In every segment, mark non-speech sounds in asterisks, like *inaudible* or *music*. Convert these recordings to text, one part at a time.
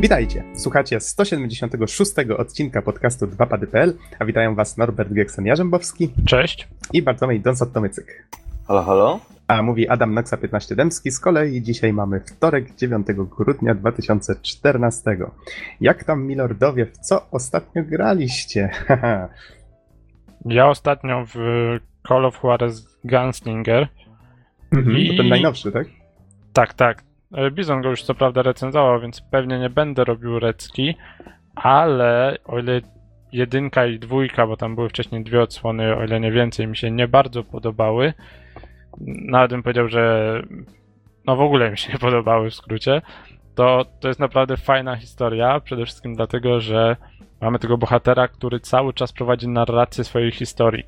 Witajcie, słuchacie 176 odcinka podcastu 2pady.pl, a witają was Norbert Gekson-Jarzębowski Cześć. i Bartłomiej Donsot-Tomycyk. Halo, halo? A mówi Adam Noxa 15 Dębski, z kolei dzisiaj mamy wtorek 9 grudnia 2014. Jak tam milordowie, w co ostatnio graliście? *laughs* Ja ostatnio w Call of Juarez Gunslinger. Mhm, I- to ten najnowszy, tak? Tak, tak. Bizon go już co prawda recenzował, więc pewnie nie będę robił recki, ale o ile jedynka i dwójka, bo tam były wcześniej dwie odsłony, o ile nie więcej, mi się nie bardzo podobały. Nawet bym powiedział, że no w ogóle mi się nie podobały w skrócie. To, to jest naprawdę fajna historia, przede wszystkim dlatego, że mamy tego bohatera, który cały czas prowadzi narrację swojej historii.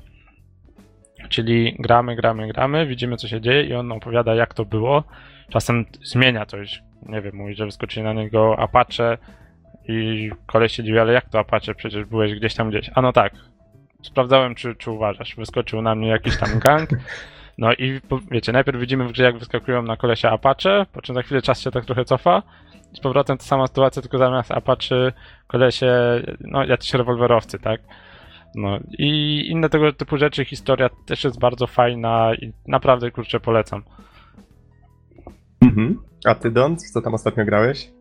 Czyli gramy, gramy, gramy, widzimy co się dzieje i on opowiada jak to było. Czasem zmienia coś. Nie wiem, mówi, że wyskoczyli na niego Apache i koleś się dziwi, ale jak to Apache? Przecież byłeś gdzieś tam gdzieś. A no tak. Sprawdzałem, czy, czy uważasz. Wyskoczył na mnie jakiś tam gang. No i wiecie, najpierw widzimy w grze, jak wyskakują na kolesia Apache, po czym za chwilę czas się tak trochę cofa. I z powrotem ta sama sytuacja, tylko zamiast Apache kolesie, no jacyś rewolwerowcy, tak? No i inne tego typu rzeczy, historia też jest bardzo fajna i naprawdę kurczę polecam. Mhm. A ty, Dons, co tam ostatnio grałeś?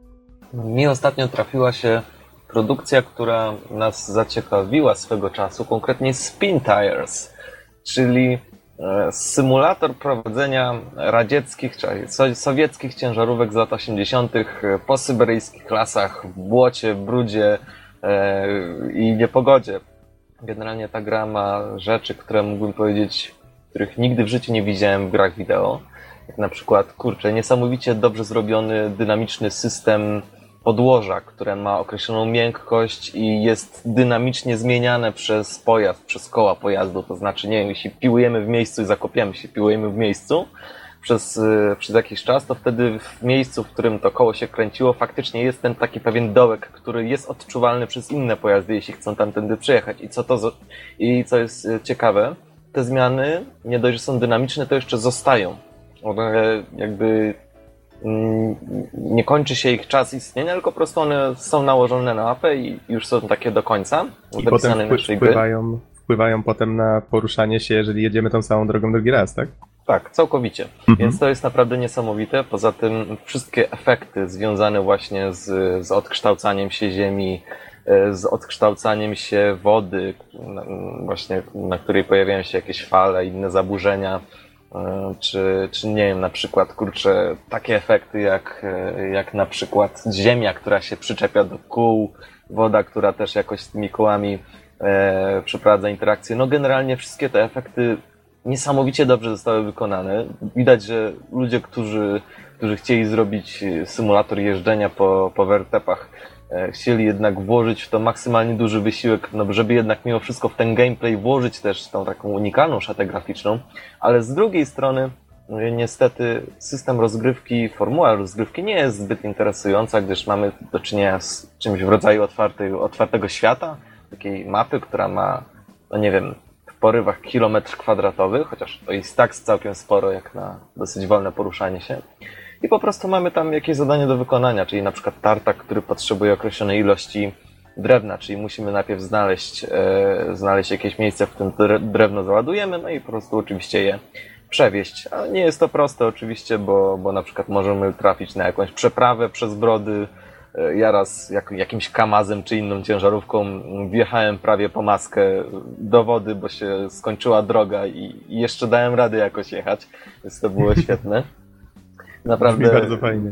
Mi ostatnio trafiła się produkcja, która nas zaciekawiła swego czasu, konkretnie Spin Tires, czyli e, symulator prowadzenia radzieckich, sowieckich ciężarówek z lat 80. po syberyjskich lasach, w błocie, brudzie e, i niepogodzie. Generalnie ta gra ma rzeczy, które mógłbym powiedzieć, których nigdy w życiu nie widziałem w grach wideo. Jak na przykład, kurczę, niesamowicie dobrze zrobiony, dynamiczny system podłoża, które ma określoną miękkość i jest dynamicznie zmieniane przez pojazd, przez koła pojazdu. To znaczy, nie wiem, jeśli piłujemy w miejscu i zakopiemy się, piłujemy w miejscu przez, y, przez jakiś czas, to wtedy w miejscu, w którym to koło się kręciło, faktycznie jest ten taki pewien dołek, który jest odczuwalny przez inne pojazdy, jeśli chcą tamtędy przyjechać. I co to, i co jest y, ciekawe, te zmiany, nie dość, że są dynamiczne, to jeszcze zostają. One jakby mm, nie kończy się ich czas istnienia, tylko po prostu one są nałożone na mapę i już są takie do końca, I potem wpły- wpływają, wpływają potem na poruszanie się, jeżeli jedziemy tą samą drogą drugi raz, tak? Tak, całkowicie. Mhm. Więc to jest naprawdę niesamowite. Poza tym wszystkie efekty związane właśnie z, z odkształcaniem się ziemi, e, z odkształcaniem się wody, właśnie na której pojawiają się jakieś fale, inne zaburzenia, czy, czy nie wiem, na przykład, kurczę, takie efekty jak, e, jak na przykład ziemia, która się przyczepia do kół, woda, która też jakoś z tymi kołami e, przeprowadza interakcję. No generalnie wszystkie te efekty niesamowicie dobrze zostały wykonane. Widać, że ludzie, którzy, którzy chcieli zrobić e, symulator jeżdżenia po, po wertepach, e, chcieli jednak włożyć w to maksymalnie duży wysiłek, no, żeby jednak mimo wszystko w ten gameplay włożyć też tą taką unikalną szatę graficzną, ale z drugiej strony e, niestety system rozgrywki, formuła rozgrywki nie jest zbyt interesująca, gdyż mamy do czynienia z czymś w rodzaju otwartego, otwartego świata, takiej mapy, która ma, no nie wiem, w porywach kilometr kwadratowy, chociaż to jest tak całkiem sporo, jak na dosyć wolne poruszanie się. I po prostu mamy tam jakieś zadanie do wykonania, czyli na przykład tartak, który potrzebuje określonej ilości drewna, czyli musimy najpierw znaleźć, e, znaleźć jakieś miejsce, w którym dre- drewno załadujemy, no i po prostu oczywiście je przewieźć. Ale nie jest to proste oczywiście, bo, bo na przykład możemy trafić na jakąś przeprawę przez brody, E, Ja raz jak, jakimś kamazem czy inną ciężarówką wjechałem prawie po maskę do wody, bo się skończyła droga i, i jeszcze dałem radę jakoś jechać, więc to było *laughs* świetne. Naprawdę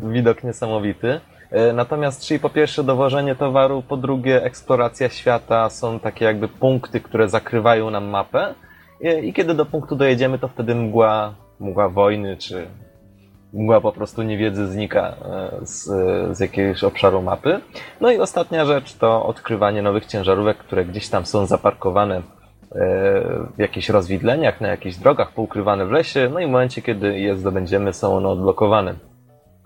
widok niesamowity. E, Natomiast, czyli po pierwsze dowożenie towaru, po drugie eksploracja świata, są takie jakby punkty, które zakrywają nam mapę i, i kiedy do punktu dojedziemy, to wtedy mgła, mgła wojny czy mgła po prostu niewiedzy znika e, z, z jakiegoś obszaru mapy. No i ostatnia rzecz to odkrywanie nowych ciężarówek, które gdzieś tam są zaparkowane e, w jakichś rozwidleniach, na jakichś drogach, poukrywane w lesie, no i w momencie, kiedy je zdobędziemy, są one odblokowane.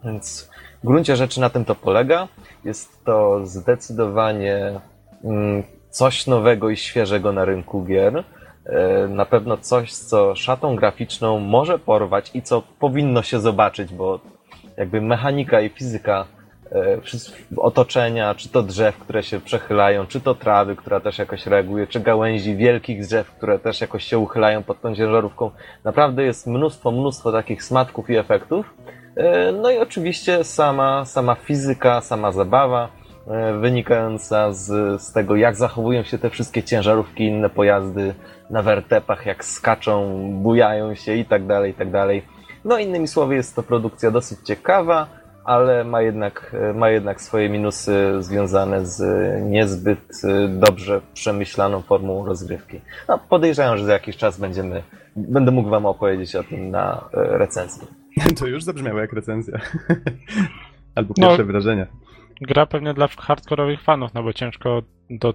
Więc w gruncie rzeczy na tym to polega. Jest to zdecydowanie mm, coś nowego i świeżego na rynku gier. E, Na pewno coś, co szatą graficzną może porwać i co powinno się zobaczyć, bo jakby mechanika i fizyka e, otoczenia, czy to drzew, które się przechylają, czy to trawy, która też jakoś reaguje, czy gałęzi wielkich drzew, które też jakoś się uchylają pod tą ciężarówką. Naprawdę jest mnóstwo, mnóstwo takich smaczków i efektów. E, No i oczywiście sama, sama fizyka, sama zabawa e, wynikająca z, z tego, jak zachowują się te wszystkie ciężarówki inne pojazdy na wertepach, jak skaczą, bujają się i tak dalej, i tak dalej. No innymi słowy jest to produkcja dosyć ciekawa, ale ma jednak, e, ma jednak swoje minusy związane z niezbyt e, dobrze przemyślaną formą rozgrywki. No, podejrzewam, że za jakiś czas będziemy, będę mógł Wam opowiedzieć o tym na e, recenzji. *laughs* To już zabrzmiało jak recenzja. *laughs* Albo No. pierwsze wrażenia. Gra pewnie dla hardkorowych fanów, no bo ciężko do...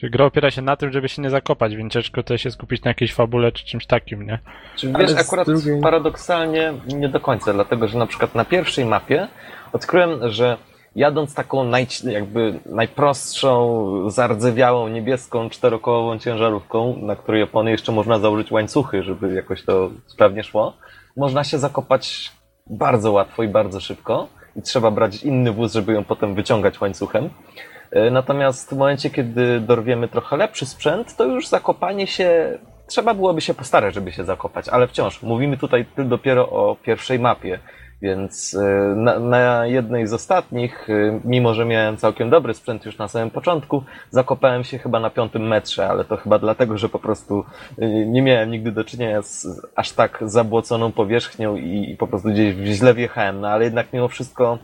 Czy gra opiera się na tym, żeby się nie zakopać, więc ciężko tutaj się skupić na jakiejś fabule czy czymś takim, nie? Czy wiesz, akurat drugiej- paradoksalnie nie do końca, dlatego że na przykład na pierwszej mapie odkryłem, że jadąc taką naj, jakby najprostszą, zardzewiałą, niebieską, czterokołową ciężarówką, na której opony jeszcze można założyć łańcuchy, żeby jakoś to sprawnie szło, można się zakopać bardzo łatwo i bardzo szybko i trzeba brać inny wóz, żeby ją potem wyciągać łańcuchem. E, Natomiast w momencie, kiedy dorwiemy trochę lepszy sprzęt, to już zakopanie się trzeba byłoby się postarać, żeby się zakopać, ale wciąż. Mówimy tutaj dopiero o pierwszej mapie, więc e, na, na jednej z ostatnich, e, mimo że miałem całkiem dobry sprzęt już na samym początku, zakopałem się chyba na piątym metrze, ale to chyba dlatego, że po prostu nie miałem nigdy do czynienia z aż tak zabłoconą powierzchnią i, po prostu gdzieś źle wjechałem, no ale jednak mimo wszystko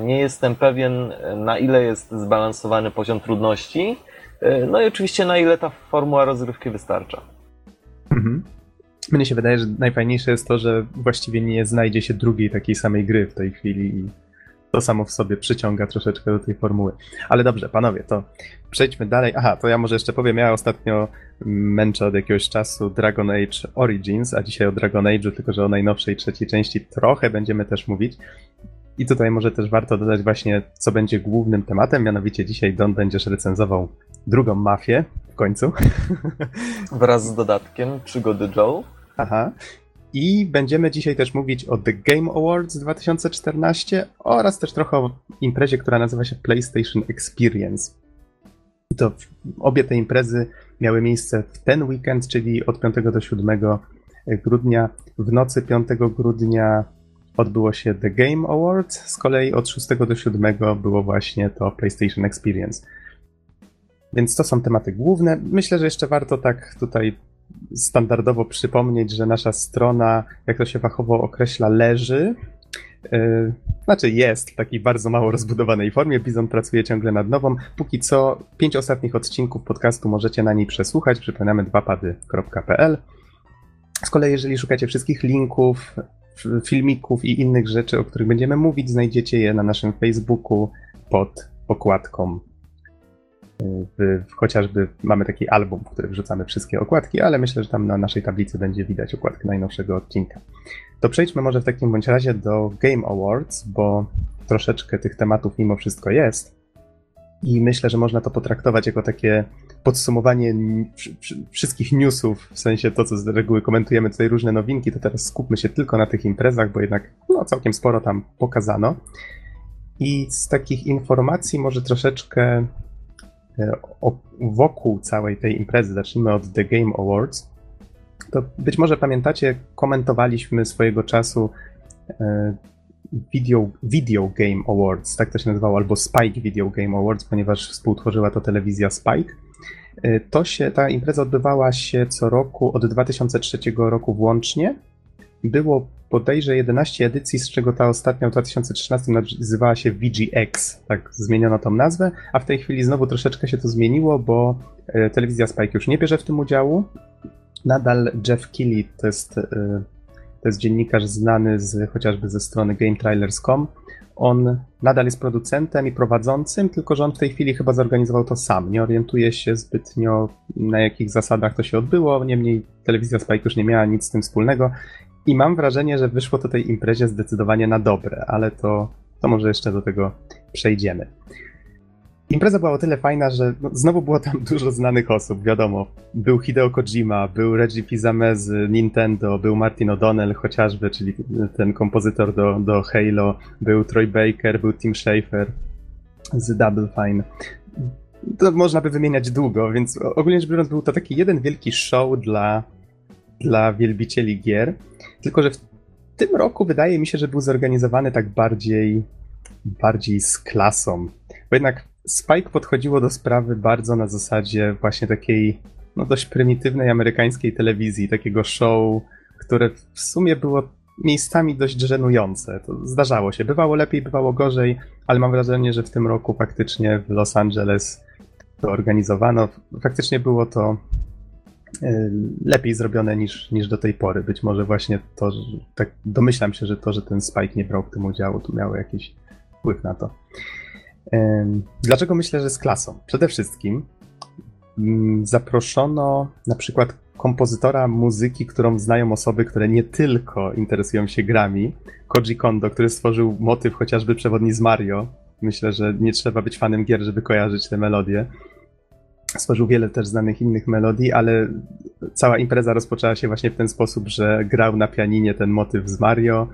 nie jestem pewien, e, na ile jest zbalansowany poziom trudności, e, no i oczywiście na ile ta formuła rozgrywki wystarcza. Mhm. Mnie się wydaje, że najfajniejsze jest to, że właściwie nie znajdzie się drugiej takiej samej gry w tej chwili i to samo w sobie przyciąga troszeczkę do tej formuły. Ale dobrze, panowie, to przejdźmy dalej. Aha, to ja może jeszcze powiem, ja ostatnio męczę od jakiegoś czasu Dragon Age Origins, a dzisiaj o Dragon Age'u, tylko że o najnowszej trzeciej części trochę będziemy też mówić. I tutaj może też warto dodać właśnie, co będzie głównym tematem, mianowicie dzisiaj Don będziesz recenzował drugą mafię w końcu. *laughs* Wraz z dodatkiem Przygody Joe. Aha. I będziemy dzisiaj też mówić o The Game Awards 2014 oraz też trochę o imprezie, która nazywa się PlayStation Experience. I to obie te imprezy miały miejsce w ten weekend, czyli od 5 do 7 grudnia. W nocy 5 grudnia odbyło się The Game Awards, z kolei od 6 do 7 było właśnie to PlayStation Experience. Więc to są tematy główne. Myślę, że jeszcze warto tak tutaj standardowo przypomnieć, że nasza strona, jak to się fachowo określa, leży. Yy, znaczy jest w takiej bardzo mało rozbudowanej formie. Bizon pracuje ciągle nad nową. Póki co pięć ostatnich odcinków podcastu możecie na niej przesłuchać. Przypominamy dwapady.pl. Z kolei, jeżeli szukacie wszystkich linków, filmików i innych rzeczy, o których będziemy mówić, znajdziecie je na naszym Facebooku pod okładką w, w, chociażby mamy taki album, w który wrzucamy wszystkie okładki, ale myślę, że tam na naszej tablicy będzie widać okładkę najnowszego odcinka. To przejdźmy może w takim bądź razie do Game Awards, bo troszeczkę tych tematów mimo wszystko jest. I myślę, że można to potraktować jako takie podsumowanie wszystkich newsów, w sensie to, co z reguły komentujemy tutaj różne nowinki, to teraz skupmy się tylko na tych imprezach, bo jednak no, całkiem sporo tam pokazano. I z takich informacji może troszeczkę e, wokół całej tej imprezy, zacznijmy od The Game Awards, to być może pamiętacie, komentowaliśmy swojego czasu e, Video, Video Game Awards, tak to się nazywało, albo Spike Video Game Awards, ponieważ współtworzyła to telewizja Spike. E, To się, ta impreza odbywała się co roku od 2003 roku włącznie. Było bodajże 11 edycji, z czego ta ostatnia w 2013 nazywała się VGX, tak zmieniono tą nazwę, a w tej chwili znowu troszeczkę się to zmieniło, bo e, telewizja Spike już nie bierze w tym udziału. Nadal Jeff Keighley to jest, e, to jest dziennikarz znany z, chociażby ze strony GameTrailers.com. On nadal jest producentem i prowadzącym, tylko że on w tej chwili chyba zorganizował to sam. Nie orientuje się zbytnio na jakich zasadach to się odbyło, niemniej telewizja Spike już nie miała nic z tym wspólnego i mam wrażenie, że wyszło to tej imprezie zdecydowanie na dobre, ale to, to może jeszcze do tego przejdziemy. Impreza była o tyle fajna, że no, znowu było tam *laughs* dużo znanych osób, wiadomo. Był Hideo Kojima, był Reggie Fils-Aimé z Nintendo, był Martin O'Donnell chociażby, czyli ten kompozytor do, do Halo, był Troy Baker, był Tim Schafer z Double Fine. To można by wymieniać długo, więc ogólnie rzecz biorąc był to taki jeden wielki show dla, dla wielbicieli gier, tylko że w tym roku wydaje mi się, że był zorganizowany tak bardziej, bardziej z klasą. Bo jednak Spike podchodziło do sprawy bardzo na zasadzie właśnie takiej no dość prymitywnej amerykańskiej telewizji, takiego show, które w sumie było miejscami dość żenujące. To zdarzało się. Bywało lepiej, bywało gorzej, ale mam wrażenie, że w tym roku faktycznie w Los Angeles to organizowano. Faktycznie było to e, lepiej zrobione niż, niż do tej pory. Być może właśnie to, że, tak domyślam się, że to, że ten Spike nie brał w tym udziału, to miało jakiś wpływ na to. Dlaczego myślę, że z klasą? Przede wszystkim mm, zaproszono na przykład kompozytora muzyki, którą znają osoby, które nie tylko interesują się grami. Koji Kondo, który stworzył motyw chociażby przewodni z Mario. Myślę, że nie trzeba być fanem gier, żeby kojarzyć te melodie. Stworzył wiele też znanych innych melodii, ale cała impreza rozpoczęła się właśnie w ten sposób, że grał na pianinie ten motyw z Mario.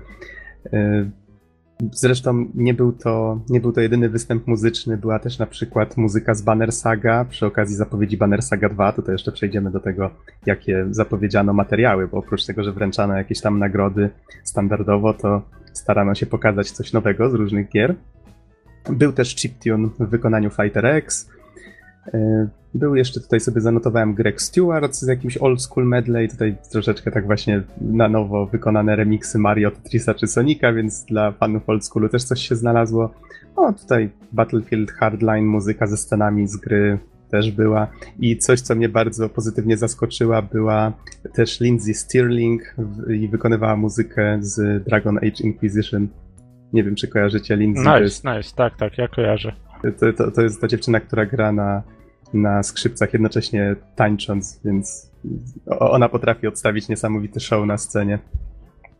Zresztą nie był, to, nie był to jedyny występ muzyczny, była też na przykład muzyka z Banner Saga, przy okazji zapowiedzi Banner Saga 2, tutaj jeszcze przejdziemy do tego, jakie zapowiedziano materiały, bo oprócz tego, że wręczano jakieś tam nagrody standardowo, to starano się pokazać coś nowego z różnych gier. Był też chiptune w wykonaniu Fighter X, był jeszcze tutaj sobie zanotowałem Greg Stewart z jakimś old school medley, tutaj troszeczkę tak właśnie na nowo wykonane remiksy Mario, Tetrisa czy Sonika, więc dla fanów old schoolu też coś się znalazło. O, tutaj Battlefield Hardline, muzyka ze scenami z gry też była. I coś, co mnie bardzo pozytywnie zaskoczyła, była też Lindsay Stirling i wykonywała muzykę z Dragon Age Inquisition. Nie wiem, czy kojarzycie Lindsay. Nice, jest... nice, tak, tak, ja kojarzę. To, to, to jest ta dziewczyna, która gra na, na skrzypcach jednocześnie tańcząc, więc ona potrafi odstawić niesamowity show na scenie.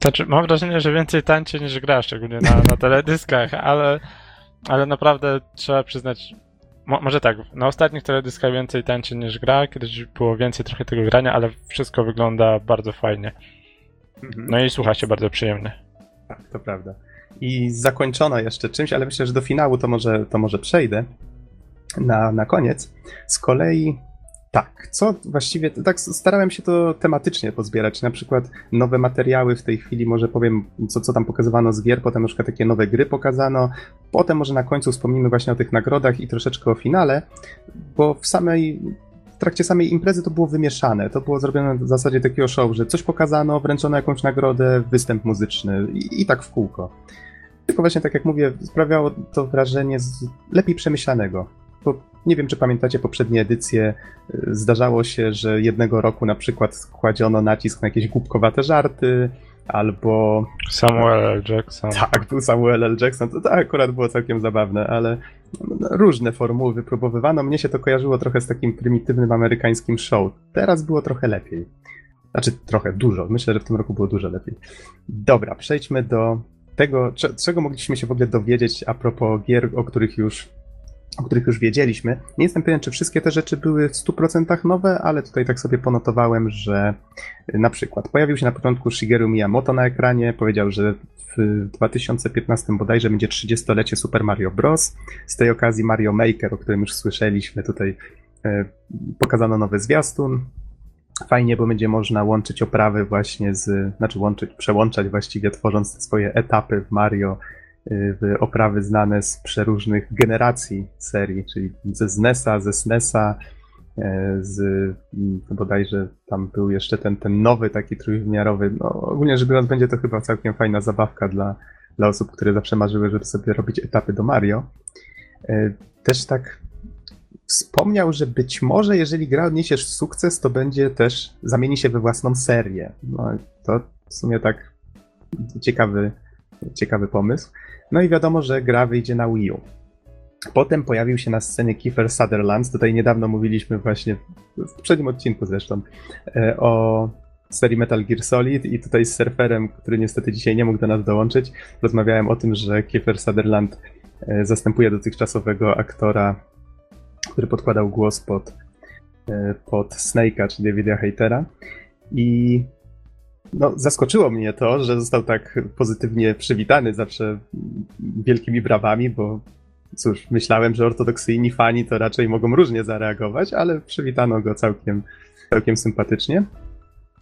Znaczy, mam wrażenie, że więcej tańczy niż gra, szczególnie na, na teledyskach, ale, ale naprawdę trzeba przyznać, mo, może tak, na ostatnich teledyskach więcej tańczy niż gra, kiedyś było więcej trochę tego grania, ale wszystko wygląda bardzo fajnie. Mhm. No i słucha się bardzo przyjemnie. Tak, to prawda i zakończono jeszcze czymś, ale myślę, że do finału to może, to może przejdę na, na koniec. Z kolei tak, co właściwie, tak starałem się to tematycznie pozbierać, na przykład nowe materiały w tej chwili, może powiem, co, co tam pokazywano z gier, potem na przykład takie nowe gry pokazano, potem może na końcu wspomnimy właśnie o tych nagrodach i troszeczkę o finale, bo w samej w trakcie samej imprezy to było wymieszane. To było zrobione w zasadzie takiego show, że coś pokazano, wręczono jakąś nagrodę, występ muzyczny i, i tak w kółko. Tylko właśnie tak jak mówię, sprawiało to wrażenie z lepiej przemyślanego. Bo nie wiem, czy pamiętacie poprzednie edycje. Zdarzało się, że jednego roku na przykład kładziono nacisk na jakieś głupkowate żarty, albo. Samuel L. Jackson. Tak, był Samuel L. Jackson. To, to akurat było całkiem zabawne, ale no, różne formuły wypróbowywano. Mnie się to kojarzyło trochę z takim prymitywnym amerykańskim show. Teraz było trochę lepiej. Znaczy, trochę, dużo. Myślę, że w tym roku było dużo lepiej. Dobra, przejdźmy do tego, czego mogliśmy się w ogóle dowiedzieć a propos gier, o których już o których już wiedzieliśmy. Nie jestem pewien, czy wszystkie te rzeczy były w 100% nowe, ale tutaj tak sobie ponotowałem, że na przykład pojawił się na początku Shigeru Miyamoto na ekranie, powiedział, że w 2015 bodajże będzie 30-lecie Super Mario Bros. Z tej okazji Mario Maker, o którym już słyszeliśmy, tutaj e, pokazano nowy zwiastun. Fajnie, bo będzie można łączyć oprawy właśnie z, znaczy łączyć, przełączać właściwie tworząc swoje etapy w Mario y, w oprawy znane z przeróżnych generacji serii, czyli ze SNESa, ze SNESa, e, z mm, bodajże tam był jeszcze ten, ten nowy taki trójwymiarowy. No, ogólnie rzecz biorąc, będzie to chyba całkiem fajna zabawka dla, dla osób, które zawsze marzyły, żeby sobie robić etapy do Mario. E, też tak wspomniał, że być może jeżeli gra odniesie sukces, to będzie też, zamieni się we własną serię. No to w sumie tak ciekawy, ciekawy pomysł. No i wiadomo, że gra wyjdzie na Wii U. Potem pojawił się na scenie Kiefer Sutherland. Tutaj niedawno mówiliśmy właśnie, w poprzednim odcinku zresztą, e, o serii Metal Gear Solid i tutaj z surferem, który niestety dzisiaj nie mógł do nas dołączyć, rozmawiałem o tym, że Kiefer Sutherland e, zastępuje dotychczasowego aktora który podkładał głos pod, e, pod Snake'a, czy Davida Hatera. I no, zaskoczyło mnie to, że został tak pozytywnie przywitany zawsze wielkimi brawami, bo cóż, myślałem, że ortodoksyjni fani to raczej mogą różnie zareagować, ale przywitano go całkiem, całkiem sympatycznie.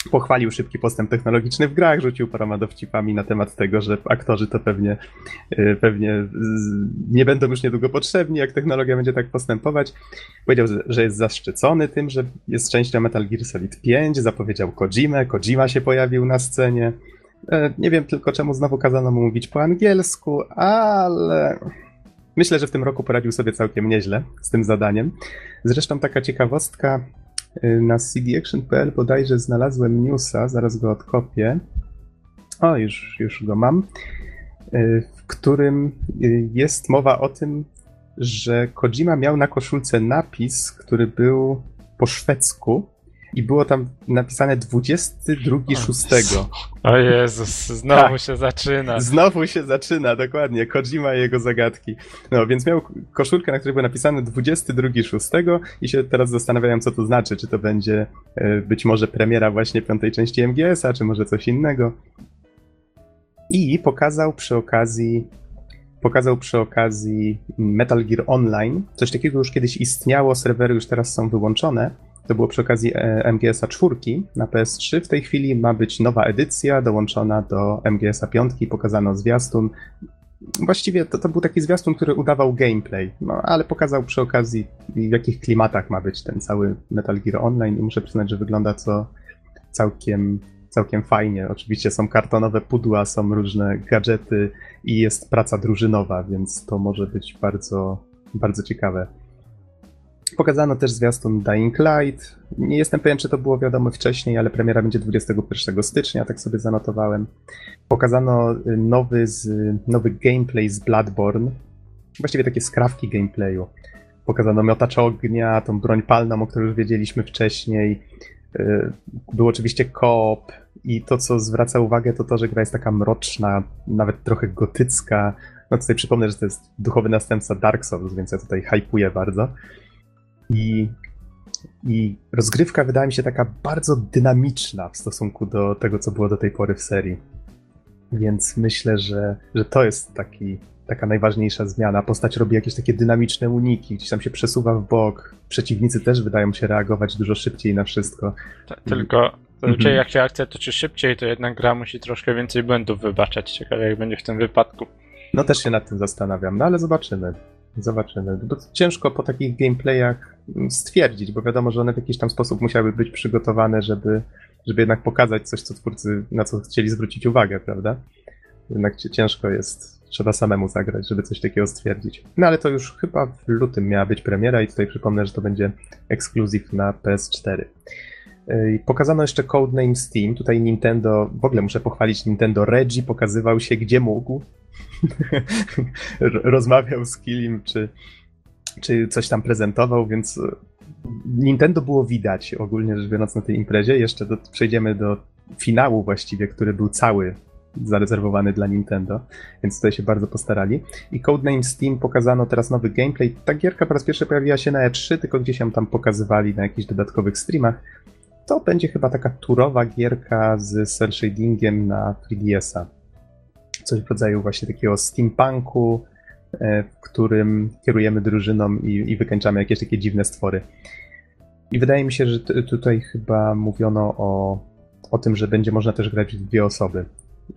Pochwalił szybki postęp technologiczny w grach, rzucił paroma dowcipami na temat tego, że aktorzy to pewnie, y, pewnie nie będą już niedługo potrzebni, jak technologia będzie tak postępować. Powiedział, że jest zaszczycony tym, że jest częścią Metal Gear Solid 5, zapowiedział Kojimę, Kojima się pojawił na scenie. E, nie wiem tylko, czemu znowu kazano mu mówić po angielsku, ale myślę, że w tym roku poradził sobie całkiem nieźle z tym zadaniem. Zresztą taka ciekawostka, na cdaction.pl bodajże znalazłem newsa, zaraz go odkopię. O, już, już go mam. Y, w którym y, jest mowa o tym, że Kojima miał na koszulce napis, który był po szwedzku i było tam napisane 22.6. O Jezus, znowu tak. się zaczyna. Znowu się zaczyna, dokładnie. Kojima i jego zagadki. No, więc miał koszulkę, na której było napisane 22.6 i się teraz zastanawiałem, co to znaczy. Czy to będzie e, być może premiera właśnie piątej części MGS-a, czy może coś innego. I pokazał przy okazji pokazał przy okazji Metal Gear Online. Coś takiego już kiedyś istniało, serwery już teraz są wyłączone to było przy okazji e, MGS-a 4 na PS3. W tej chwili ma być nowa edycja dołączona do MGS-a 5, pokazano zwiastun. Właściwie to, to był taki zwiastun, który udawał gameplay, no ale pokazał przy okazji w jakich klimatach ma być ten cały Metal Gear Online i muszę przyznać, że wygląda to całkiem, całkiem fajnie. Oczywiście są kartonowe pudła, są różne gadżety i jest praca drużynowa, więc to może być bardzo, bardzo ciekawe. Pokazano też zwiastun Dying Light. Nie jestem pewien, czy to było wiadomo wcześniej, ale premiera będzie 21 stycznia, tak sobie zanotowałem. Pokazano y, nowy, z, nowy gameplay z Bloodborne. Właściwie takie skrawki gameplayu. Pokazano miotacz ognia, tą broń palną, o której już wiedzieliśmy wcześniej. Y, był oczywiście koop i to, co zwraca uwagę, to to, że gra jest taka mroczna, nawet trochę gotycka. No tutaj przypomnę, że to jest duchowy następca Dark Souls, więc ja tutaj hypuję bardzo. I, I rozgrywka wydaje mi się taka bardzo dynamiczna w stosunku do tego, co było do tej pory w serii. Więc myślę, że, że to jest taki, taka najważniejsza zmiana. Postać robi jakieś takie dynamiczne uniki, gdzieś tam się przesuwa w bok. Przeciwnicy też wydają się reagować dużo szybciej na wszystko. Tylko zazwyczaj jak się akcja toczy szybciej, to jednak gra musi troszkę więcej błędów wybaczać. Ciekawe jak będzie w tym wypadku. No też się nad tym zastanawiam, no ale zobaczymy. Zobaczymy. Bo ciężko po takich gameplayach stwierdzić, bo wiadomo, że one w jakiś tam sposób musiały być przygotowane, żeby, żeby jednak pokazać coś, co twórcy, na co chcieli zwrócić uwagę, prawda? Jednak ciężko jest, trzeba samemu zagrać, żeby coś takiego stwierdzić. No ale to już chyba w lutym miała być premiera i tutaj przypomnę, że to będzie ekskluzyw na PS4. Pokazano jeszcze Codename Steam. Tutaj Nintendo, w ogóle muszę pochwalić Nintendo Reggie, pokazywał się gdzie mógł. *laughs* Rozmawiał z Kilim, czy, czy coś tam prezentował, więc e, Nintendo było widać ogólnie rzecz biorąc na tej imprezie. Jeszcze do, przejdziemy do finału właściwie, który był cały zarezerwowany dla Nintendo, więc tutaj się bardzo postarali. I Codename Steam pokazano teraz nowy gameplay. Ta gierka po raz pierwszy pojawiła się na E3, tylko gdzieś ją tam pokazywali na jakichś dodatkowych streamach. To będzie chyba taka turowa gierka z cel shadingiem na 3DS-a. Coś w rodzaju właśnie takiego steampunku, w którym kierujemy drużyną i, i wykańczamy jakieś takie dziwne stwory. I wydaje mi się, że tutaj chyba mówiono o, o tym, że będzie można też grać w dwie osoby.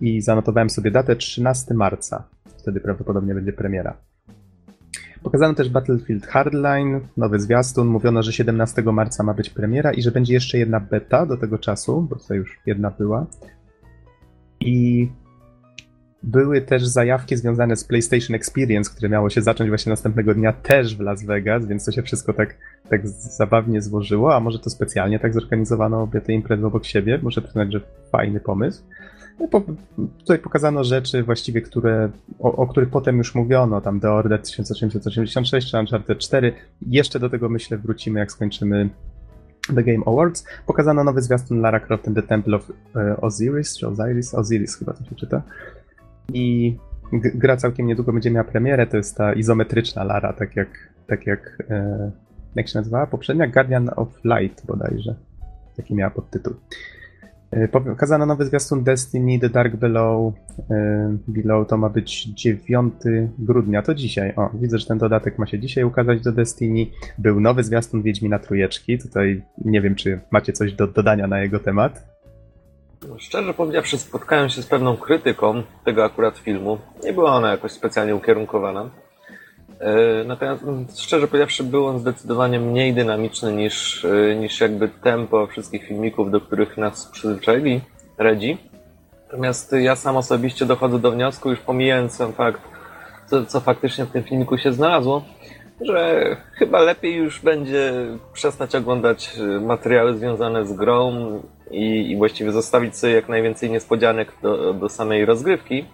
I zanotowałem sobie datę 13 marca. Wtedy prawdopodobnie będzie premiera. Pokazano też Battlefield Hardline, nowy zwiastun. Mówiono, że 17 marca ma być premiera i że będzie jeszcze jedna beta do tego czasu, bo tutaj już jedna była. I były też zajawki związane z PlayStation Experience, które miało się zacząć właśnie następnego dnia też w Las Vegas, więc to się wszystko tak, tak zabawnie złożyło, a może to specjalnie tak zorganizowano obie te imprezy obok siebie. Muszę przyznać, że fajny pomysł. No, po, tutaj pokazano rzeczy właściwie, które, o, o, których potem już mówiono, tam The Order 1886 czy Uncharted 4. Jeszcze do tego myślę wrócimy, jak skończymy The Game Awards. Pokazano nowy zwiastun Lara Croft and the Temple of e, Osiris, czy Osiris? Osiris chyba to się czyta. I gra całkiem niedługo będzie miała premierę, to jest ta izometryczna Lara, tak jak, tak jak, e, jak się nazywała poprzednia? Guardian of Light bodajże. Taki miała podtytuł. E, Pokazano nowy zwiastun Destiny The Dark Below. e, Below to ma być 9 grudnia, to dzisiaj. O, widzę, że ten dodatek ma się dzisiaj ukazać do Destiny. Był nowy zwiastun Wiedźmina Trójeczki. Tutaj nie wiem, czy macie coś do dodania na jego temat. Szczerze powiedziawszy, spotkałem się z pewną krytyką tego akurat filmu. Nie była ona jakoś specjalnie ukierunkowana. E, Natomiast mm, szczerze powiedziawszy, był on zdecydowanie mniej dynamiczny niż, e, niż jakby tempo wszystkich filmików, do których nas przyzwyczaili Redzi. Natomiast ja sam osobiście dochodzę do wniosku, już pomijając sam fakt, co, co faktycznie w tym filmiku się znalazło, że chyba lepiej już będzie przestać oglądać e, materiały związane z grą i, i właściwie zostawić sobie jak najwięcej niespodzianek do, do samej rozgrywki.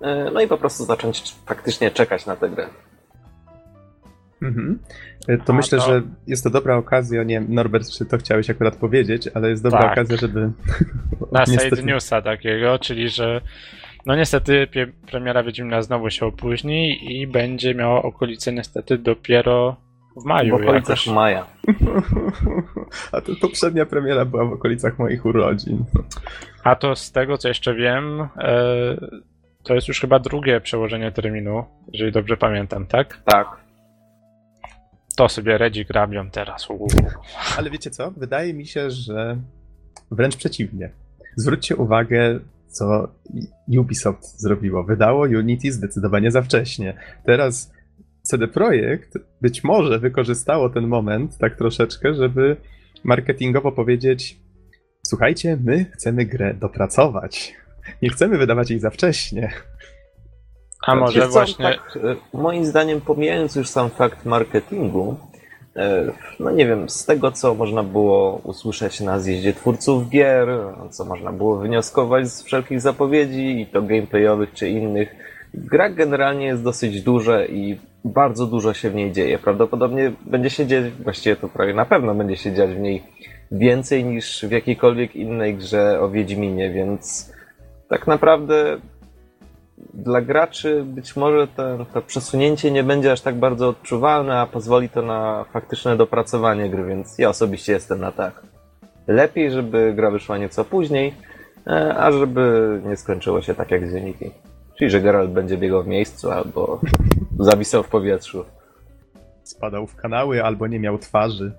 E, No i po prostu zacząć faktycznie czekać na tę grę. Mhm. E, To A, myślę, to- że jest to dobra okazja. Nie wiem, Norbert, czy to chciałeś akurat powiedzieć, ale jest dobra Tak. okazja, żeby. Na *laughs* Niestety- side newsa takiego, czyli że no niestety premiera Wiedźmina znowu się opóźni i będzie miała okolice niestety dopiero w W maju okolicach jakoś. maja. *laughs* A to poprzednia premiera była w okolicach moich urodzin. A to z tego co jeszcze wiem, e, to jest już chyba drugie przełożenie terminu, jeżeli dobrze pamiętam, tak? Tak. To sobie Redzi grabią teraz. Uuu. Ale wiecie co? Wydaje mi się, że wręcz przeciwnie. Zwróćcie uwagę, co Ubisoft zrobiło. Wydało Unity zdecydowanie za wcześnie. Teraz CD Projekt być może wykorzystało ten moment tak troszeczkę, żeby marketingowo powiedzieć: Słuchajcie, my chcemy grę dopracować. Nie chcemy wydawać jej za wcześnie. A może właśnie. Tak, moim zdaniem, pomijając już sam fakt marketingu, e, no nie wiem, z tego co można było usłyszeć na zjeździe twórców gier, co można było wnioskować z wszelkich zapowiedzi, i to gameplayowych czy innych, gra generalnie jest dosyć duża i bardzo dużo się w niej dzieje. Prawdopodobnie będzie się dziać, właściwie to prawie na pewno będzie się dziać w niej więcej niż w jakiejkolwiek innej grze o Wiedźminie, więc tak naprawdę dla graczy być może to, to przesunięcie nie będzie aż tak bardzo odczuwalne, a pozwoli to na faktyczne dopracowanie gry, więc ja osobiście jestem na tak. Lepiej, żeby gra wyszła nieco później, e, a żeby nie skończyło się tak jak z Unity. Czyli, że Geralt będzie biegał w miejscu albo *laughs* zawisał w powietrzu. Spadał w kanały albo nie miał twarzy.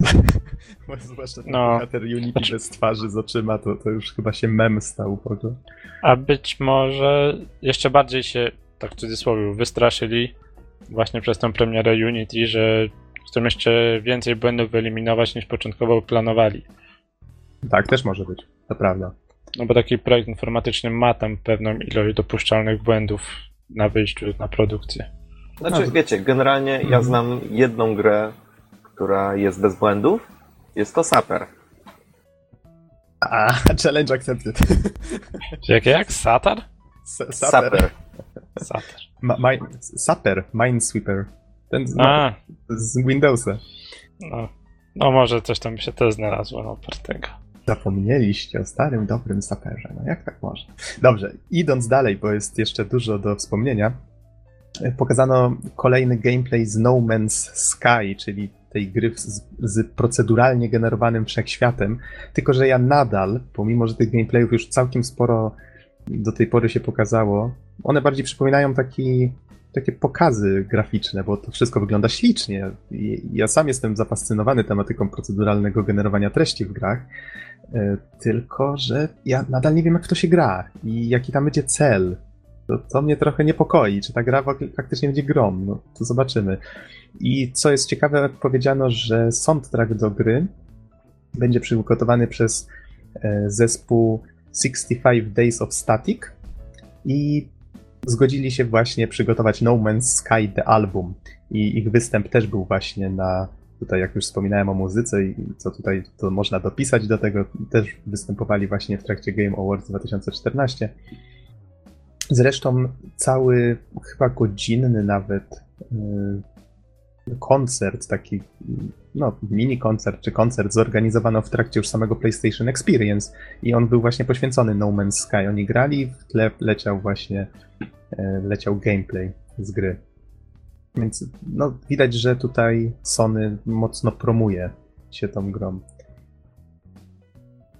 *laughs* Bo Zwłaszcza ten No. bohater Unity bez twarzy z oczyma, to, to już chyba się mem stał. ogóle. A być może jeszcze bardziej się, tak w cudzysłowie, wystraszyli właśnie przez tę premierę Unity, że chcą jeszcze więcej błędów wyeliminować niż początkowo planowali. Tak, też może być, to prawda. No bo taki projekt informatyczny ma tam pewną ilość dopuszczalnych błędów na wyjściu na produkcję. Znaczy, No, wiecie, generalnie ja Mhm. znam jedną grę, która jest bez błędów. Jest to Saper. A, *laughs* challenge accepted. *laughs* Jak jak? Satar? S- Saper. Ma, mi, Saper, Minesweeper. Ten z, A, z Windowsa. no. No może coś tam by się też znalazło no, opartego. Zapomnieliście o starym, dobrym saperze. No jak tak można? Dobrze, idąc dalej, bo jest jeszcze dużo do wspomnienia. e, Pokazano kolejny gameplay z No Man's Sky, czyli tej gry z, z proceduralnie generowanym wszechświatem. Tylko, że ja nadal, pomimo że tych gameplayów już całkiem sporo do tej pory się pokazało, one bardziej przypominają taki, takie pokazy graficzne, bo to wszystko wygląda ślicznie. Ja sam jestem zafascynowany tematyką proceduralnego generowania treści w grach. E, Tylko, że ja nadal nie wiem, jak w to się gra i jaki tam będzie cel. To, to mnie trochę niepokoi, czy ta gra fak- faktycznie będzie grą. No, to zobaczymy. I co jest ciekawe, powiedziano, że soundtrack do gry będzie przygotowany przez e, zespół 65 Days of Static i zgodzili się właśnie przygotować No Man's Sky The Album. I ich występ też był właśnie na tutaj jak już wspominałem o muzyce i co tutaj to można dopisać do tego, też występowali właśnie w trakcie Game Awards 2014. Zresztą cały, chyba godzinny nawet yy, koncert, taki no, mini koncert czy koncert zorganizowano w trakcie już samego PlayStation Experience i on był właśnie poświęcony No Man's Sky. Oni grali, w tle leciał właśnie yy, leciał gameplay z gry. Więc no, widać, że tutaj Sony mocno promuje się tą grą.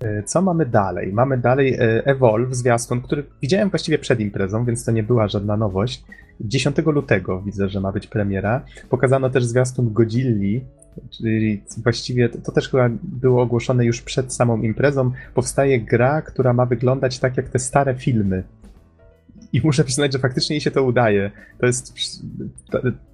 E, co mamy dalej? Mamy dalej e, Evolve, zwiastun, który widziałem właściwie przed imprezą, więc to nie była żadna nowość. 10 lutego widzę, że ma być premiera. Pokazano też zwiastun Godzilli, czyli właściwie to, też chyba było ogłoszone już przed samą imprezą. Powstaje gra, która ma wyglądać tak jak te stare filmy i muszę przyznać, że faktycznie jej się to udaje. To jest.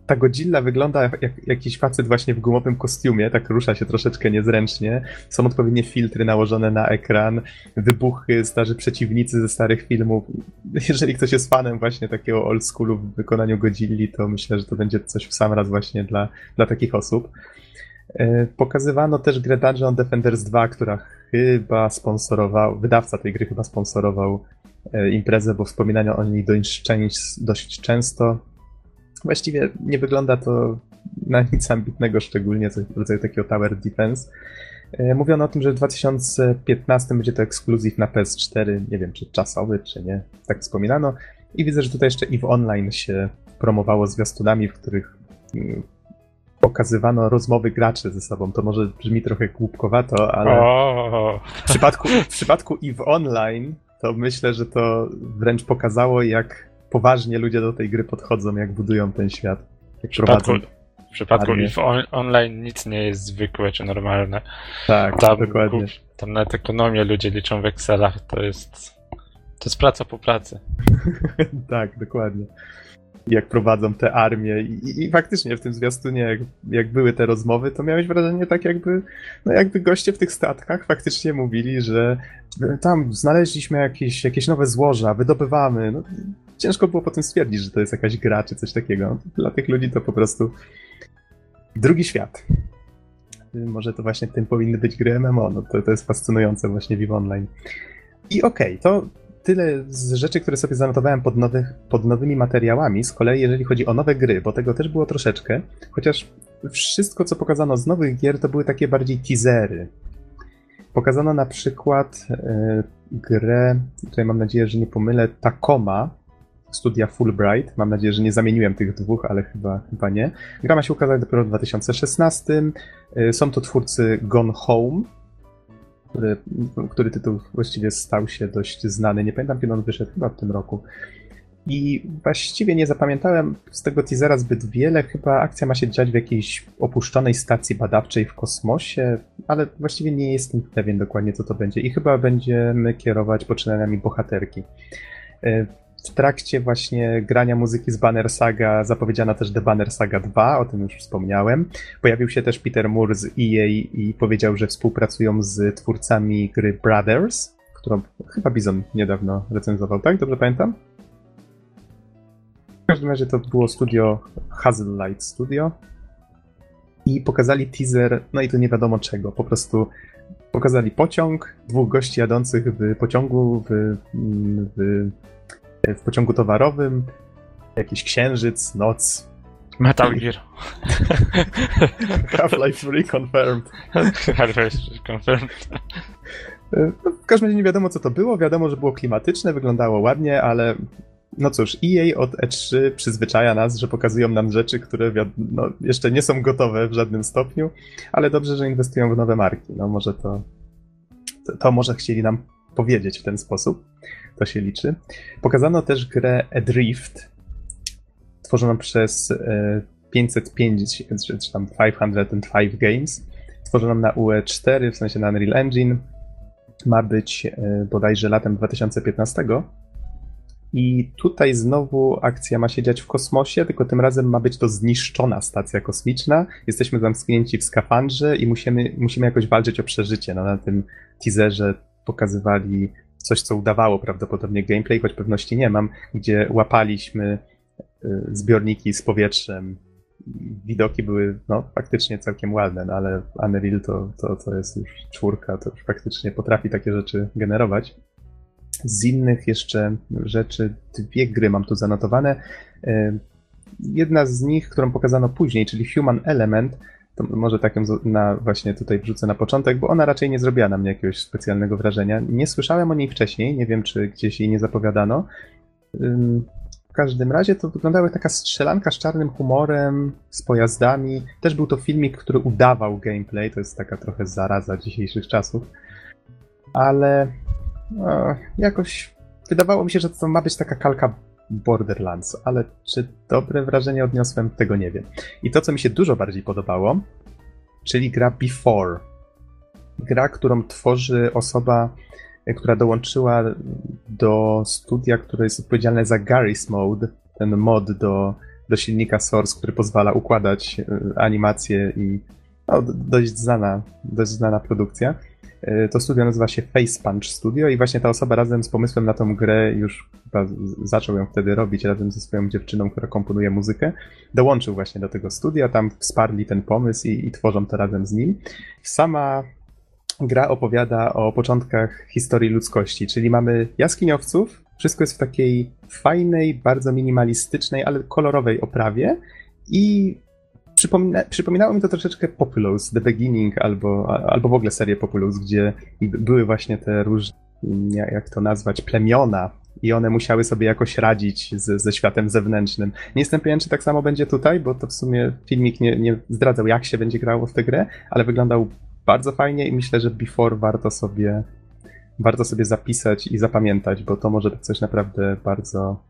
Ta, Godzilla wygląda jak, jak jakiś facet właśnie w gumowym kostiumie, tak rusza się troszeczkę niezręcznie. Są odpowiednie filtry nałożone na ekran, wybuchy, starzy przeciwnicy ze starych filmów. *laughs* Jeżeli ktoś jest fanem właśnie takiego old schoolu w wykonaniu Godzilli, to myślę, że to będzie coś w sam raz właśnie dla, dla takich osób. E, pokazywano też grę Dungeon Defenders 2, która chyba sponsorował, wydawca tej gry chyba sponsorował E, imprezę, bo wspominano o niej dość, dość często. Właściwie nie wygląda to na nic ambitnego, szczególnie coś w rodzaju takiego Tower Defense. E, mówiono o tym, że w 2015 będzie to ekskluzyw na PS4, nie wiem czy czasowy, czy nie, tak wspominano. I widzę, że tutaj jeszcze EVE Online się promowało zwiastunami, w których mm, pokazywano rozmowy graczy ze sobą. To może brzmi trochę głupkowato, ale w przypadku, w przypadku EVE Online to myślę, że to wręcz pokazało, jak poważnie ludzie do tej gry podchodzą, jak budują ten świat. Jak w przypadku, w przypadku if on, online nic nie jest zwykłe czy normalne. Tak, tam, dokładnie. Tam nawet ekonomię ludzie liczą w Excelach, to jest to jest praca po pracy. *laughs* tak, dokładnie jak prowadzą te armie i, i, faktycznie w tym zwiastunie, jak, jak, były te rozmowy, to miałeś wrażenie tak jakby, no jakby goście w tych statkach faktycznie mówili, że tam znaleźliśmy jakieś, jakieś nowe złoża, wydobywamy, no, ciężko było potem stwierdzić, że to jest jakaś gra czy coś takiego. Dla tych ludzi to po prostu drugi świat. Może to właśnie tym powinny być gry MMO, no to, to jest fascynujące właśnie w Online. I okej, okay, to tyle z rzeczy, które sobie zanotowałem pod, nowych, pod nowymi materiałami. Z kolei, jeżeli chodzi o nowe gry, bo tego też było troszeczkę, chociaż wszystko, co pokazano z nowych gier, to były takie bardziej teasery. Pokazano na przykład e, grę, tutaj mam nadzieję, że nie pomylę, Tacoma studia Fulbright. Mam nadzieję, że nie zamieniłem tych dwóch, ale chyba, chyba nie. Gra ma się ukazać dopiero w 2016. E, są to twórcy Gone Home, który, który tytuł właściwie stał się dość znany. Nie pamiętam, kiedy on wyszedł, chyba w tym roku. I właściwie nie zapamiętałem z tego teasera zbyt wiele. Chyba akcja ma się dziać w jakiejś opuszczonej stacji badawczej w kosmosie, ale właściwie nie jestem pewien dokładnie, co to będzie. I chyba będziemy kierować poczynaniami bohaterki. W trakcie właśnie grania muzyki z Banner Saga zapowiedziano też The Banner Saga 2, o tym już wspomniałem. Pojawił się też Peter Moore z EA i powiedział, że współpracują z twórcami gry Brothers, którą chyba Bizon niedawno recenzował, tak? Dobrze pamiętam? W każdym razie to było studio Hazel Light Studio i pokazali teaser, no i to nie wiadomo czego, po prostu pokazali pociąg, dwóch gości jadących w pociągu w, w w pociągu towarowym, jakiś księżyc, noc. Metal *laughs* Gear. Half-Life Reconfirmed. *laughs* Half-Life Reconfirmed. No, w każdym razie nie wiadomo co to było, wiadomo, że było klimatyczne, wyglądało ładnie, ale no cóż, EA od E3 przyzwyczaja nas, że pokazują nam rzeczy, które no, jeszcze nie są gotowe w żadnym stopniu, ale dobrze, że inwestują w nowe marki. No może to, to, to może chcieli nam powiedzieć w ten sposób to się liczy. Pokazano też grę Adrift, tworzoną przez 505, e, czy tam 505 Games, tworzoną na UE4, w sensie na Unreal Engine. Ma być e, bodajże latem 2015. I tutaj znowu akcja ma się dziać w kosmosie, tylko tym razem ma być to zniszczona stacja kosmiczna. Jesteśmy zamknięci w skafandrze i musimy, musimy jakoś walczyć o przeżycie. No, na tym teaserze pokazywali coś, co udawało prawdopodobnie gameplay, choć pewności nie mam, gdzie łapaliśmy y, zbiorniki z powietrzem. Widoki były no, faktycznie całkiem ładne, no, ale Unreal to, to, to jest już czwórka, to już faktycznie potrafi takie rzeczy generować. Z innych jeszcze rzeczy, dwie gry mam tu zanotowane. Y, jedna z nich, którą pokazano później, czyli Human Element, to może tak ją na, właśnie tutaj wrzucę na początek, bo ona raczej nie zrobiła na mnie jakiegoś specjalnego wrażenia. Nie słyszałem o niej wcześniej, nie wiem czy gdzieś jej nie zapowiadano. każdym razie to wyglądało jak taka strzelanka z czarnym humorem, z pojazdami. Też był to filmik, który udawał gameplay, to jest taka trochę zaraza dzisiejszych czasów. Ale no, jakoś wydawało mi się, że to ma być taka kalka Borderlands, ale czy dobre wrażenie odniosłem, tego nie wiem. I to, co mi się dużo bardziej podobało, czyli gra Before. Gra, którą tworzy osoba, która dołączyła do studia, które jest odpowiedzialne za Garry's Mode, ten mod do, do silnika Source, który pozwala układać e, animacje i no, dość znana, dość znana produkcja. E, to studio nazywa się Face Punch Studio i właśnie ta osoba razem z pomysłem na tą grę już chyba zaczął ją wtedy robić razem ze swoją dziewczyną, która komponuje muzykę. Dołączył właśnie do tego studia, tam wsparli ten pomysł i, i tworzą to razem z nim. Sama gra opowiada o początkach historii ludzkości, czyli mamy jaskiniowców, wszystko jest w takiej fajnej, bardzo minimalistycznej, ale kolorowej oprawie i przypomina, przypominało mi to troszeczkę Populous, The Beginning albo, albo w ogóle serię Populous, gdzie były właśnie te różne, jak to nazwać, plemiona i one musiały sobie jakoś radzić z, ze światem zewnętrznym. Nie jestem pewien, czy tak samo będzie tutaj, bo to w sumie filmik nie, nie zdradzał, jak się będzie grało w tę grę, ale wyglądał bardzo fajnie i myślę, że Before warto sobie, warto sobie zapisać i zapamiętać, bo to może być coś naprawdę bardzo,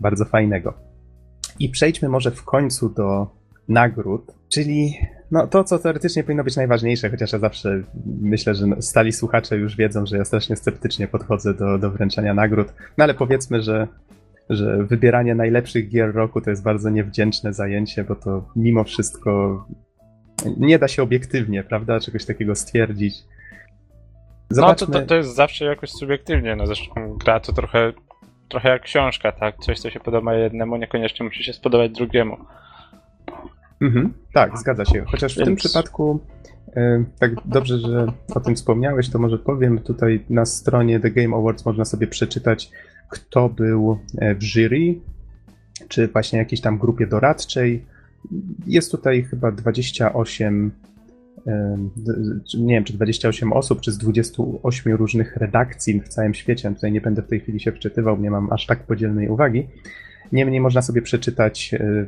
bardzo fajnego. I przejdźmy może w końcu do nagród, czyli no, to, co teoretycznie powinno być najważniejsze, chociaż ja zawsze myślę, że stali słuchacze już wiedzą, że ja strasznie sceptycznie podchodzę do, do wręczania nagród, no ale powiedzmy, że, że wybieranie najlepszych gier roku to jest bardzo niewdzięczne zajęcie, bo to mimo wszystko nie da się obiektywnie, prawda, czegoś takiego stwierdzić. Zobaczmy. No to, to, to jest zawsze jakoś subiektywnie, no zresztą gra to trochę, trochę jak książka, tak? Coś, co się podoba jednemu, niekoniecznie musi się spodobać drugiemu. Mhm, tak, zgadza się. Chociaż Więc... w tym przypadku, e, tak dobrze, że o tym wspomniałeś, to może powiem, tutaj na stronie The Game Awards można sobie przeczytać, kto był e, w jury, czy właśnie jakiejś tam grupie doradczej, jest tutaj chyba 28, nie wiem, czy 28 osób, czy z 28 różnych redakcji w całym świecie. Tutaj nie będę w tej chwili się wczytywał, nie mam aż tak podzielnej uwagi. Niemniej można sobie przeczytać e,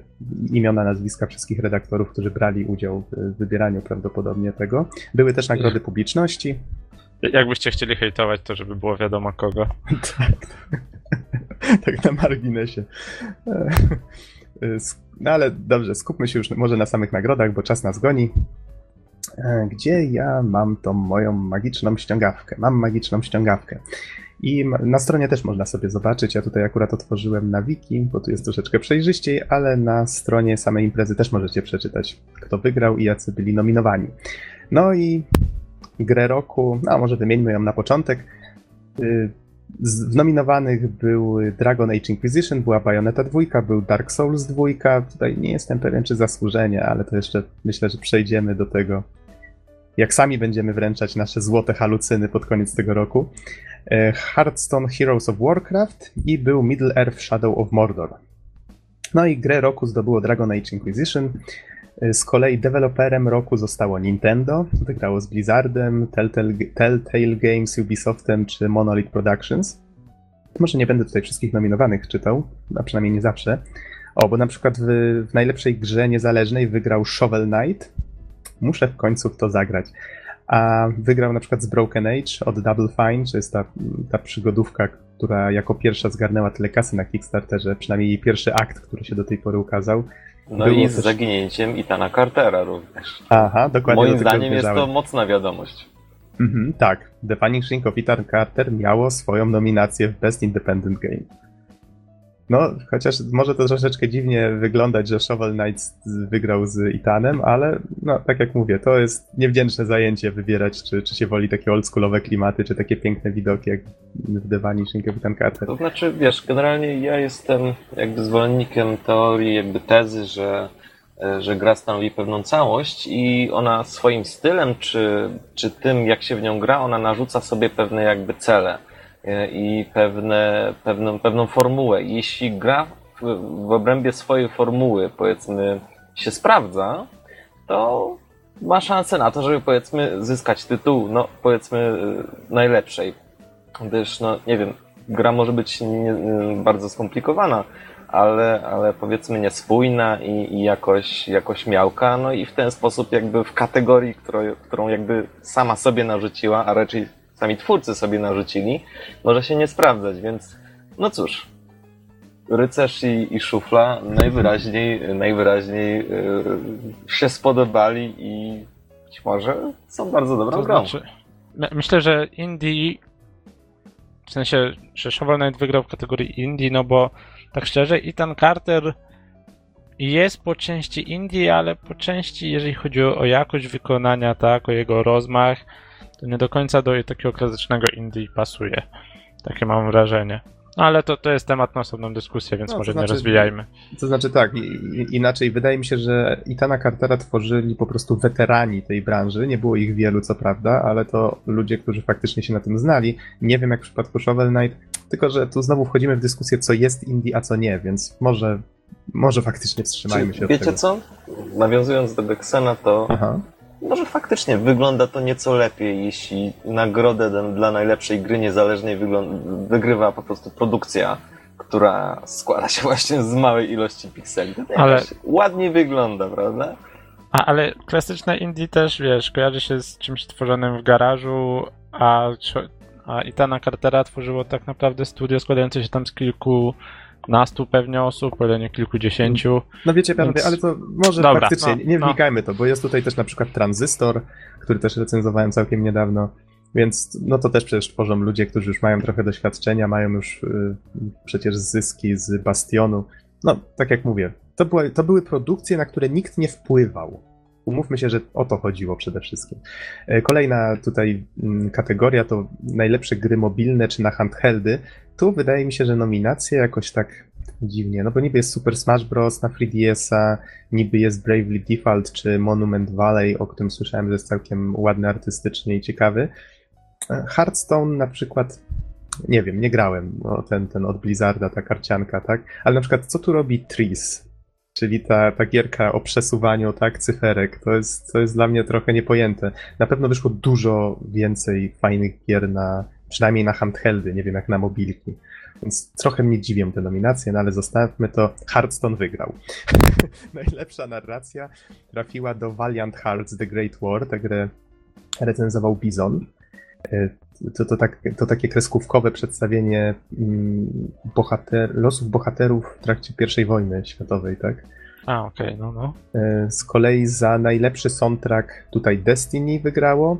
imiona, nazwiska wszystkich redaktorów, którzy brali udział w wybieraniu prawdopodobnie tego. Były też nagrody publiczności. Jakbyście chcieli hejtować, to żeby było wiadomo kogo. *laughs* tak, *laughs* tak na marginesie. E, e, no ale dobrze, skupmy się już może na samych nagrodach, bo czas nas goni. Gdzie ja mam tą moją magiczną ściągawkę? Mam magiczną ściągawkę. I na stronie też można sobie zobaczyć. Ja tutaj akurat otworzyłem na wiki, bo tu jest troszeczkę przejrzyściej, ale na stronie samej imprezy też możecie przeczytać, kto wygrał i jacy byli nominowani. No i grę roku, a może wymieńmy ją na początek. Y, z nominowanych był Dragon Age Inquisition, była Bayonetta 2, był Dark Souls 2. Tutaj nie jestem pewien, czy zasłużenie, ale to jeszcze myślę, że przejdziemy do tego, jak sami będziemy wręczać nasze złote halucyny pod koniec tego roku. E, Hearthstone Heroes of Warcraft i był Middle Earth Shadow of Mordor. No i grę roku zdobyło Dragon Age Inquisition. E, z kolei deweloperem roku zostało Nintendo, wygrało z Blizzardem, Telltale, Telltale Games, Ubisoftem czy Monolith Productions. Może nie będę tutaj wszystkich nominowanych czytał, a przynajmniej nie zawsze. O, bo na przykład w, w najlepszej grze niezależnej wygrał Shovel Knight. Muszę w końcu w to zagrać. A wygrał na przykład z Broken Age od Double Fine, to jest ta, ta przygodówka, która jako pierwsza zgarnęła tyle kasy na Kickstarterze, przynajmniej jej pierwszy akt, który się do tej pory ukazał. No Było i z też... zaginięciem Itana Cartera również. Aha, dokładnie. Moim zdaniem jest to mocna wiadomość. Mhm, tak. The Punishing of Ethan Carter miało swoją nominację w Best Independent Game. No, chociaż może to troszeczkę dziwnie wyglądać, że Shovel Knight wygrał z Itanem, ale no, tak jak mówię, to jest niewdzięczne zajęcie wybierać, czy, czy się woli takie oldschoolowe klimaty, czy takie piękne widoki jak w The Vanishing Ethan Carter. To znaczy, wiesz, generalnie ja jestem jakby zwolennikiem teorii, jakby tezy, że że gra stanowi pewną całość i ona swoim stylem, czy, czy tym, jak się w nią gra, ona narzuca sobie pewne jakby cele. E, i pewne, pewną, pewną formułę. jeśli gra w, w obrębie swojej formuły, powiedzmy, się sprawdza, to ma szansę na to, żeby powiedzmy zyskać tytuł, no powiedzmy e, najlepszej. Gdyż, no nie wiem, gra może być nie, bardzo skomplikowana, ale, ale powiedzmy niespójna i, i jakoś, jakoś miałka, no i w ten sposób jakby w kategorii, którą, którą jakby sama sobie narzuciła, a raczej sami twórcy sobie narzucili, może się nie sprawdzać, więc no cóż, rycerz i, i szufla najwyraźniej, najwyraźniej yy, się spodobali i być może są bardzo dobrą To grą. znaczy, my- myślę, że Indie, w sensie, że Shovel Knight wygrał w kategorii Indie, no bo tak szczerze, Ethan Carter jest po części Indie, ale po części, jeżeli chodzi o jakość wykonania, tak, o jego rozmach, to nie do końca do takiego klasycznego Indie pasuje. Takie mam wrażenie. No ale to, to jest temat na osobną dyskusję, więc No, może znaczy- nie rozwijajmy. To znaczy tak, inaczej wydaje mi się, że Itana Cartera tworzyli po prostu weterani tej branży. Nie było ich wielu, co prawda, ale to ludzie, którzy faktycznie się na tym znali. Nie wiem jak w przypadku Shovel Knight, tylko że tu znowu wchodzimy w dyskusję, co jest indie, a co nie, więc może, może faktycznie wstrzymajmy Czy się od wiecie tego. co? Nawiązując do Geksena, to Aha. Może faktycznie wygląda to nieco lepiej, jeśli nagrodę dla najlepszej gry niezależnej wygrywa po prostu produkcja, która składa się *laughs* właśnie z małej ilości pikseli. To Ale- jakoś ładniej wygląda, prawda? A, ale klasyczne indie też, wiesz, kojarzy się z czymś tworzonym w garażu, a, a Itana Cartera tworzyło tak naprawdę studio składające się tam z kilkunastu pewnie osób, o ile nie kilkudziesięciu. No wiecie, panowie, Więc- ale to może Dobra, faktycznie, no, nie no. wnikajmy to, bo jest tutaj też na przykład Transystor, który też recenzowałem całkiem niedawno, więc no to też przecież tworzą ludzie, którzy już mają trochę doświadczenia, mają już y, przecież zyski z Bastionu. No, tak jak mówię, to były, to były produkcje, na które nikt nie wpływał. Umówmy się, że o to chodziło przede wszystkim. E, Kolejna tutaj mm, kategoria to najlepsze gry mobilne czy na handheldy. Tu wydaje mi się, że nominacje jakoś tak dziwnie, no bo niby jest Super Smash Bros. na 3DS-a, niby jest Bravely Default czy Monument Valley, o którym słyszałem, że jest całkiem ładny artystycznie i ciekawy. E, Hearthstone na przykład, nie wiem, nie grałem, no, ten, ten od Blizzarda, ta karcianka, tak? Ale na przykład co tu robi Trees? Czyli ta, ta gierka o przesuwaniu, tak, cyferek, to jest, to jest dla mnie trochę niepojęte. Na pewno wyszło dużo więcej fajnych gier na, przynajmniej na handheldy, nie wiem jak na mobilki. Więc trochę mnie dziwią te nominacje, no ale zostawmy to. Hearthstone wygrał. *laughs* Najlepsza narracja trafiła do Valiant Hearts The Great War, tę grę recenzował Bizon. To, to, tak, to takie kreskówkowe przedstawienie mm, bohater, losów bohaterów w trakcie I wojny światowej, tak? A, okej, no, no. E, Z kolei za najlepszy soundtrack tutaj Destiny wygrało.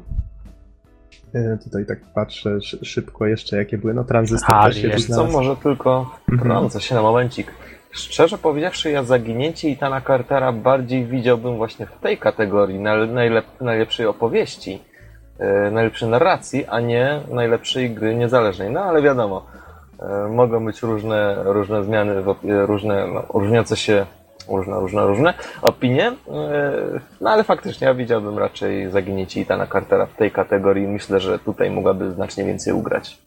E, Tutaj tak patrzę szy- szybko jeszcze, jakie były. No, Transystor Ale też się jest Co może tylko Mhm. wtrącę się na momencik. Szczerze powiedziawszy, ja zaginięcie Itana Cartera bardziej widziałbym właśnie w tej kategorii najle- najlep- najlepszej opowieści, najlepszej narracji, a nie najlepszej gry niezależnej. No ale wiadomo, e, mogą być różne, różne zmiany, e, różne, no, różniące się, różne, różne, różne opinie, e, no ale faktycznie ja widziałbym raczej zaginięcie Itana Cartera w tej kategorii. Myślę, że tutaj mogłaby znacznie więcej ugrać.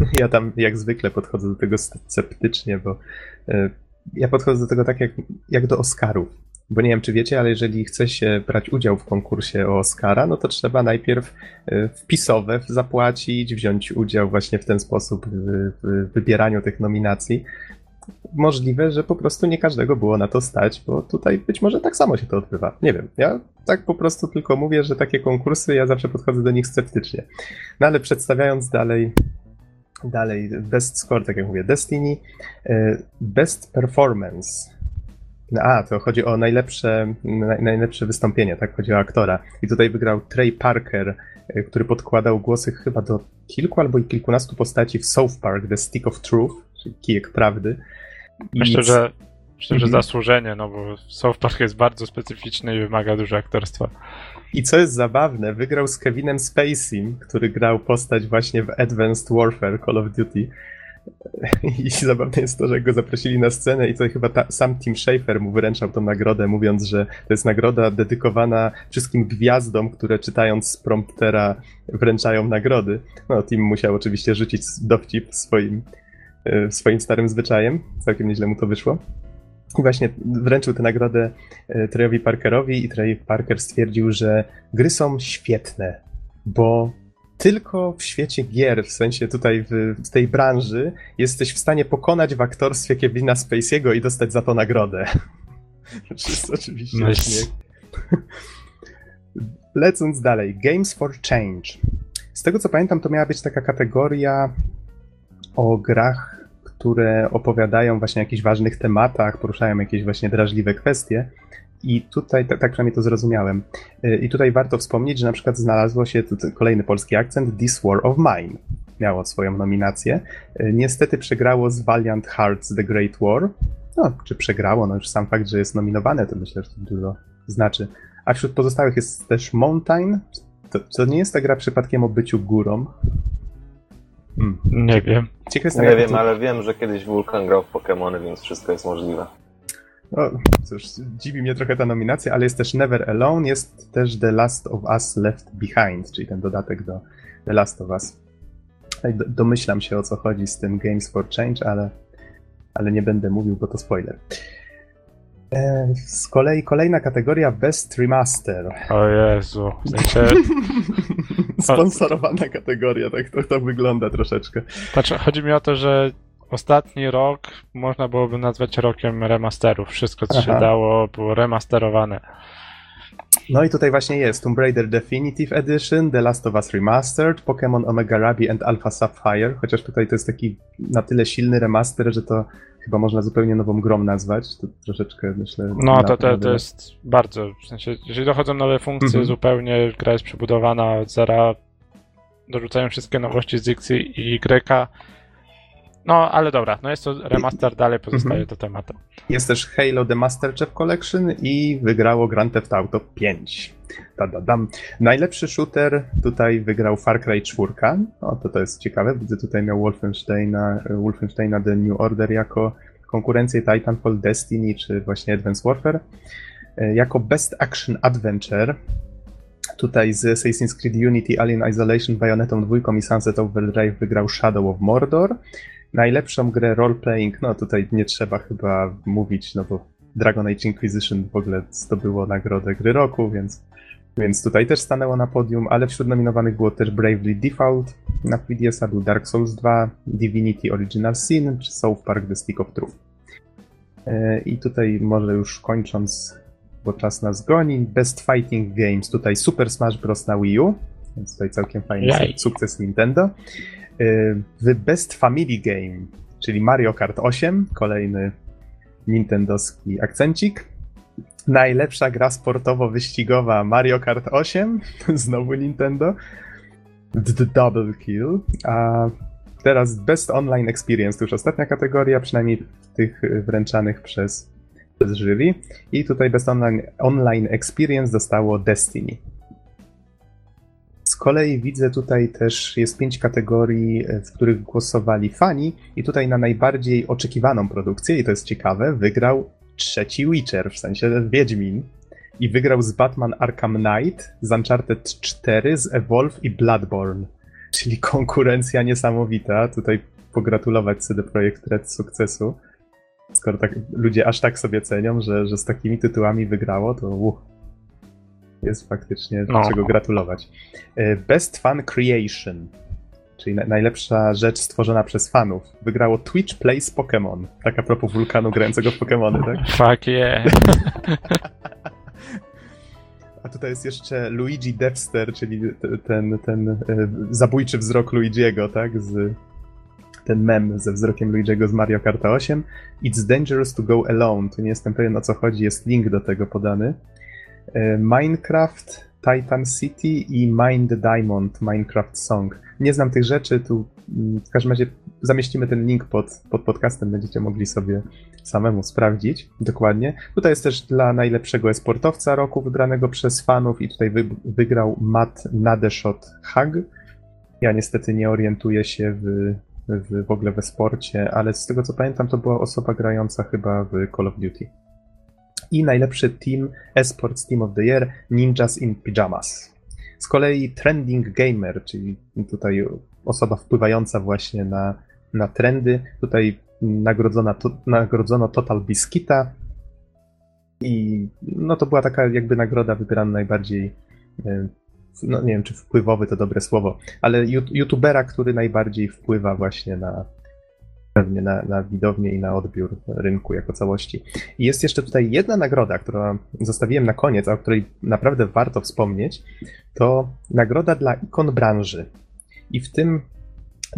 *laughs* Ja tam jak zwykle podchodzę do tego sceptycznie, bo e, ja podchodzę do tego tak jak, jak do Oscarów. Bo nie wiem, czy wiecie, ale jeżeli chce się brać udział w konkursie o Oscara, no to trzeba najpierw e, wpisowe zapłacić, wziąć udział właśnie w ten sposób w, wybieraniu tych nominacji. Możliwe, że po prostu nie każdego było na to stać, bo tutaj być może tak samo się to odbywa. Nie wiem. Ja tak po prostu tylko mówię, że takie konkursy, ja zawsze podchodzę do nich sceptycznie. No ale przedstawiając dalej Dalej, best score, tak jak mówię, Destiny. E, Best performance. No, A, to chodzi o najlepsze, naj, najlepsze wystąpienie, tak? Chodzi o aktora. I tutaj wygrał Trey Parker, e, który podkładał głosy chyba do kilku albo i kilkunastu postaci w South Park, The Stick of Truth, czyli kijek prawdy. I Myślę, że, myślę, że Mhm. zasłużenie, no bo South Park jest bardzo specyficzny i wymaga dużo aktorstwa. I co jest zabawne, wygrał z Kevinem Spacey, który grał postać właśnie w Advanced Warfare Call of Duty. *laughs* I zabawne jest to, że go zaprosili na scenę i to chyba ta, sam Tim Schafer mu wręczał tą nagrodę, mówiąc, że to jest nagroda dedykowana wszystkim gwiazdom, które czytając z promptera wręczają nagrody. No, Tim musiał oczywiście rzucić dowcip swoim, e, swoim starym zwyczajem. Całkiem nieźle mu to wyszło. I właśnie wręczył tę nagrodę e, Treyowi Parkerowi i Trey Parker stwierdził, że gry są świetne, bo tylko w świecie gier, w sensie tutaj w, w tej branży, jesteś w stanie pokonać w aktorstwie Kevina Spacey'ego i dostać za to nagrodę. *laughs* Wszyscy oczywiście Nice. śmiech. *laughs* Lecąc dalej, Games for Change. Z tego co pamiętam, to miała być taka kategoria o grach, które opowiadają właśnie o jakichś ważnych tematach, poruszają jakieś właśnie drażliwe kwestie. I tutaj, tak, tak przynajmniej to zrozumiałem. Y, I tutaj warto wspomnieć, że na przykład znalazło się kolejny polski akcent, This War of Mine. Miało swoją nominację. Y, Niestety przegrało z Valiant Hearts The Great War. No, czy przegrało, no już sam fakt, że jest nominowane, to myślę, że to dużo znaczy. A wśród pozostałych jest też Mountain. To, to nie jest ta gra przypadkiem o byciu górą. Hmm. Nie wiem. Ciekaw jestem, Nie wiem, to- ale wiem, że kiedyś Wulkan grał w Pokémony, więc wszystko jest możliwe. No, cóż, dziwi mnie trochę ta nominacja, ale jest też Never Alone, jest też The Last of Us Left Behind, czyli ten dodatek do The Last of Us. Do- Domyślam się o co chodzi z tym Games for Change, ale, ale nie będę mówił, bo to spoiler. E, z kolei kolejna kategoria Best Remaster. O Jezu. Sensie, *laughs* Sponsorowana kategoria, tak to, to wygląda troszeczkę. znaczy, chodzi mi o to, że ostatni rok można byłoby nazwać rokiem remasterów. Wszystko, co się Aha. dało, było remasterowane. No i tutaj właśnie jest Tomb Raider Definitive Edition, The Last of Us Remastered, Pokémon Omega Ruby and Alpha Sapphire, chociaż tutaj to jest taki na tyle silny remaster, że to chyba można zupełnie nową grą nazwać. To troszeczkę myślę. No, to, to, to jest bardzo, w sensie, jeżeli dochodzą nowe funkcje, Mhm. zupełnie gra jest przebudowana od zera, dorzucają wszystkie nowości z X i Y. No, ale dobra, no jest to remaster, dalej pozostaje Mhm. to tematem. Jest też Halo The Master Chief Collection i wygrało Grand Theft Auto 5. Da, da, dam. Najlepszy shooter tutaj wygrał Far Cry 4. No to to jest ciekawe. Widzę tutaj miał Wolfensteina, Wolfensteina The New Order jako konkurencję Titanfall, Destiny czy właśnie Advanced Warfare. E, Jako Best Action Adventure tutaj z Assassin's Creed Unity, Alien Isolation, Bayonetą 2 i Sunset Overdrive wygrał Shadow of Mordor. Najlepszą grę roleplaying, no tutaj nie trzeba chyba mówić, no bo Dragon Age Inquisition w ogóle zdobyło nagrodę gry roku, więc, więc tutaj też stanęło na podium, ale wśród nominowanych było też Bravely Default, na 3DS-a był Dark Souls 2, Divinity Original Sin czy South Park The Stick of Truth. E, I tutaj może już kończąc, bo czas nas goni, Best Fighting Games, tutaj Super Smash Bros. na Wii U, więc tutaj całkiem fajny Jaj. sukces Nintendo. Y, W Best Family Game, czyli Mario Kart 8, kolejny nintendowski akcencik. Najlepsza gra sportowo-wyścigowa Mario Kart 8, *laughs* znowu Nintendo. D- Double kill. A teraz Best Online Experience, to już ostatnia kategoria, przynajmniej tych y, wręczanych przez, przez jury. I tutaj Best Online, online Experience dostało Destiny. Z kolei widzę tutaj też jest pięć kategorii, e, w których głosowali fani, i tutaj na najbardziej oczekiwaną produkcję, i to jest ciekawe, wygrał trzeci Witcher, w sensie Wiedźmin. I wygrał z Batman Arkham Knight, z Uncharted 4, z Evolve i Bloodborne. Czyli konkurencja niesamowita. Tutaj pogratulować CD Projekt Red sukcesu. Skoro tak, ludzie aż tak sobie cenią, że, że z takimi tytułami wygrało, to uh, jest faktycznie No. czego gratulować. E, Best Fan Creation, czyli na, najlepsza rzecz stworzona przez fanów. Wygrało Twitch Plays Pokémon. Tak a propos wulkanu grającego w Pokémony, tak? *laughs* Fuck yeah. *laughs* A tutaj jest jeszcze Luigi Dexter, czyli ten, ten e, zabójczy wzrok Luigiego, tak? Z, ten mem ze wzrokiem Luigiego z Mario Kart 8. It's dangerous to go alone. Tu nie jestem pewien o co chodzi, jest link do tego podany. E, Minecraft, Titan City i the Diamond, Minecraft Song. Nie znam tych rzeczy, tu mm, w każdym razie zamieścimy ten link pod, pod podcastem, będziecie mogli sobie samemu sprawdzić dokładnie. Tutaj jest też dla najlepszego esportowca roku wybranego przez fanów i tutaj wy, wygrał Matt Nadeshot Hag. Ja niestety nie orientuję się w, w, w ogóle we sporcie, ale z tego co pamiętam to była osoba grająca chyba w Call of Duty. I najlepszy team esports Team of the Year Ninjas in Pyjamas. Z kolei Trending Gamer, czyli tutaj osoba wpływająca właśnie na, na trendy. Tutaj nagrodzona, to, nagrodzono Total Biscuita i no to była taka jakby nagroda wybierana najbardziej e, no nie wiem, czy wpływowy to dobre słowo, ale youtubera, który najbardziej wpływa właśnie na, pewnie na, na widownię i na odbiór rynku jako całości. I jest jeszcze tutaj jedna nagroda, którą zostawiłem na koniec, a o której naprawdę warto wspomnieć, to nagroda dla ikon branży. I w tym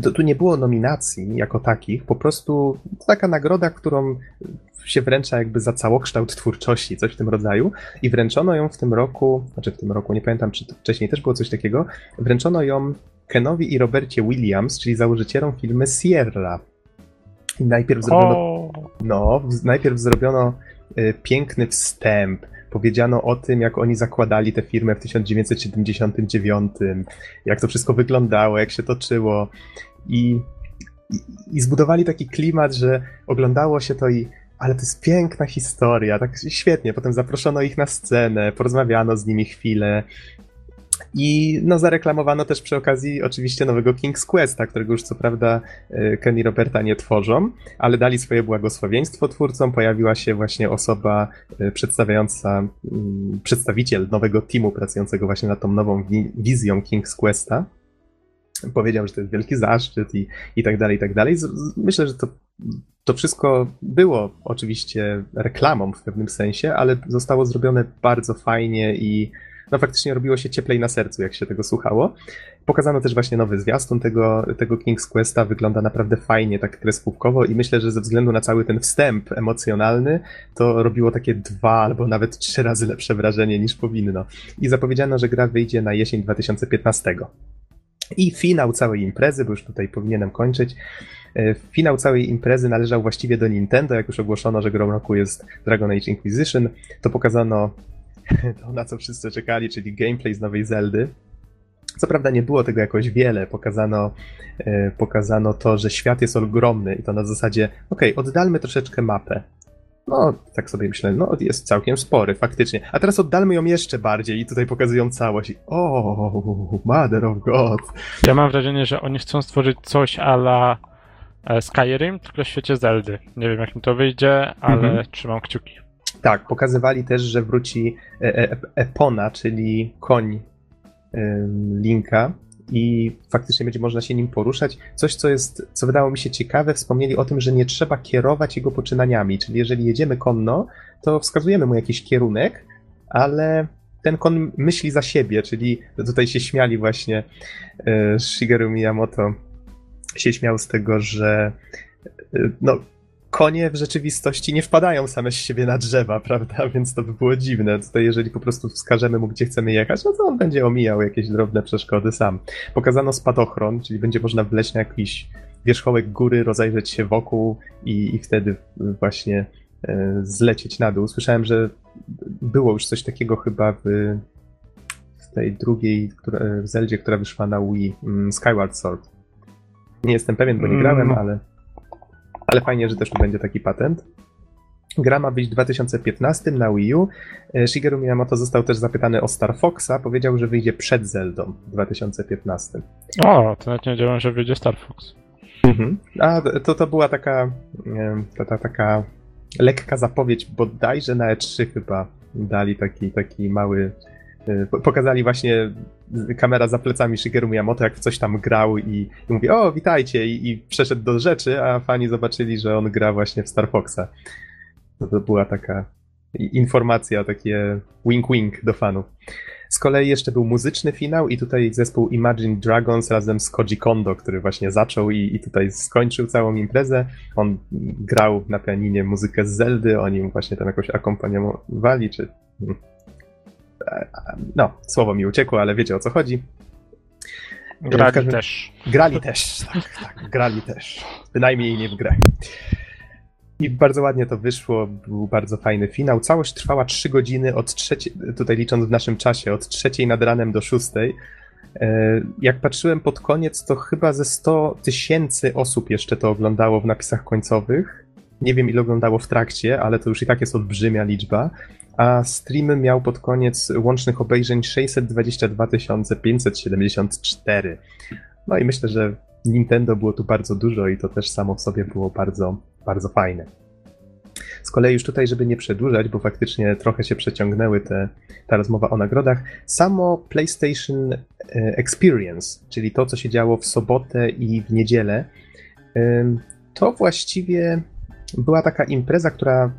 to, tu nie było nominacji jako takich, po prostu taka nagroda, którą się wręcza jakby za całokształt twórczości, coś w tym rodzaju. I wręczono ją w tym roku, znaczy w tym roku, nie pamiętam, czy wcześniej też było coś takiego, wręczono ją Kenowi i Robercie Williams, czyli założycielom filmy Sierra. I najpierw zrobiono. No, najpierw zrobiono y, piękny wstęp. Powiedziano o tym, jak oni zakładali tę firmę w 1979, jak to wszystko wyglądało, jak się toczyło. I, i, i zbudowali taki klimat, że oglądało się to i ale to jest piękna historia, tak świetnie. Potem zaproszono ich na scenę, porozmawiano z nimi chwilę. I no, zareklamowano też przy okazji oczywiście nowego King's Questa, którego już co prawda e, Kenny Roberta nie tworzą, ale dali swoje błogosławieństwo twórcom. Pojawiła się właśnie osoba e, przedstawiająca, mm, przedstawiciel nowego teamu pracującego właśnie nad tą nową wizją King's Questa. Powiedział, że to jest wielki zaszczyt i, i tak dalej, i tak dalej. Myślę, że to to wszystko było oczywiście reklamą w pewnym sensie, ale zostało zrobione bardzo fajnie i no faktycznie robiło się cieplej na sercu, jak się tego słuchało. Pokazano też właśnie nowy zwiastun tego, tego King's Questa, wygląda naprawdę fajnie, tak kreskówkowo i myślę, że ze względu na cały ten wstęp emocjonalny, to robiło takie dwa albo nawet trzy razy lepsze wrażenie niż powinno. I zapowiedziano, że gra wyjdzie na jesień 2015. I finał całej imprezy, bo już tutaj powinienem kończyć, E, finał całej imprezy należał właściwie do Nintendo, jak już ogłoszono, że grą roku jest Dragon Age Inquisition, to pokazano to, *laughs* na co wszyscy czekali, czyli gameplay z nowej Zeldy. Co prawda nie było tego jakoś wiele, pokazano, e, pokazano to, że świat jest ogromny i to na zasadzie, okej, okay, oddalmy troszeczkę mapę. No, tak sobie myślę, no jest całkiem spory, faktycznie. A teraz oddalmy ją jeszcze bardziej i tutaj pokazują całość. O, Mother of God. Ja mam wrażenie, że oni chcą stworzyć coś ala E, Skyrim, tylko w świecie Zeldy. Nie wiem jak mi to wyjdzie, ale mhm. trzymam kciuki. Tak, pokazywali też, że wróci e, e, Epona, czyli koń Linka i faktycznie będzie można się nim poruszać. Coś, co jest, co wydało mi się ciekawe, wspomnieli o tym, że nie trzeba kierować jego poczynaniami, czyli jeżeli jedziemy konno, to wskazujemy mu jakiś kierunek, ale ten kon myśli za siebie, czyli tutaj się śmiali właśnie Shigeru Miyamoto się śmiał z tego, że no, konie w rzeczywistości nie wpadają same z siebie na drzewa, *laughs* prawda? Więc to by było dziwne. Tutaj, jeżeli po prostu wskażemy mu, gdzie chcemy jechać, no to on będzie omijał jakieś drobne przeszkody sam. Pokazano spadochron, czyli będzie można wleźć na jakiś wierzchołek góry, rozejrzeć się wokół i, i wtedy właśnie e, zlecieć na dół. Słyszałem, że było już coś takiego chyba w, w tej drugiej która, w Zeldzie, która wyszła na Wii, mm, Skyward Sword nie jestem pewien, bo nie grałem, mm. ale, ale fajnie, że też tu będzie taki patent. Gra ma być w 2015 na Wii U. E, Shigeru Miyamoto został też zapytany o Star Foxa. Powiedział, że wyjdzie przed Zeldą w 2015. O, to nawet nie wiedziałem, że wyjdzie Star Fox. Mhm. A to, to była taka, ta, ta, taka lekka zapowiedź, bodajże na E3 chyba dali taki, taki mały pokazali właśnie kamera za plecami Shigeru Miyamoto, jak w coś tam grał i, i mówi, o, witajcie, I, i, przeszedł do rzeczy, a fani zobaczyli, że on gra właśnie w Star Foxa. To, to była taka informacja, takie wink-wink do fanów. Z kolei jeszcze był muzyczny finał i tutaj zespół Imagine Dragons razem z Koji Kondo, który właśnie zaczął i, i tutaj skończył całą imprezę. On grał na pianinie muzykę z Zeldy, oni właśnie tam jakoś akompaniowali, czy no, słowo mi uciekło, ale wiecie o co chodzi. Grali każdym... też. Grali też, tak, tak, grali też. Bynajmniej nie w grę. I bardzo ładnie to wyszło, był bardzo fajny finał. Całość trwała 3 godziny od trzeciej, tutaj licząc w naszym czasie, od trzeciej nad ranem do szóstej. E, jak patrzyłem pod koniec, to chyba ze 100 tysięcy osób jeszcze to oglądało w napisach końcowych. Nie wiem, ile oglądało w trakcie, ale to już i tak jest olbrzymia liczba a stream miał pod koniec łącznych obejrzeń 622 574. No i myślę, że Nintendo było tu bardzo dużo i to też samo w sobie było bardzo, bardzo fajne. Z kolei już tutaj, żeby nie przedłużać, bo faktycznie trochę się przeciągnęły te, ta rozmowa o nagrodach, samo PlayStation e, Experience, czyli to, co się działo w sobotę i w niedzielę, to właściwie była taka impreza, która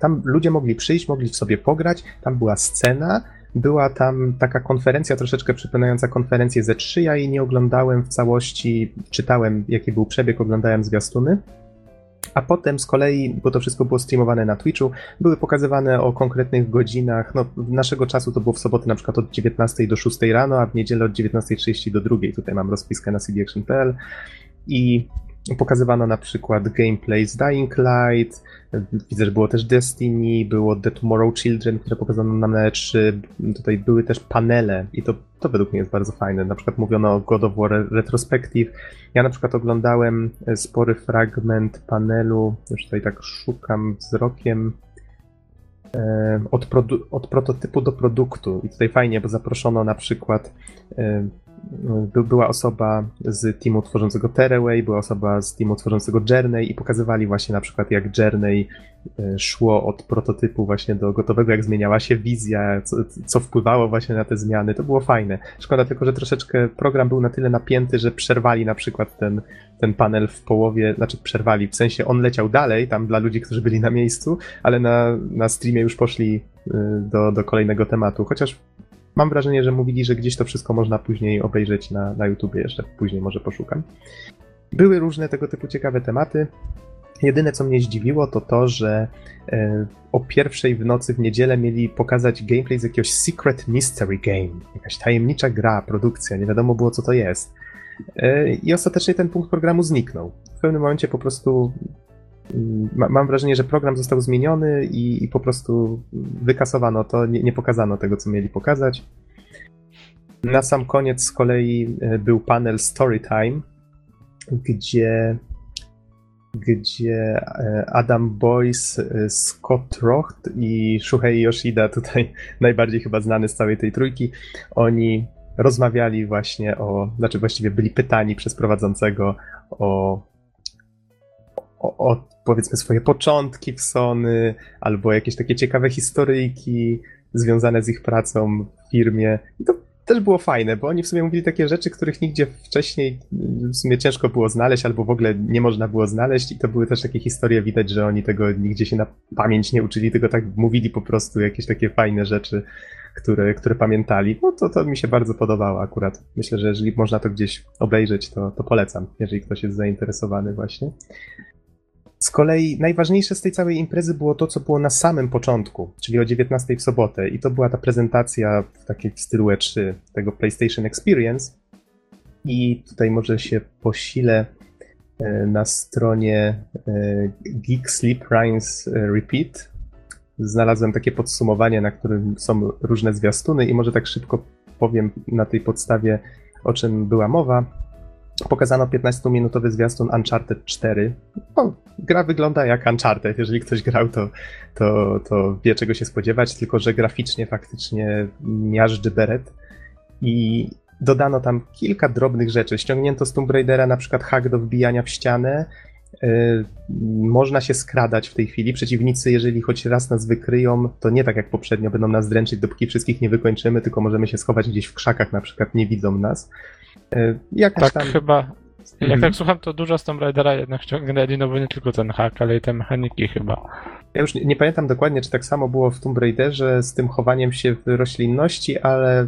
tam ludzie mogli przyjść, mogli w sobie pograć, tam była scena, była tam taka konferencja troszeczkę przypominająca konferencję ze 3 ja jej nie oglądałem w całości, czytałem jaki był przebieg, oglądałem zwiastuny. A potem z kolei, bo to wszystko było streamowane na Twitchu, były pokazywane o konkretnych godzinach. No, naszego czasu to było w sobotę na przykład od 19 do 6 rano, a w niedzielę od 19.30 do 2. Tutaj mam rozpiskę na cdaction.pl. I Pokazywano na przykład gameplay z Dying Light, widzę, że było też Destiny, było The Tomorrow Children, które pokazano nam na E3, tutaj były też panele i to, to według mnie jest bardzo fajne. Na przykład mówiono o God of War Retrospective. Ja na przykład oglądałem spory fragment panelu, już tutaj tak szukam wzrokiem, e, od, od, prototypu do produktu. I tutaj fajnie, bo zaproszono na przykład e, by, była osoba z teamu tworzącego Tearaway, była osoba z teamu tworzącego Journey i pokazywali właśnie na przykład jak Journey e, szło od prototypu właśnie do gotowego, jak zmieniała się wizja, co, co wpływało właśnie na te zmiany. To było fajne. Szkoda tylko, że troszeczkę program był na tyle napięty, że przerwali na przykład ten, ten panel w połowie, znaczy przerwali, w sensie on leciał dalej, tam dla ludzi, którzy byli na miejscu, ale na, na streamie już poszli e, do, do kolejnego tematu. Chociaż mam wrażenie, że mówili, że gdzieś to wszystko można później obejrzeć na, na YouTubie, jeszcze później może poszukam. Były różne tego typu ciekawe tematy. Jedyne, co mnie zdziwiło, to to, że e, o pierwszej w nocy w niedzielę mieli pokazać gameplay z jakiegoś Secret Mystery Game. Jakaś tajemnicza gra, produkcja, nie wiadomo było, co to jest. E, I ostatecznie ten punkt programu zniknął. W pewnym momencie po prostu mam wrażenie, że program został zmieniony i, i po prostu wykasowano to, nie, nie, pokazano tego, co mieli pokazać. Na sam koniec z kolei e, był panel Storytime, gdzie, gdzie e, Adam Boyce, e, Scott Rocht i Shuhei Yoshida, tutaj *laughs* najbardziej chyba znany z całej tej trójki, oni rozmawiali właśnie o, znaczy właściwie byli pytani przez prowadzącego o o, o, powiedzmy swoje początki w Sony, albo jakieś takie ciekawe historyjki związane z ich pracą w firmie. I to też było fajne, bo oni w sumie mówili takie rzeczy, których nigdzie wcześniej w sumie ciężko było znaleźć, albo w ogóle nie można było znaleźć i to były też takie historie, widać, że oni tego nigdzie się na pamięć nie uczyli, tylko tak mówili po prostu jakieś takie fajne rzeczy, które, które pamiętali. No to, to mi się bardzo podobało akurat. Myślę, że jeżeli można to gdzieś obejrzeć, to, to polecam, jeżeli ktoś jest zainteresowany właśnie. Z kolei najważniejsze z tej całej imprezy było to, co było na samym początku, czyli o 19 w sobotę. I to była ta prezentacja w takiej stylu E3 tego PlayStation Experience. I tutaj może się posilę e, na stronie e, Geek Sleep Rise Repeat. Znalazłem takie podsumowanie, na którym są różne zwiastuny i może tak szybko powiem na tej podstawie, o czym była mowa. Pokazano 15-minutowy zwiastun Uncharted 4. No, gra wygląda jak Uncharted. Jeżeli ktoś grał, to, to, to wie czego się spodziewać, tylko że graficznie faktycznie miażdży beret. I dodano tam kilka drobnych rzeczy. Ściągnięto z Tomb Raidera na przykład hack do wbijania w ścianę. Yy, można się skradać w tej chwili. Przeciwnicy, jeżeli choć raz nas wykryją, to nie tak jak poprzednio będą nas dręczyć, dopóki wszystkich nie wykończymy, tylko możemy się schować gdzieś w krzakach, na przykład nie widzą nas. E, jak tak tam... chyba. Jak mhm. tak słucham, to dużo z Tomb Raidera jednak ściągnęli, no bo nie tylko ten hack, ale i te mechaniki chyba. Ja już nie, nie, pamiętam dokładnie, czy tak samo było w Tomb Raiderze z tym chowaniem się w roślinności, ale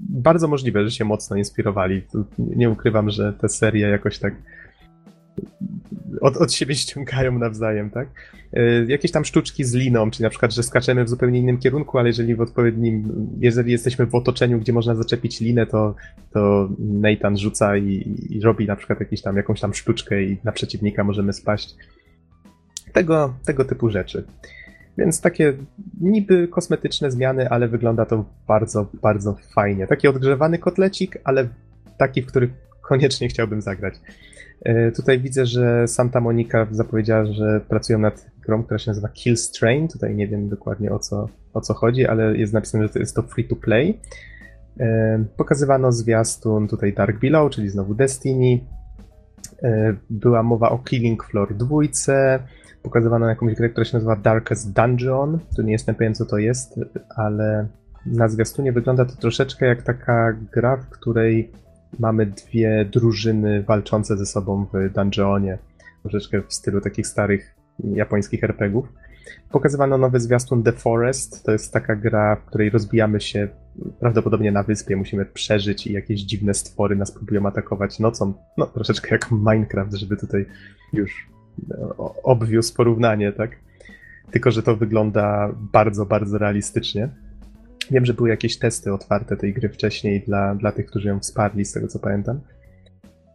bardzo możliwe, że się mocno inspirowali. Nie ukrywam, że te serie jakoś tak od, od siebie ściągają nawzajem, tak? E, jakieś tam sztuczki z liną, czyli na przykład, że skaczemy w zupełnie innym kierunku, ale jeżeli w odpowiednim, jeżeli jesteśmy w otoczeniu, gdzie można zaczepić linę, to, to Nathan rzuca i, i robi na przykład jakieś tam, jakąś tam sztuczkę i na przeciwnika możemy spaść. Tego, tego typu rzeczy. Więc takie niby kosmetyczne zmiany, ale wygląda to bardzo, bardzo fajnie. Taki odgrzewany kotlecik, ale taki, w który koniecznie chciałbym zagrać. E, tutaj widzę, że Santa Monica zapowiedziała, że pracują nad grą, która się nazywa Kill Strain. Tutaj nie wiem dokładnie o co, o co chodzi, ale jest napisane, że to jest to free to play. E, pokazywano zwiastun tutaj Dark Below, czyli znowu Destiny. E, była mowa o Killing Floor 2. pokazywano jakąś grę, która się nazywa Darkest Dungeon. Tu nie jestem pewien, co to jest, ale na zwiastunie wygląda to troszeczkę jak taka gra, w której mamy dwie drużyny walczące ze sobą w dungeonie. Troszeczkę w stylu takich starych japońskich RPGów. Pokazywano nowy zwiastun The Forest. To jest taka gra, w której rozbijamy się prawdopodobnie na wyspie. Musimy przeżyć i jakieś dziwne stwory nas próbują atakować nocą. No, troszeczkę jak Minecraft, żeby tutaj już obwiózł porównanie, tak? Tylko, że to wygląda bardzo, bardzo realistycznie. Wiem, że były jakieś testy otwarte tej gry wcześniej dla, dla tych, którzy ją wsparli, z tego co pamiętam.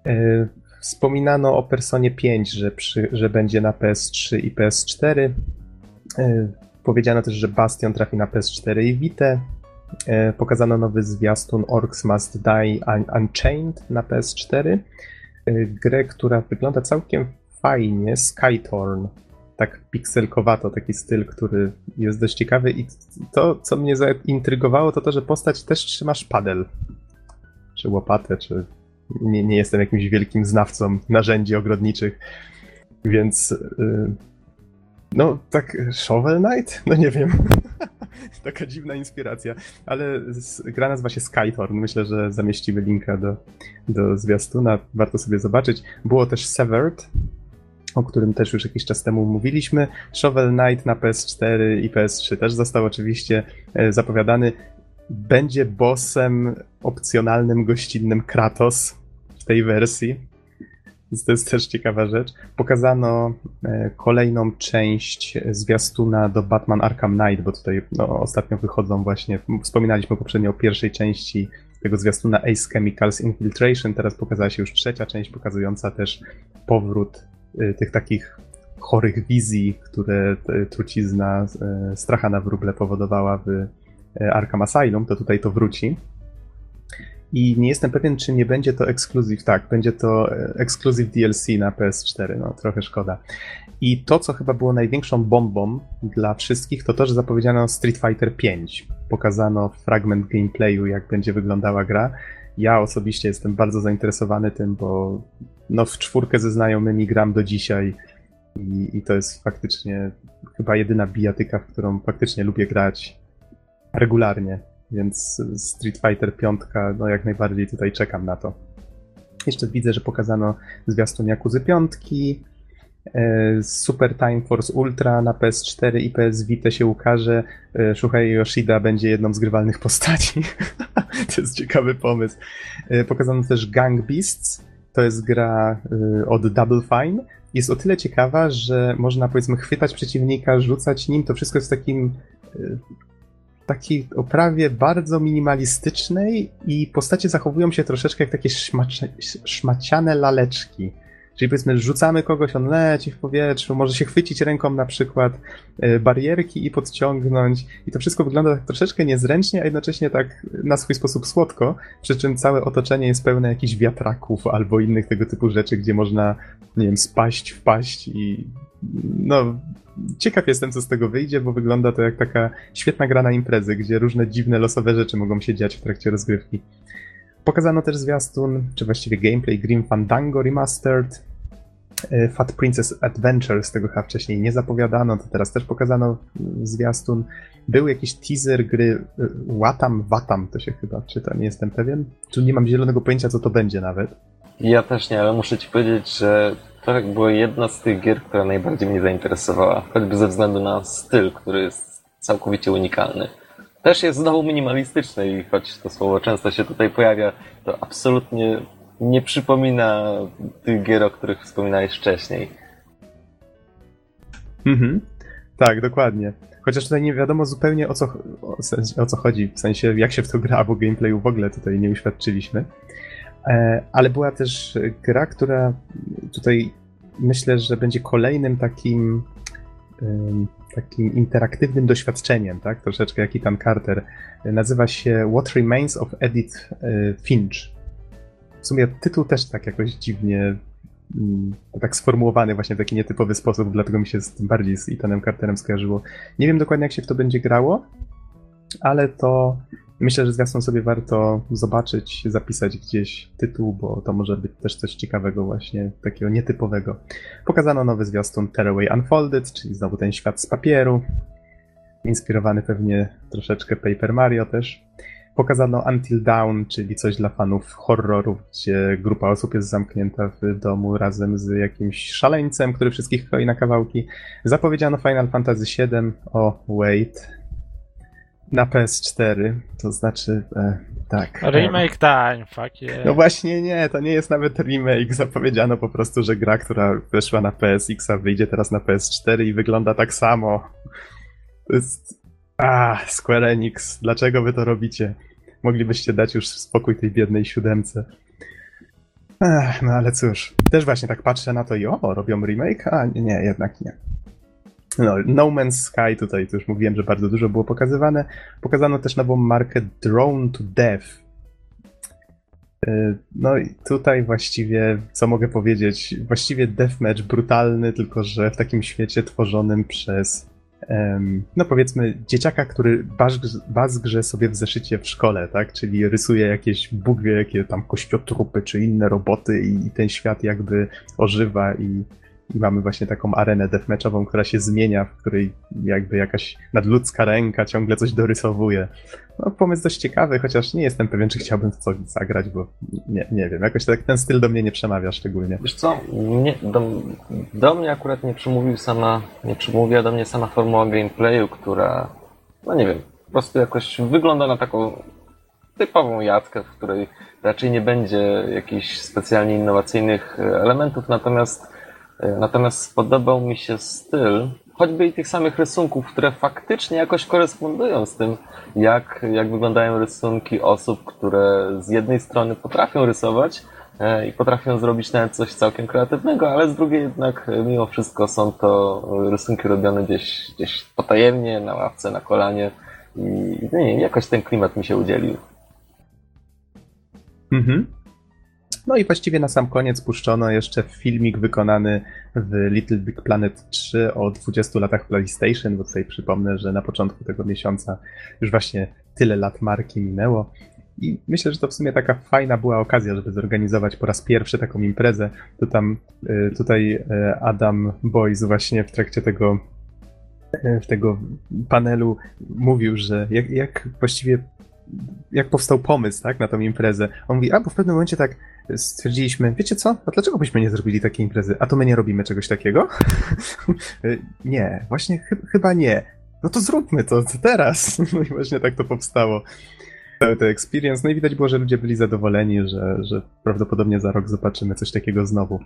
E, wspominano o Personie 5, że, przy, że będzie na PS3 i PS4. E, powiedziano też, że Bastion trafi na PS4 i Vita. E, pokazano nowy zwiastun Orcs Must Die Unchained na PS4. Grę, która wygląda całkiem fajnie, Skytorn tak pikselkowato, taki styl, który jest dość ciekawy i to, co mnie zaintrygowało, to to, że postać też trzymasz padel, czy łopatę, czy nie, nie jestem jakimś wielkim znawcą narzędzi ogrodniczych, więc yy, no tak Shovel Knight? No nie wiem. *laughs* Taka dziwna inspiracja, ale gra nazywa się Skytorn. Myślę, że zamieścimy linka do, do zwiastuna, warto sobie zobaczyć. Było też Severed, o którym też już jakiś czas temu mówiliśmy. Shovel Knight na PS4 i PS3 też został oczywiście e, zapowiadany. Będzie bossem opcjonalnym, gościnnym Kratos w tej wersji. Więc to jest też ciekawa rzecz. Pokazano e, kolejną część zwiastuna do Batman Arkham Knight, bo tutaj no, ostatnio wychodzą właśnie, wspominaliśmy poprzednio o pierwszej części tego zwiastuna Ace Chemicals Infiltration, teraz pokazała się już trzecia część, pokazująca też powrót tych takich chorych wizji, które trucizna y, stracha na wróble powodowała w y, Arkham Asylum, to tutaj to wróci. I nie jestem pewien, czy nie będzie to ekskluzyw. Tak, będzie to ekskluzyw DLC na PS4. No, trochę szkoda. I to, co chyba było największą bombą dla wszystkich, to to, że zapowiedziano Street Fighter V. Pokazano fragment gameplayu, jak będzie wyglądała gra. Ja osobiście jestem bardzo zainteresowany tym, bo no w czwórkę ze znajomymi gram do dzisiaj i, i to jest faktycznie chyba jedyna bijatyka, w którą faktycznie lubię grać regularnie, więc Street Fighter 5, no jak najbardziej tutaj czekam na to. Jeszcze widzę, że pokazano zwiastun Jakuzy 5, e, Super Time Force Ultra na PS4 i PS Vita się ukaże. E, Shuhei Yoshida będzie jedną z grywalnych postaci. *laughs* to jest ciekawy pomysł. E, pokazano też Gang Beasts, to jest gra y, od Double Fine. Jest o tyle ciekawa, że można powiedzmy chwytać przeciwnika, rzucać nim. To wszystko jest w takim y, takiej oprawie bardzo minimalistycznej i postacie zachowują się troszeczkę jak takie szmaciane laleczki. Czyli powiedzmy, rzucamy kogoś, on leci w powietrzu, może się chwycić ręką na przykład e, barierki i podciągnąć. I to wszystko wygląda tak troszeczkę niezręcznie, a jednocześnie tak na swój sposób słodko, przy czym całe otoczenie jest pełne jakichś wiatraków albo innych tego typu rzeczy, gdzie można, nie wiem, spaść, wpaść i no, ciekaw jestem, co z tego wyjdzie, bo wygląda to jak taka świetna gra na imprezy, gdzie różne dziwne, losowe rzeczy mogą się dziać w trakcie rozgrywki. Pokazano też zwiastun, czy właściwie gameplay Grim Fandango Remastered. E, Fat Princess Adventure, z tego chyba wcześniej nie zapowiadano, to teraz też pokazano zwiastun. Był jakiś teaser gry e, Watam, Watam to się chyba czyta, nie jestem pewien. Tu nie mam zielonego pojęcia, co to będzie nawet. Ja też nie, ale muszę ci powiedzieć, że to była jedna z tych gier, która najbardziej mnie zainteresowała. Choćby ze względu na styl, który jest całkowicie unikalny też jest znowu minimalistyczne i choć to słowo często się tutaj pojawia, to absolutnie nie przypomina tych gier, o których wspominałeś wcześniej. Mhm. Tak, dokładnie. Chociaż tutaj nie wiadomo zupełnie o co, o, o co chodzi, w sensie jak się w to gra, bo gameplayu w ogóle tutaj nie uświadczyliśmy. E, ale była też gra, która tutaj myślę, że będzie kolejnym takim takim interaktywnym doświadczeniem, tak? Troszeczkę jak Ethan Carter. Nazywa się What Remains of Edith e, Finch. W sumie tytuł też tak jakoś dziwnie mm, tak sformułowany właśnie w taki nietypowy sposób, dlatego mi się z tym bardziej z Ethanem Carterem skojarzyło. Nie wiem dokładnie jak się w to będzie grało, ale to Myślę, że zwiastun sobie warto zobaczyć, zapisać gdzieś tytuł, bo to może być też coś ciekawego właśnie, takiego nietypowego. Pokazano nowy zwiastun Tearaway Unfolded, czyli znowu ten świat z papieru, inspirowany pewnie troszeczkę Paper Mario też. Pokazano Until Dawn, czyli coś dla fanów horrorów, gdzie grupa osób jest zamknięta w domu razem z jakimś szaleńcem, który wszystkich kroi na kawałki. Zapowiedziano Final Fantasy VII. O, wait. Na PS4, to znaczy, e, tak. Remake time, fuck yeah. No właśnie nie, to nie jest nawet remake. Zapowiedziano po prostu, że gra, która weszła na PSX-a, wyjdzie teraz na PS4 i wygląda tak samo. To jest a, Square Enix, dlaczego wy to robicie? Moglibyście dać już spokój tej biednej siódemce. Ech, no ale cóż, też właśnie tak patrzę na to i o, robią remake? A nie, nie jednak nie. No, no Man's Sky tutaj, to już mówiłem, że bardzo dużo było pokazywane. Pokazano też nową markę Drone to Death. Y, no i tutaj właściwie, co mogę powiedzieć, właściwie deathmatch brutalny, tylko że w takim świecie tworzonym przez no powiedzmy, dzieciaka, który bazgrze sobie w zeszycie w szkole, tak? Czyli rysuje jakieś Bóg wie jakie tam kościotrupy czy inne roboty i, ten świat jakby ożywa i, i mamy właśnie taką arenę deathmatchową, która się zmienia, w której jakby jakaś nadludzka ręka ciągle coś dorysowuje. No, pomysł dość ciekawy, chociaż nie jestem pewien, czy chciałbym w to zagrać, bo nie, nie wiem, jakoś tak ten styl do mnie nie przemawia szczególnie. Wiesz co, nie, do, do mnie akurat nie przemówił sama, nie przemówiła do mnie sama formuła gameplayu, która, no nie wiem, po prostu jakoś wygląda na taką typową jadkę, w której raczej nie będzie jakichś specjalnie innowacyjnych elementów, natomiast Natomiast spodobał mi się styl, choćby i tych samych rysunków, które faktycznie jakoś korespondują z tym, jak, jak wyglądają rysunki osób, które z jednej strony potrafią rysować e, i potrafią zrobić nawet coś całkiem kreatywnego, ale z drugiej jednak e, mimo wszystko są to rysunki robione gdzieś, gdzieś potajemnie, na ławce, na kolanie i nie, jakoś ten klimat mi się udzielił. Mhm. No i właściwie na sam koniec puszczono jeszcze filmik wykonany w Little Big Planet 3 o 20 latach PlayStation, bo tutaj przypomnę, że na początku tego miesiąca już właśnie tyle lat marki minęło. I myślę, że to w sumie taka fajna była okazja, żeby zorganizować po raz pierwszy taką imprezę. To tam y, tutaj y, Adam Boys właśnie w trakcie tego y, w tego panelu mówił, że jak, jak właściwie jak powstał pomysł tak, na tą imprezę. On mówi, a bo w pewnym momencie tak stwierdziliśmy, wiecie co, a dlaczego byśmy nie zrobili takiej imprezy? A to my nie robimy czegoś takiego? *laughs* nie, właśnie ch chyba nie. No to zróbmy to, to teraz. *laughs* No i właśnie tak to powstało. Cały ten experience. No i widać było, że ludzie byli zadowoleni, że, że prawdopodobnie za rok zobaczymy coś takiego znowu.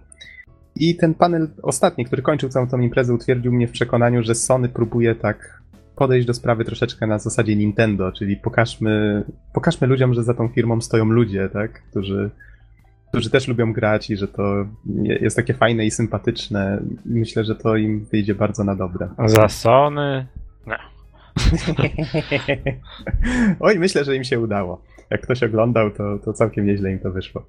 I ten panel ostatni, który kończył całą tą imprezę, utwierdził mnie w przekonaniu, że Sony próbuje tak podejść do sprawy troszeczkę na zasadzie Nintendo, czyli pokażmy, pokażmy ludziom, że za tą firmą stoją ludzie, tak, którzy, którzy też lubią grać i że to jest takie fajne i sympatyczne. Myślę, że to im wyjdzie bardzo na dobre. Za Sony? No. *laughs* Oj, myślę, że im się udało. Jak ktoś oglądał, to, to całkiem nieźle im to wyszło.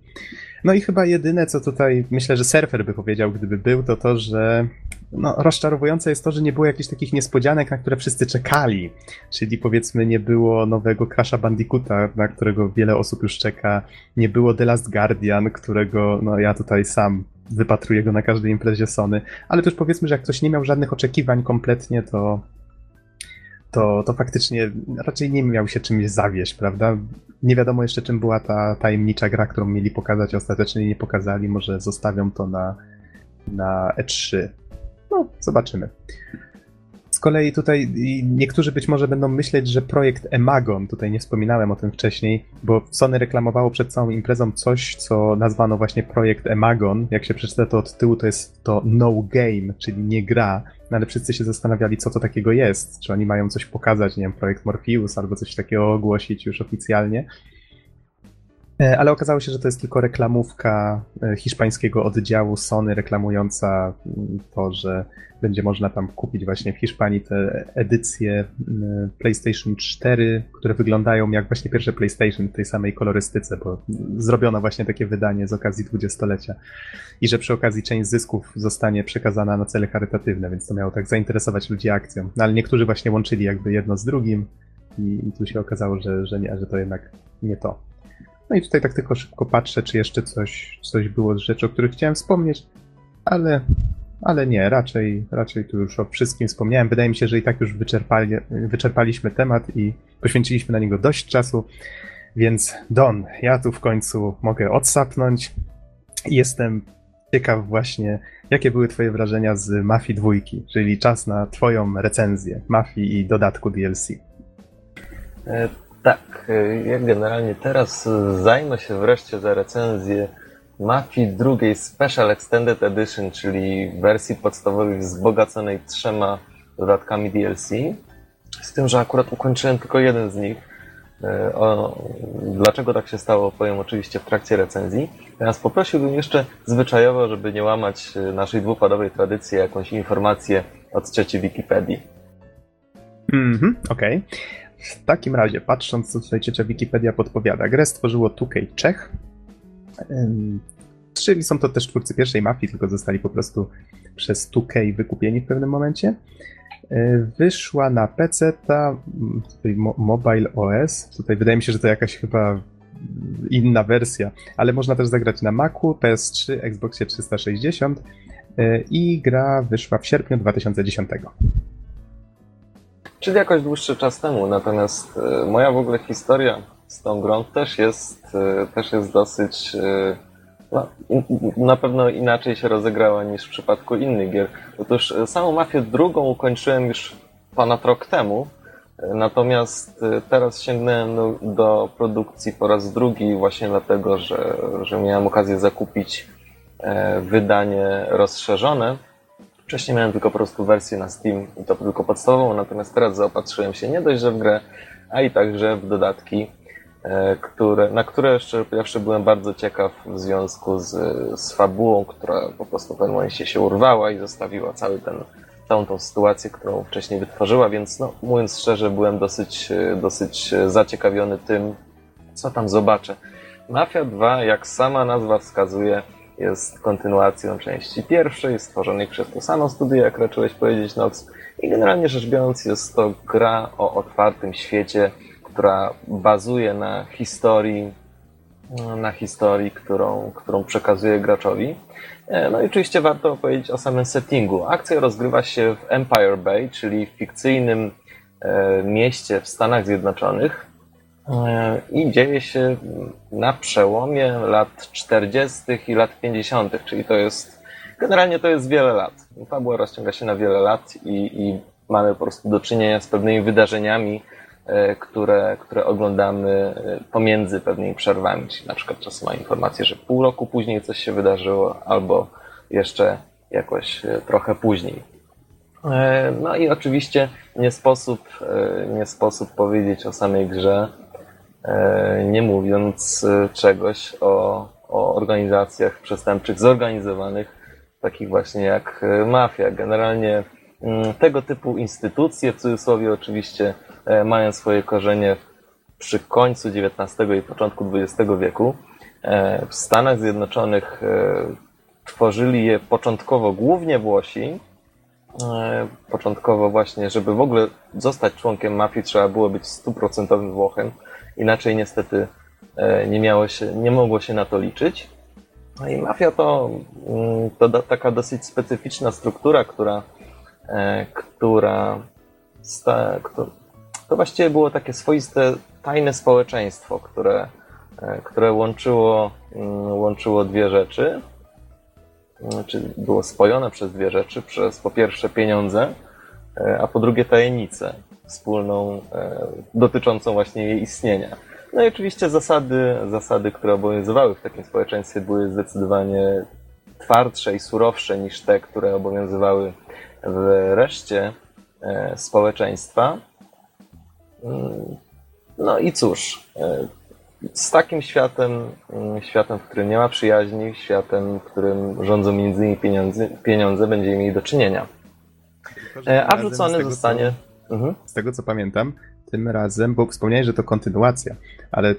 No i chyba jedyne, co tutaj myślę, że surfer by powiedział, gdyby był, to to, że no, rozczarowujące jest to, że nie było jakichś takich niespodzianek, na które wszyscy czekali. Czyli powiedzmy, nie było nowego Crasha Bandicoota, na którego wiele osób już czeka. Nie było The Last Guardian, którego no, ja tutaj sam wypatruję go na każdej imprezie Sony. Ale też powiedzmy, że jak ktoś nie miał żadnych oczekiwań kompletnie, to to, to faktycznie raczej nie miał się czymś zawieść, prawda? Nie wiadomo jeszcze, czym była ta tajemnicza gra, którą mieli pokazać, ostatecznie nie pokazali. Może zostawią to na, na E3. No, zobaczymy. Z kolei tutaj niektórzy być może będą myśleć, że projekt Emagon, tutaj nie wspominałem o tym wcześniej, bo Sony reklamowało przed całą imprezą coś, co nazwano właśnie projekt Emagon. Jak się przeczyta to od tyłu, to jest to no game, czyli nie gra, no ale wszyscy się zastanawiali, co to takiego jest. Czy oni mają coś pokazać, nie wiem, projekt Morpheus albo coś takiego ogłosić już oficjalnie. E, ale okazało się, że to jest tylko reklamówka e, hiszpańskiego oddziału Sony reklamująca mm, to, że będzie można tam kupić właśnie w Hiszpanii te edycje mm, PlayStation 4, które wyglądają jak właśnie pierwsze PlayStation w tej samej kolorystyce, bo zrobiono właśnie takie wydanie z okazji dwudziestolecia. I że przy okazji część zysków zostanie przekazana na cele charytatywne, więc to miało tak zainteresować ludzi akcją. No ale niektórzy właśnie łączyli jakby jedno z drugim i, i tu się okazało, że, że nie, że to jednak nie to. No i tutaj tak tylko szybko patrzę, czy jeszcze coś, coś było z rzeczy, o których chciałem wspomnieć, ale, ale nie, raczej, raczej tu już o wszystkim wspomniałem. Wydaje mi się, że i tak już wyczerpali, wyczerpaliśmy temat i poświęciliśmy na niego dość czasu. Więc Don, ja tu w końcu mogę odsapnąć. Jestem ciekaw właśnie, jakie były twoje wrażenia z Mafii dwójki, czyli czas na twoją recenzję Mafii i dodatku DLC. E, tak, e, ja generalnie teraz zajmę się wreszcie za recenzję Mafii drugiej Special Extended Edition, czyli wersji podstawowej wzbogaconej trzema dodatkami DLC. Z tym, że akurat ukończyłem tylko jeden z nich, E, o, dlaczego tak się stało, powiem oczywiście w trakcie recenzji. Teraz poprosiłbym jeszcze zwyczajowo, żeby nie łamać e, naszej dwupadowej tradycji, jakąś informację od trzeciej Wikipedii. Mhm, okej. Okay. W takim razie, patrząc co tutaj ciecia Wikipedia podpowiada, grę stworzyło 2K Czech. Czyli są to też twórcy pierwszej mafii, tylko zostali po prostu przez 2K wykupieni w pewnym momencie. E, wyszła na PC, ta Mobile OS. Tutaj wydaje mi się, że to jakaś chyba inna wersja, ale można też zagrać na Macu, PS3, Xboxie 360 e, i gra wyszła w sierpniu 2010. Czyli jakoś dłuższy czas temu, natomiast e, moja w ogóle historia z tą grą też jest, też jest dosyć no, na pewno inaczej się rozegrała niż w przypadku innych gier. Otóż e, samą Mafię drugą ukończyłem już ponad rok temu, e, natomiast e, teraz sięgnąłem do, produkcji po raz drugi właśnie dlatego, że, że miałem okazję zakupić wydanie rozszerzone. Wcześniej miałem tylko po prostu wersję na Steam i to tylko podstawową, natomiast teraz zaopatrzyłem się nie dość, że w grę, a i także w dodatki E, które, na które jeszcze pierwszy byłem bardzo ciekaw w związku z, z fabułą, która po prostu w pewnym momencie się urwała i zostawiła cały ten, całą tą sytuację, którą wcześniej wytworzyła, więc no, mówiąc szczerze, byłem dosyć, dosyć zaciekawiony tym, co tam zobaczę. Mafia 2, jak sama nazwa wskazuje, jest kontynuacją części pierwszej, stworzonej przez to samo studio, jak raczyłeś powiedzieć, Nox. I generalnie rzecz biorąc, jest to gra o otwartym świecie, która bazuje na historii, na historii, którą, którą przekazuje graczowi. E, no i oczywiście warto powiedzieć o samym settingu. Akcja rozgrywa się w Empire Bay, czyli w fikcyjnym e, mieście w Stanach Zjednoczonych e, i dzieje się na przełomie lat 40. i lat 50., czyli to jest generalnie to jest wiele lat. Fabuła rozciąga się na wiele lat i, i mamy po prostu do czynienia z pewnymi wydarzeniami, które, które oglądamy e, pomiędzy pewnymi przerwami. Czyli na przykład czasem ma informację, że pół roku później coś się wydarzyło, albo jeszcze jakoś e, trochę później. No i oczywiście nie sposób, nie sposób powiedzieć o samej grze, nie mówiąc czegoś o, o organizacjach przestępczych zorganizowanych, takich właśnie jak mafia. Generalnie mm, tego typu instytucje, w cudzysłowie oczywiście, E, mają swoje korzenie przy końcu XIX i początku XX wieku. E, w Stanach Zjednoczonych e, tworzyli je początkowo głównie Włosi. Początkowo właśnie, żeby w ogóle zostać członkiem mafii, trzeba było być stuprocentowym Włochem. Inaczej niestety nie, miało się, nie mogło się na to liczyć. No i mafia to, mm, to taka dosyć specyficzna struktura, która, która, to właściwie było takie swoiste, tajne społeczeństwo, które, e, które łączyło, mm, łączyło dwie rzeczy, czy było spojone przez dwie rzeczy, przez po pierwsze pieniądze, e, a po drugie tajemnicę wspólną e, dotyczącą właśnie jej istnienia. No i oczywiście zasady, zasady, które obowiązywały w takim społeczeństwie, były zdecydowanie twardsze i surowsze niż te, które obowiązywały w reszcie społeczeństwa. Mm, no i cóż, e, z takim światem, mm, światem, w którym nie ma przyjaźni, światem, w którym rządzą między innymi pieniądze, pieniądze będziemy mieli do czynienia. E, a wrzucony zostanie... Co, mhm. Z tego co pamiętam, tym razem, bo wspomniałeś, że to kontynuacja, ale y,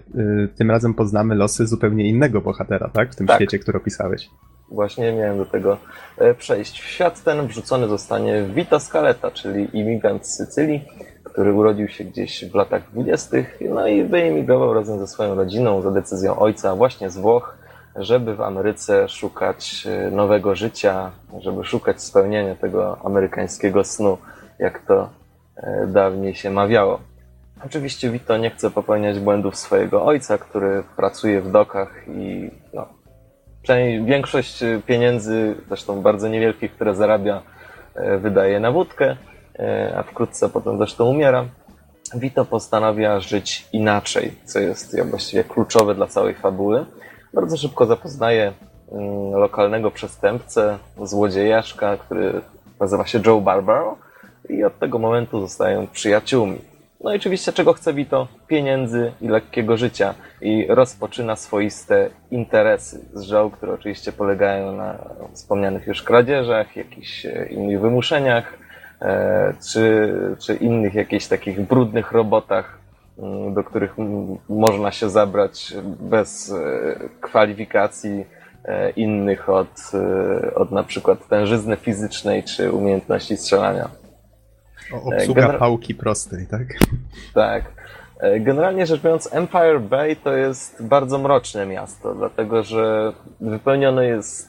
tym razem poznamy losy zupełnie innego bohatera, tak? W tym tak. świecie, który opisałeś. Właśnie miałem do tego e, przejść. W świat ten wrzucony zostanie Vita Scaletta, czyli imigrant z Sycylii, który urodził się gdzieś w latach dwudziestych, no i wyemigrował razem ze swoją rodziną za decyzją ojca właśnie z Włoch, żeby w Ameryce szukać e, nowego życia, żeby szukać spełnienia tego amerykańskiego snu, jak to e, dawniej się mawiało. Oczywiście Vito nie chce popełniać błędów swojego ojca, który pracuje w dokach i no, większość pieniędzy, zresztą bardzo niewielkich, które zarabia, e, wydaje na wódkę, a wkrótce potem zresztą umiera. Vito postanawia żyć inaczej, co jest właściwie kluczowe dla całej fabuły. Bardzo szybko zapoznaje mm, lokalnego przestępcę, złodziejaszka, który nazywa się Joe Barbaro i od tego momentu zostają przyjaciółmi. No i oczywiście czego chce Vito? Pieniędzy i lekkiego życia. I rozpoczyna swoiste interesy z Joe, które oczywiście polegają na wspomnianych już kradzieżach, jakichś e, innych wymuszeniach, e, czy, czy innych jakichś takich brudnych robotach, Mm, do których można się zabrać bez e, kwalifikacji e, innych od, e, od na przykład tężyzny fizycznej czy umiejętności strzelania. O, obsługa Gener pałki prostej, tak? Tak. Generalnie rzecz biorąc, Empire Bay to jest bardzo mroczne miasto, dlatego że wypełnione jest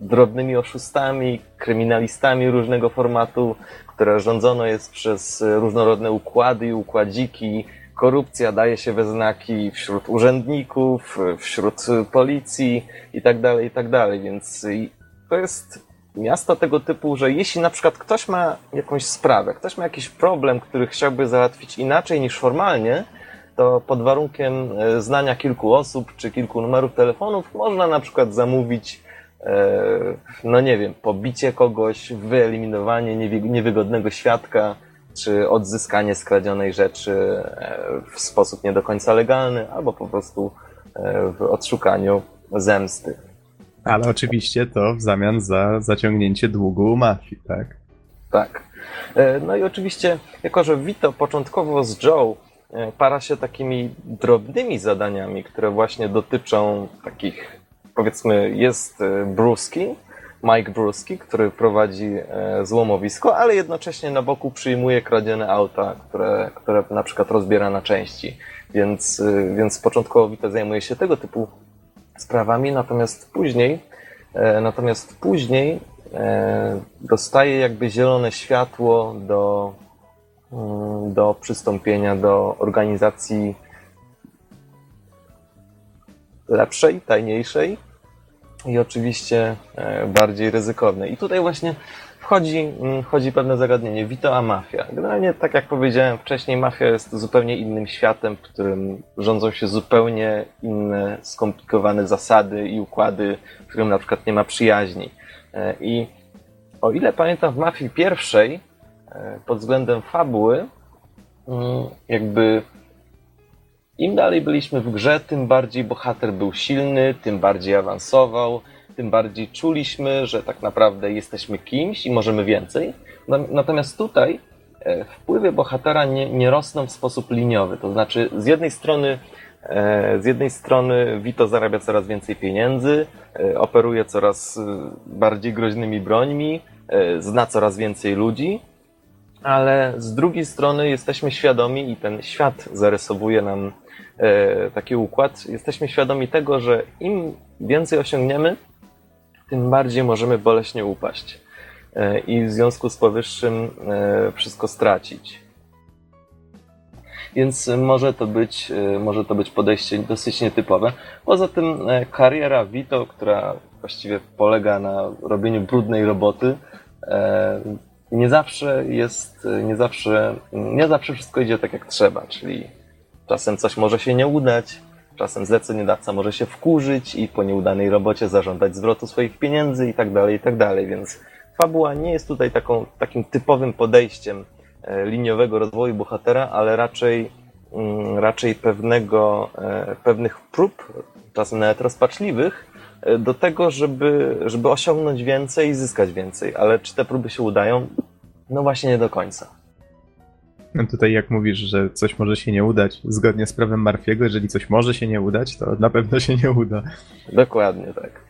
drobnymi oszustami, kryminalistami różnego formatu, które rządzono jest przez różnorodne układy i układziki, korupcja daje się we znaki wśród urzędników, wśród policji i tak dalej, i tak. Więc to jest miasto tego typu, że jeśli na przykład ktoś ma jakąś sprawę, ktoś ma jakiś problem, który chciałby załatwić inaczej niż formalnie, to pod warunkiem e, znania kilku osób czy kilku numerów telefonów można na przykład zamówić no nie wiem, pobicie kogoś, wyeliminowanie niewygodnego świadka, czy odzyskanie skradzionej rzeczy e, w sposób nie do końca legalny, albo po prostu e, w odszukaniu zemsty. Ale oczywiście to w zamian za zaciągnięcie długu mafii, tak? Tak. E, no i oczywiście, jako że Vito początkowo z Joe para się takimi drobnymi zadaniami, które właśnie dotyczą takich, powiedzmy, jest Bruski, Mike Bruski, który prowadzi e, złomowisko, ale jednocześnie na boku przyjmuje kradzione auta, które, które na przykład rozbiera na części. Więc, e, więc początkowo Vito zajmuje się tego typu sprawami, natomiast później, e, natomiast później dostaje jakby zielone światło do, mm, do przystąpienia do organizacji lepszej, tajniejszej, i oczywiście e, bardziej ryzykowne. I tutaj właśnie wchodzi, mm, wchodzi pewne zagadnienie. Vito a mafia. Generalnie, tak jak powiedziałem wcześniej, mafia jest zupełnie innym światem, w którym rządzą się zupełnie inne, skomplikowane zasady i układy, w którym na przykład nie ma przyjaźni. E, I o ile pamiętam, w mafii pierwszej, e, pod względem fabuły, mm, jakby im dalej byliśmy w grze, tym bardziej bohater był silny, tym bardziej awansował, tym bardziej czuliśmy, że tak naprawdę jesteśmy kimś i możemy więcej. Natomiast tutaj e, wpływy bohatera nie, nie rosną w sposób liniowy. To znaczy, z jednej strony e, z jednej strony Vito zarabia coraz więcej pieniędzy, e, operuje coraz bardziej groźnymi brońmi, zna coraz więcej ludzi, ale z drugiej strony jesteśmy świadomi i ten świat zarysowuje nam taki układ, jesteśmy świadomi tego, że im więcej osiągniemy, tym bardziej możemy boleśnie upaść e, i w związku z powyższym e, wszystko stracić. Więc może to być, może to być podejście dosyć nietypowe. Poza tym kariera Vito, która właściwie polega na robieniu brudnej roboty, nie zawsze jest, nie zawsze, nie zawsze wszystko idzie tak jak trzeba, czyli Czasem coś może się nie udać, czasem zleceniodawca może się wkurzyć i po nieudanej robocie zażądać zwrotu swoich pieniędzy i tak dalej, i tak dalej, więc fabuła nie jest tutaj taką, takim typowym podejściem e, liniowego rozwoju bohatera, ale raczej, mm, raczej pewnego, e, pewnych prób, czasem nawet rozpaczliwych, e, do tego, żeby, żeby osiągnąć więcej i zyskać więcej. Ale czy te próby się udają? No właśnie nie do końca. Tutaj jak mówisz, że coś może się nie udać, zgodnie z prawem Marfiego, jeżeli coś może się nie udać, to na pewno się nie uda. Dokładnie tak.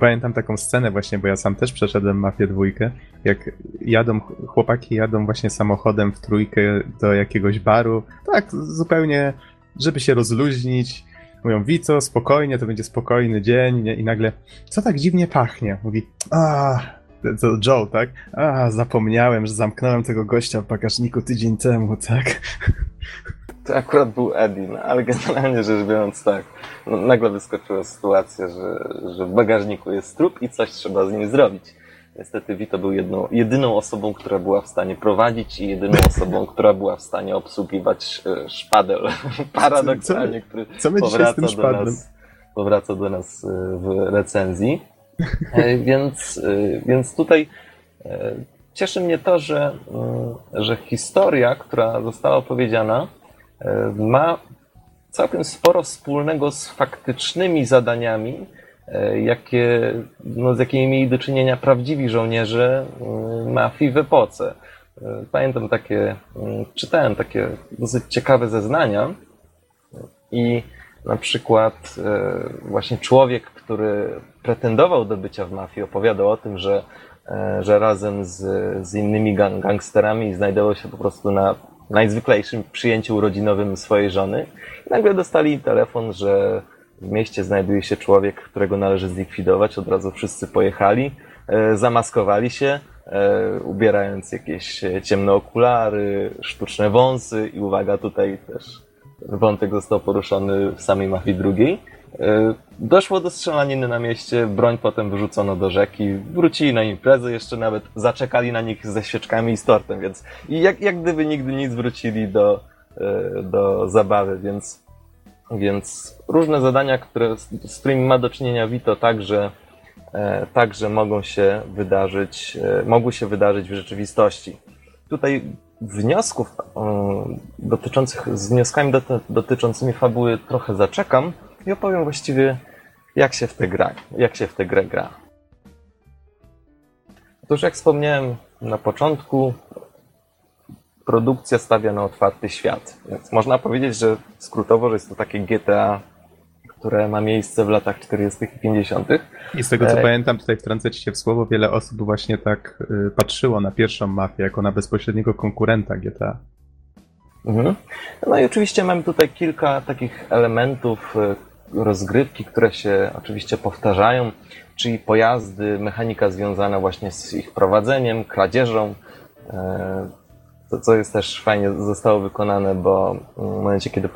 Pamiętam taką scenę właśnie, bo ja sam też przeszedłem Mafię dwójkę, jak jadą, chłopaki jadą właśnie samochodem w trójkę do jakiegoś baru, tak zupełnie, żeby się rozluźnić, mówią, Wico, spokojnie, to będzie spokojny dzień nie? i nagle, co tak dziwnie pachnie? Mówi, a to Joe, tak? A, zapomniałem, że zamknąłem tego gościa w bagażniku tydzień temu, tak? To akurat był Eddie, no, ale generalnie rzecz biorąc tak, no, nagle wyskoczyła sytuacja, że, że w bagażniku jest trup i coś trzeba z nim zrobić. Niestety Vito był jedną, jedyną osobą, która była w stanie prowadzić i jedyną osobą, która była w stanie obsługiwać e, szpadel. *laughs* Paradoksalnie, który co, co powraca, do nas, powraca do nas e, w recenzji. E, więc, więc tutaj cieszy mnie to, że, że historia, która została opowiedziana, ma całkiem sporo wspólnego z faktycznymi zadaniami, e, jakie, no, z jakimi mieli do czynienia prawdziwi żołnierze e, mafii w epoce. E, pamiętam takie, czytałem takie dosyć ciekawe zeznania i na przykład właśnie człowiek, który pretendował do bycia w mafii, opowiadał o tym, że, że razem z, z innymi gang gangsterami znajdował się po prostu na najzwyklejszym przyjęciu urodzinowym swojej żony. I nagle dostali telefon, że w mieście znajduje się człowiek, którego należy zlikwidować. Od razu wszyscy pojechali, e, zamaskowali się, e, ubierając jakieś ciemne okulary, sztuczne wąsy i uwaga, tutaj też wątek został poruszony w samej mafii drugiej E, doszło do strzelaniny na mieście, broń potem wyrzucono do rzeki, wrócili na imprezę, jeszcze nawet zaczekali na nich ze świeczkami i z tortem, więc jak, jak gdyby nigdy nic wrócili do, e, do zabawy, więc, więc różne zadania, które, z którymi ma do czynienia Vito, także, e, także mogą się wydarzyć, mogły się wydarzyć w rzeczywistości. Tutaj wniosków dotyczących, z wnioskami dotyczącymi fabuły trochę zaczekam, i opowiem właściwie, jak się w tę gra, jak się w tę grę gra. Otóż jak wspomniałem na początku, produkcja stawia na otwarty świat. Więc można powiedzieć, że skrótowo, że jest to takie GTA, które ma miejsce w latach 40. i 50. I z tego co e... pamiętam, tutaj wtrącę ci się w słowo, wiele osób właśnie tak y, patrzyło na pierwszą mafię jako na bezpośredniego konkurenta GTA. Mhm. No i oczywiście mamy tutaj kilka takich elementów, y, rozgrywki, które się oczywiście powtarzają, czyli pojazdy, mechanika związana właśnie z ich prowadzeniem, kradzieżą. E, to, co jest też fajnie zostało wykonane, bo w momencie, kiedy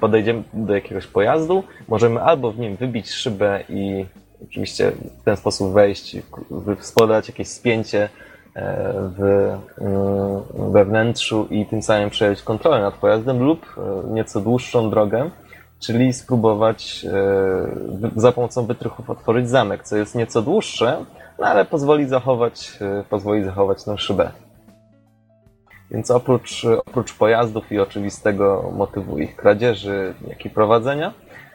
podejdziemy do jakiegoś pojazdu, możemy albo w nim wybić szybę i oczywiście w ten sposób wejść, spodać jakieś spięcie e, w, mm, we wnętrzu i tym samym przejąć kontrolę nad pojazdem lub e, nieco dłuższą drogę czyli spróbować e, za pomocą wytrychów otworzyć zamek, co jest nieco dłuższe, no ale pozwoli zachować, pozwoli zachować tę szybę. Więc oprócz, oprócz pojazdów i oczywistego motywu ich kradzieży, jak i prowadzenia,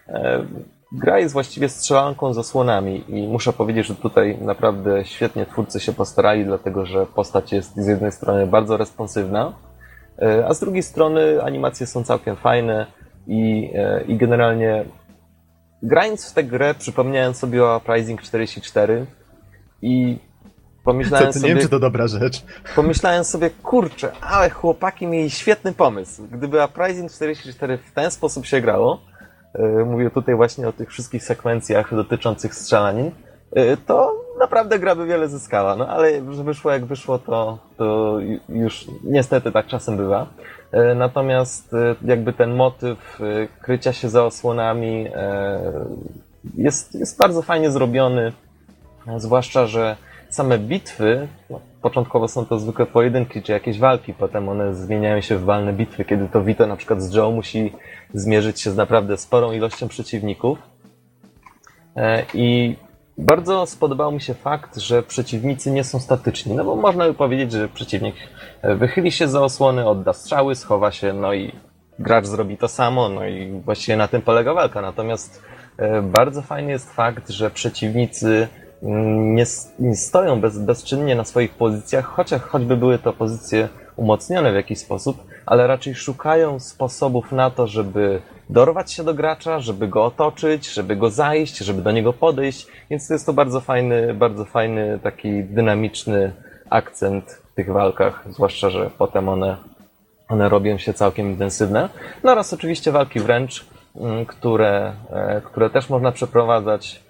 e, gra jest właściwie strzelanką z osłonami i muszę powiedzieć, że tutaj naprawdę świetnie twórcy się postarali, dlatego że postać jest z jednej strony bardzo responsywna, a z drugiej strony animacje są całkiem fajne, i, e, i generalnie grając w tę grę przypomniałem sobie o Uprising 44 i pomyślałem Co, sobie... Nie wiem, czy to dobra rzecz. Pomyślałem sobie, kurczę, ale chłopaki mieli świetny pomysł. Gdyby Uprising 44 w ten sposób się grało, e, mówię tutaj właśnie o tych wszystkich sekwencjach dotyczących strzelanin, e, to naprawdę gra by wiele zyskała. No ale że wyszło jak wyszło, to, to już niestety tak czasem bywa. E, natomiast jakby ten motyw krycia się za osłonami jest, jest bardzo fajnie zrobiony, zwłaszcza, że same bitwy, no, początkowo są to zwykłe pojedynki czy jakieś walki, potem one zmieniają się w walne bitwy, kiedy to Vito na przykład z Joe musi zmierzyć się z naprawdę sporą ilością przeciwników. I bardzo spodobał mi się fakt, że przeciwnicy nie są statyczni, no bo można by powiedzieć, że przeciwnik e, wychyli się za osłony, odda strzały, schowa się, no i gracz zrobi to samo, no i właściwie na tym polega walka. Natomiast e, bardzo fajny jest fakt, że przeciwnicy nie, nie stoją bez, bezczynnie na swoich pozycjach, chociaż choćby były to pozycje umocnione w jakiś sposób, ale raczej szukają sposobów na to, żeby dorwać się do gracza, żeby go otoczyć, żeby go zajść, żeby do niego podejść, więc jest to bardzo fajny, bardzo fajny, taki dynamiczny akcent w tych walkach, zwłaszcza, że potem one, one robią się całkiem intensywne. No oraz oczywiście walki wręcz, mm, które, e, które też można przeprowadzać.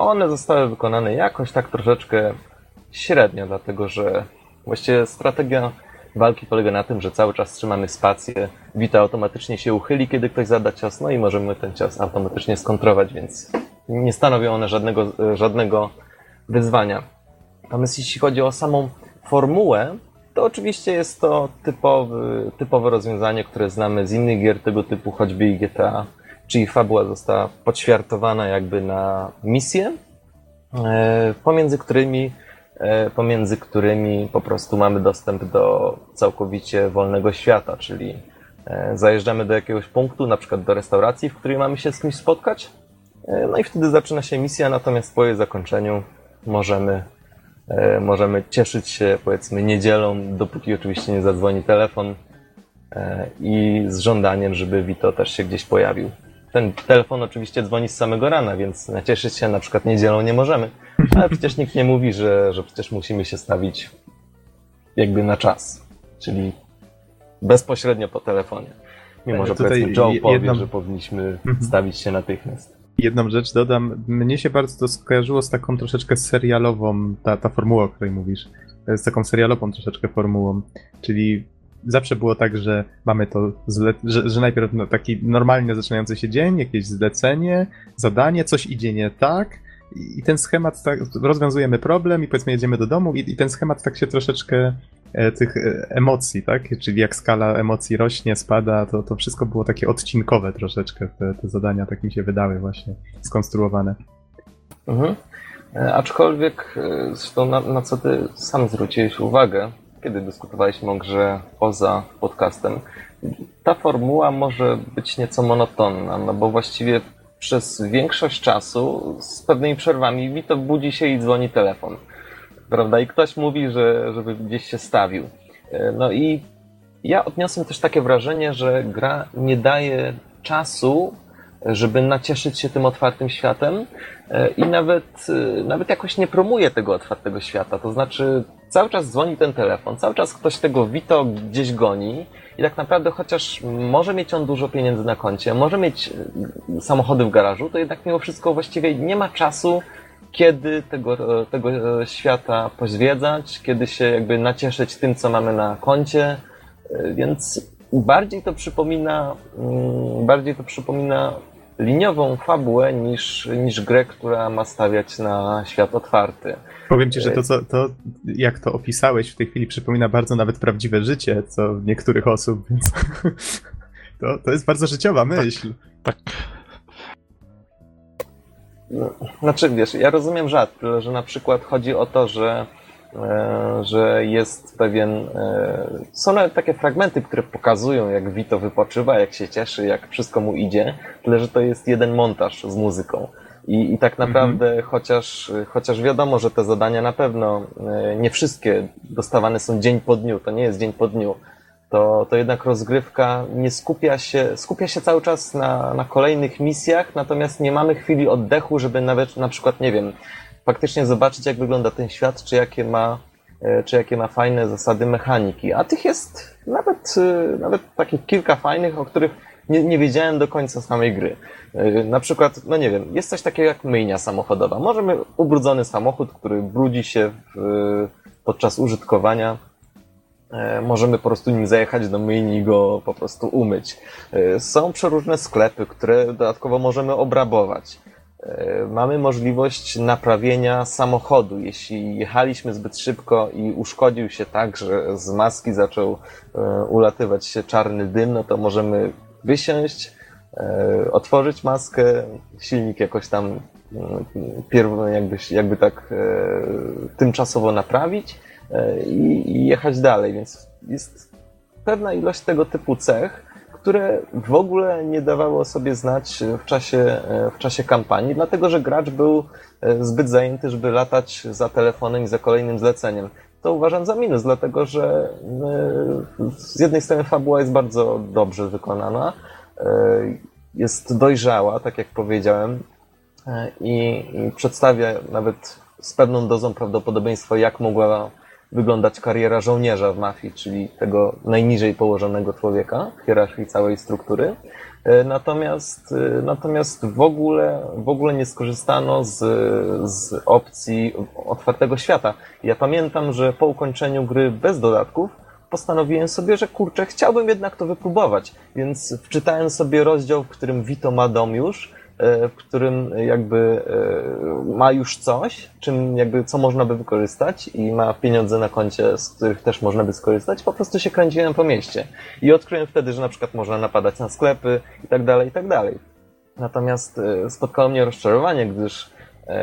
One zostały wykonane jakoś tak troszeczkę średnio, dlatego że właściwie strategia walki polega na tym, że cały czas trzymamy spację, Wita automatycznie się uchyli, kiedy ktoś zada cios, no i możemy ten cios automatycznie skontrować, więc nie stanowią one żadnego, żadnego wyzwania. Natomiast jeśli chodzi o samą formułę, to oczywiście jest to typowy, typowe rozwiązanie, które znamy z innych gier tego typu, choćby i GTA, czyli fabuła została podświartowana jakby na misję, e, pomiędzy którymi E, pomiędzy którymi po prostu mamy dostęp do całkowicie wolnego świata, czyli e, zajeżdżamy do jakiegoś punktu, na przykład do restauracji, w której mamy się z kimś spotkać, e, no i wtedy zaczyna się misja, natomiast po jej zakończeniu możemy, możemy cieszyć się powiedzmy niedzielą, dopóki oczywiście nie zadzwoni telefon i z żądaniem, żeby Vito też się gdzieś pojawił. Ten telefon oczywiście dzwoni z samego rana, więc nacieszyć się na przykład niedzielą nie możemy. Ale przecież nikt nie mówi, że, że przecież musimy się stawić jakby na czas. Czyli bezpośrednio po telefonie. Mimo, że powiedzmy Joe powie, jedną... że powinniśmy mhm. stawić się natychmiast. Jedną rzecz dodam. Mnie się bardzo to skojarzyło z taką troszeczkę serialową, ta, ta formuła, o której mówisz. Z taką serialową troszeczkę formułą. Czyli zawsze było tak, że mamy to, zle- że, że najpierw no, taki normalnie zaczynający się dzień, jakieś zlecenie, zadanie, coś idzie nie tak i ten schemat, tak, rozwiązujemy problem i powiedzmy jedziemy do domu i, i ten schemat tak się troszeczkę e, tych e, emocji, tak? Czyli jak skala emocji rośnie, spada, to, to wszystko było takie odcinkowe troszeczkę, te, te zadania tak mi się wydały właśnie skonstruowane. Mhm. E, aczkolwiek, e, zresztą na, na co ty sam zwróciłeś uwagę, kiedy dyskutowaliśmy o grze poza podcastem, ta formuła może być nieco monotonna, no bo właściwie przez większość czasu z pewnymi przerwami Wito budzi się i dzwoni telefon. Prawda? I ktoś mówi, że, żeby gdzieś się stawił. E, no i ja odniosłem też takie wrażenie, że gra nie daje czasu, żeby nacieszyć się tym otwartym światem e, i nawet, e, nawet jakoś nie promuje tego otwartego świata. To znaczy, cały czas dzwoni ten telefon, cały czas ktoś tego Vito gdzieś goni i tak naprawdę chociaż może mieć on dużo pieniędzy na koncie, może mieć e, samochody w garażu, to jednak mimo wszystko właściwie nie ma czasu, kiedy tego, tego świata pozwiedzać, kiedy się jakby nacieszyć tym, co mamy na koncie, więc bardziej to przypomina, mm, bardziej to przypomina liniową fabułę niż, niż grę, która ma stawiać na świat otwarty. Powiem ci, że to, co, to, jak to opisałeś w tej chwili, przypomina bardzo nawet prawdziwe życie, co niektórych osób, więc *laughs* to, to jest bardzo życiowa myśl. Tak. tak. No, znaczy, wiesz, ja rozumiem żart, że na przykład chodzi o to, że że jest pewien. E, są nawet takie fragmenty, które pokazują, jak Vito wypoczywa, jak się cieszy, jak wszystko mu idzie, tyle że to jest jeden montaż z muzyką. I, i tak mhm. naprawdę, mhm. chociaż, chociaż wiadomo, że te zadania na pewno e, nie wszystkie dostawane są dzień po dniu, to nie jest dzień po dniu, to, to jednak rozgrywka nie skupia się, skupia się cały czas na, na kolejnych misjach, natomiast nie mamy chwili oddechu, żeby nawet na przykład, nie wiem, faktycznie zobaczyć, jak wygląda ten świat, czy jakie ma, e, czy jakie ma fajne zasady mechaniki. A tych jest nawet, e, nawet takich kilka fajnych, o których nie, nie wiedziałem do końca samej gry. E, na przykład, no nie wiem, jest coś takiego jak myjnia samochodowa. Możemy ubrudzony samochód, który brudzi się w, podczas użytkowania, możemy po prostu nim zajechać do myjni i go po prostu umyć. Są przeróżne sklepy, które dodatkowo możemy obrabować. E, mamy możliwość naprawienia samochodu. Jeśli jechaliśmy zbyt szybko i uszkodził się tak, że z maski zaczął e, ulatywać się czarny dym, no to możemy wysiąść, e, otworzyć maskę, silnik jakoś tam jakby, jakby tak tymczasowo naprawić i jechać dalej. Więc jest pewna ilość tego typu cech, które w ogóle nie dawało sobie znać w czasie, w czasie kampanii, dlatego że gracz był e, zbyt zajęty, żeby latać za telefonem i za kolejnym zleceniem. To uważam za minus, dlatego że e, z jednej strony fabuła jest bardzo dobrze wykonana, jest dojrzała, tak jak powiedziałem, i przedstawia nawet z pewną dozą prawdopodobieństwa, jak mogła wyglądać kariera żołnierza w mafii, czyli tego najniżej położonego człowieka w hierarchii całej struktury. E, natomiast, e, natomiast w, ogóle, w ogóle nie skorzystano z, z opcji otwartego świata. Ja pamiętam, że po ukończeniu gry bez dodatków postanowiłem sobie, że kurczę, chciałbym jednak to wypróbować. Więc wczytałem sobie rozdział, w którym Vito ma dom już w którym jakby e, ma już coś, czym jakby co można by wykorzystać i ma pieniądze na koncie, z których też można by skorzystać, po prostu się kręciłem po mieście. I odkryłem wtedy, że na przykład można napadać na sklepy i tak dalej, i tak dalej. Natomiast e, spotkało mnie rozczarowanie, gdyż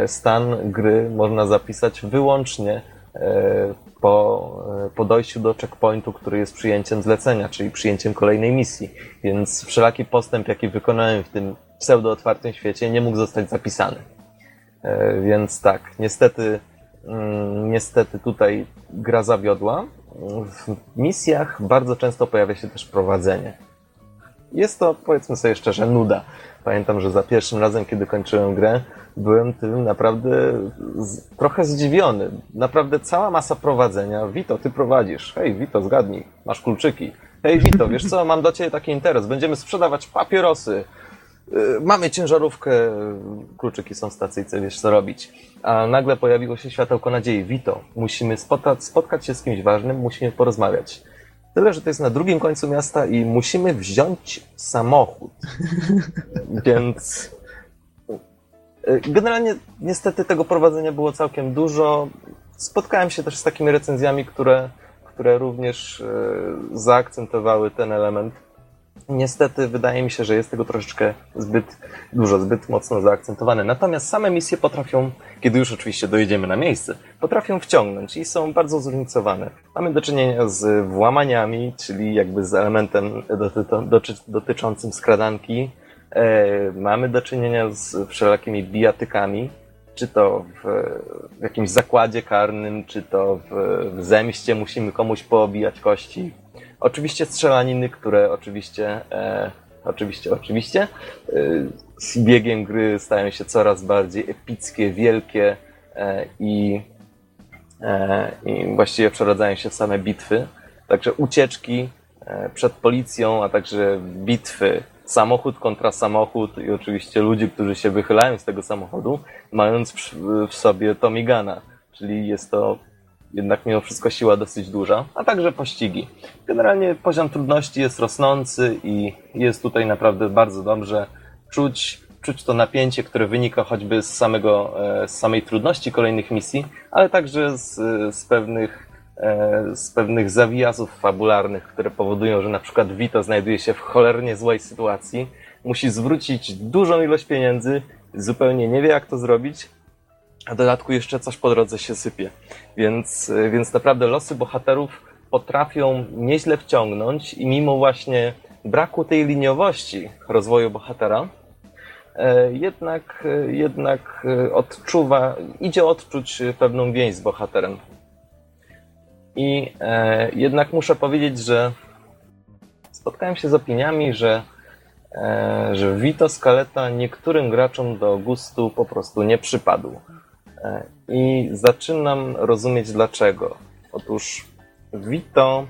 stan gry można zapisać wyłącznie po, po dojściu do checkpointu, który jest przyjęciem zlecenia, czyli przyjęciem kolejnej misji. Więc wszelaki postęp, jaki wykonałem w tym pseudo-otwartym świecie nie mógł zostać zapisany. E, więc tak, niestety, mm, niestety tutaj gra zawiodła. W misjach bardzo często pojawia się też prowadzenie. Jest to, powiedzmy sobie szczerze, nuda. Pamiętam, że za pierwszym razem, kiedy kończyłem grę, byłem tym naprawdę z, trochę zdziwiony. Naprawdę cała masa prowadzenia. Wito, ty prowadzisz. Hej, Wito, zgadnij, masz kluczyki. Hej, Wito, wiesz co, mam do ciebie taki interes. Będziemy sprzedawać papierosy. Y, mamy ciężarówkę, kluczyki są w stacyjce, wiesz co robić. A nagle pojawiło się światełko nadziei. Wito, musimy spotkać, spotkać się z kimś ważnym, musimy porozmawiać. Tyle, że to jest na drugim końcu miasta i musimy wziąć samochód. *laughs* Więc y, generalnie niestety tego prowadzenia było całkiem dużo. Spotkałem się też z takimi recenzjami, które, które również y, zaakcentowały ten element Niestety wydaje mi się, że jest tego troszeczkę zbyt dużo, zbyt mocno zaakcentowane. Natomiast same misje potrafią, kiedy już oczywiście dojedziemy na miejsce, potrafią wciągnąć i są bardzo zróżnicowane. Mamy do czynienia z włamaniami, czyli jakby z elementem doty dotyczącym skradanki. E, mamy do czynienia z wszelakimi bijatykami, czy to w, w jakimś zakładzie karnym, czy to w, w zemście musimy komuś poobijać kości Oczywiście strzelaniny, które oczywiście, e, oczywiście, oczywiście e, z biegiem gry stają się coraz bardziej epickie, wielkie e, i, e, i właściwie przeradzają się w same bitwy. Także ucieczki e, przed policją, a także bitwy samochód kontra samochód i oczywiście ludzie, którzy się wychylają z tego samochodu, mając w sobie Tomigana. Czyli jest to jednak mimo wszystko siła dosyć duża, a także pościgi. Generalnie poziom trudności jest rosnący i jest tutaj naprawdę bardzo dobrze czuć, czuć to napięcie, które wynika choćby z, samego, e, z samej trudności kolejnych misji, ale także z, z pewnych e, z pewnych zawijazów fabularnych, które powodują, że na przykład Vito znajduje się w cholernie złej sytuacji, musi zwrócić dużą ilość pieniędzy, zupełnie nie wie jak to zrobić, a w dodatku jeszcze coś po drodze się sypie. Więc, więc naprawdę losy bohaterów potrafią nieźle wciągnąć i mimo właśnie braku tej liniowości rozwoju bohatera, e, jednak, jednak odczuwa, idzie odczuć pewną więź z bohaterem. I e, jednak muszę powiedzieć, że spotkałem się z opiniami, że, e, że Vito Scaletta niektórym graczom do gustu po prostu nie przypadł. E, I zaczynam rozumieć dlaczego. Otóż Vito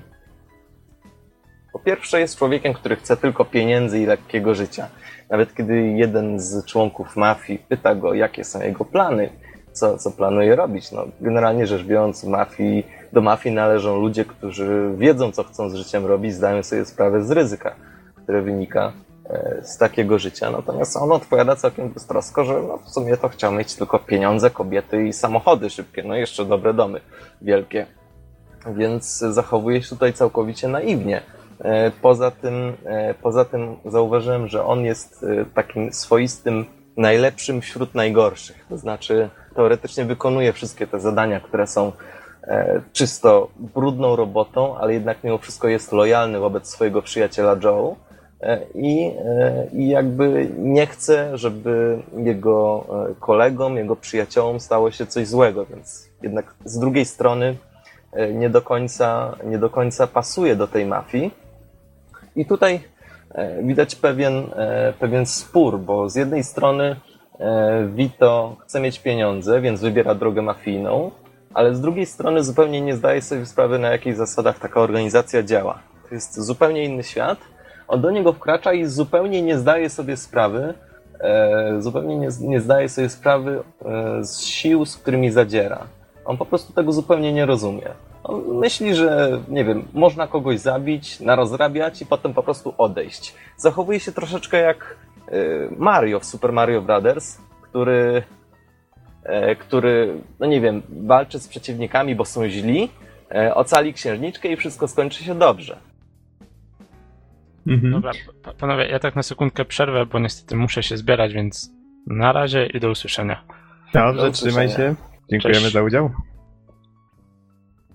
po pierwsze jest człowiekiem, który chce tylko pieniędzy i lekkiego życia. Nawet kiedy jeden z członków mafii pyta go, jakie są jego plany, co, co planuje robić. No, generalnie rzecz biorąc, mafii, do mafii należą ludzie, którzy wiedzą, co chcą z życiem robić, zdają sobie sprawę z ryzyka, które wynika z takiego życia. Natomiast on odpowiada całkiem beztrosko, że no w sumie to chciał mieć tylko pieniądze, kobiety i samochody szybkie, no jeszcze dobre domy wielkie. Więc zachowuje się tutaj całkowicie naiwnie. E, poza tym, e, poza tym zauważyłem, że on jest takim swoistym najlepszym wśród najgorszych. To znaczy, teoretycznie wykonuje wszystkie te zadania, które są czysto brudną robotą, ale jednak mimo wszystko jest lojalny wobec swojego przyjaciela Joe E, i, e, i jakby nie chce, żeby jego e, kolegom, jego przyjaciołom stało się coś złego, więc jednak z drugiej strony nie do końca, nie do końca pasuje do tej mafii. I tutaj e, widać pewien, e, pewien spór, bo z jednej strony Vito chce mieć pieniądze, więc wybiera drogę mafijną, ale z drugiej strony zupełnie nie zdaje sobie sprawy, na jakich zasadach taka organizacja działa. To jest zupełnie inny świat. On do niego wkracza i zupełnie nie zdaje sobie sprawy, zupełnie nie, nie zdaje sobie sprawy z sił, z którymi zadziera. On po prostu tego zupełnie nie rozumie. On myśli, że nie wiem, można kogoś zabić, narozrabiać i potem po prostu odejść. Zachowuje się troszeczkę jak y, Mario w Super Mario Brothers, który, e, który, no nie wiem, walczy z przeciwnikami, bo są źli, e, ocali księżniczkę i wszystko skończy się dobrze. Mhm. Dobra, panowie, ja tak na sekundkę przerwę, bo niestety muszę się zbierać, więc na razie i do usłyszenia. Dobrze, trzymaj się. Dziękujemy Cześć. za udział.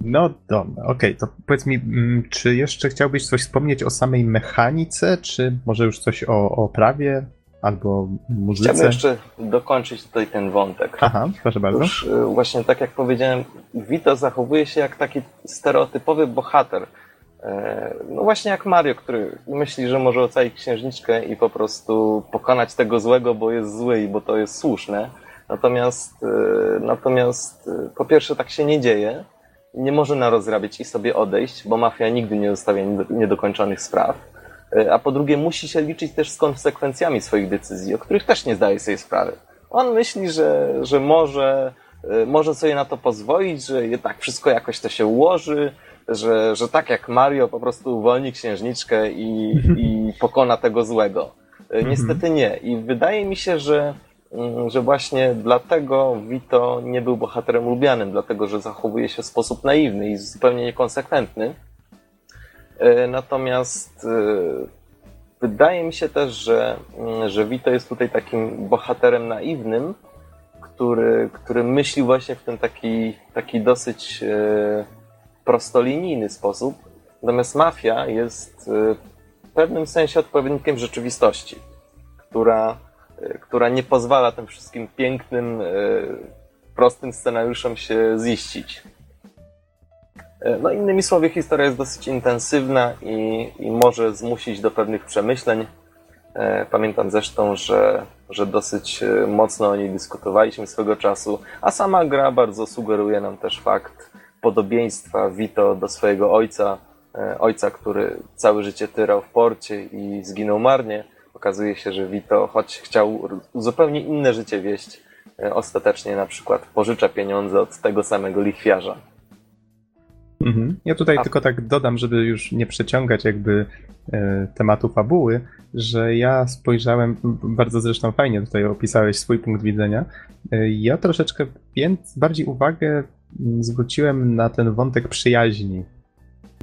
No dobra, okej, okay, to powiedz mi, mm, czy jeszcze chciałbyś coś wspomnieć o samej mechanice, czy może już coś o, o prawie albo muzyce? Chciałbym jeszcze dokończyć tutaj ten wątek. Aha, proszę bardzo. Już y, właśnie tak jak powiedziałem, Vito zachowuje się jak taki stereotypowy bohater. E, no właśnie jak Mario, który myśli, że może ocalić księżniczkę i po prostu pokonać tego złego, bo jest zły i bo to jest słuszne. Natomiast, y, natomiast y, po pierwsze tak się nie dzieje nie może narozrabiać i sobie odejść, bo mafia nigdy nie zostawia niedokończonych spraw. E, a po drugie, musi się liczyć też z konsekwencjami swoich decyzji, o których też nie zdaje sobie sprawy. On myśli, że, że może, e, może sobie na to pozwolić, że jednak wszystko jakoś to się ułoży, że, że tak jak Mario po prostu uwolni księżniczkę i, i pokona tego złego. E, niestety nie. I wydaje mi się, że Mm, że właśnie dlatego Vito nie był bohaterem lubianym, dlatego że zachowuje się w sposób naiwny i zupełnie niekonsekwentny. E, natomiast e, wydaje mi się też, że, mm, że Vito jest tutaj takim bohaterem naiwnym, który, który myśli właśnie w ten taki, taki dosyć prostolinijny sposób. Natomiast mafia jest w pewnym sensie odpowiednikiem rzeczywistości, która która nie pozwala tym wszystkim pięknym, e, prostym scenariuszom się ziścić. No innymi słowy, historia jest dosyć intensywna i, i może zmusić do pewnych przemyśleń. Pamiętam zresztą, że, że dosyć mocno o niej dyskutowaliśmy swego czasu, a sama gra bardzo sugeruje nam też fakt podobieństwa Vito do swojego ojca, ojca, który całe życie tyrał w porcie i zginął marnie okazuje się, że Vito, choć chciał zupełnie inne życie wieść, e, ostatecznie na przykład pożycza pieniądze od tego samego lichwiarza. Mhm. Ja tutaj A... tylko tak dodam, żeby już nie przeciągać jakby e, tematu fabuły, że ja spojrzałem, bardzo zresztą fajnie tutaj opisałeś swój punkt widzenia, e, ja troszeczkę bardziej uwagę zwróciłem na ten wątek przyjaźni.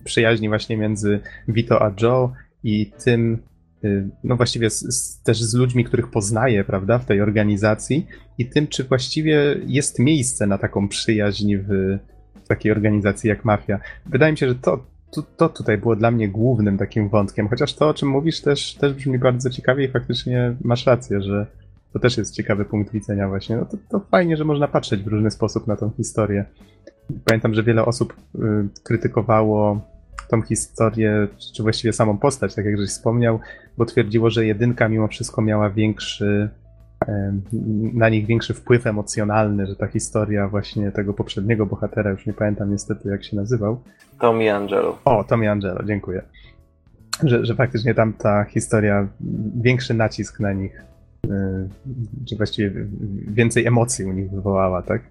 Przyjaźni właśnie między Vito a Joe i tym, Y, no właściwie z, z, też z ludźmi, których poznaję, prawda, w tej organizacji i tym, czy właściwie jest miejsce na taką przyjaźń w, w takiej organizacji jak Mafia. Wydaje mi się, że to, to, to, tutaj było dla mnie głównym takim wątkiem, chociaż to, o czym mówisz, też, też brzmi bardzo ciekawie i faktycznie masz rację, że to też jest ciekawy punkt widzenia właśnie. No to, to fajnie, że można patrzeć w różny sposób na tą historię. Pamiętam, że wiele osób y, krytykowało tą historię, czy właściwie samą postać, tak jak żeś wspomniał, bo twierdziło, że jedynka mimo wszystko miała większy, na nich większy wpływ emocjonalny, że ta historia właśnie tego poprzedniego bohatera, już nie pamiętam niestety jak się nazywał. Tommy Angelo. O, Tommy Angelo, dziękuję. Że, że faktycznie tam ta historia, większy nacisk na nich, czy właściwie więcej emocji u nich wywołała, tak?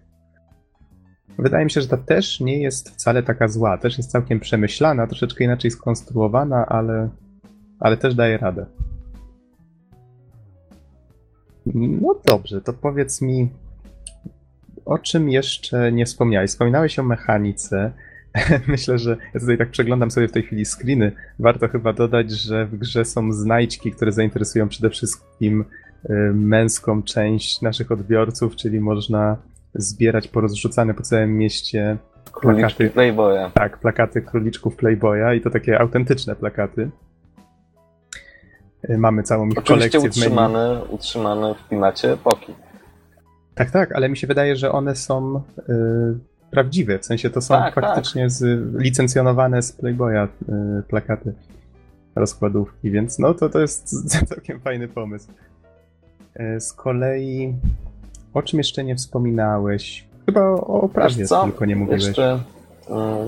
Wydaje mi się, że ta też nie jest wcale taka zła. Też jest całkiem przemyślana, troszeczkę inaczej skonstruowana, ale, ale też daje radę. No dobrze, to powiedz mi, o czym jeszcze nie wspomniałeś? Wspominałeś o mechanice. *laughs* Myślę, że ja tutaj tak przeglądam sobie w tej chwili screeny. Warto chyba dodać, że w grze są znajdźki, które zainteresują przede wszystkim męską część naszych odbiorców, czyli można zbierać porozrzucane po całym mieście plakaty. Playboya. Tak, plakaty króliczków Playboya i to takie autentyczne plakaty. Y, mamy całą ich Oczywiście kolekcję utrzymane, w utrzymane w klimacie epoki. Tak, tak, ale mi się wydaje, że one są y, prawdziwe, w sensie to są tak, tak. faktycznie tak. Z, licencjonowane z Playboya y, plakaty. rozkładówki, więc no to to jest *laughs* całkiem fajny pomysł. E, z kolei o czym jeszcze nie wspominałeś? Chyba o oprawie tylko nie mówiłeś. Jeszcze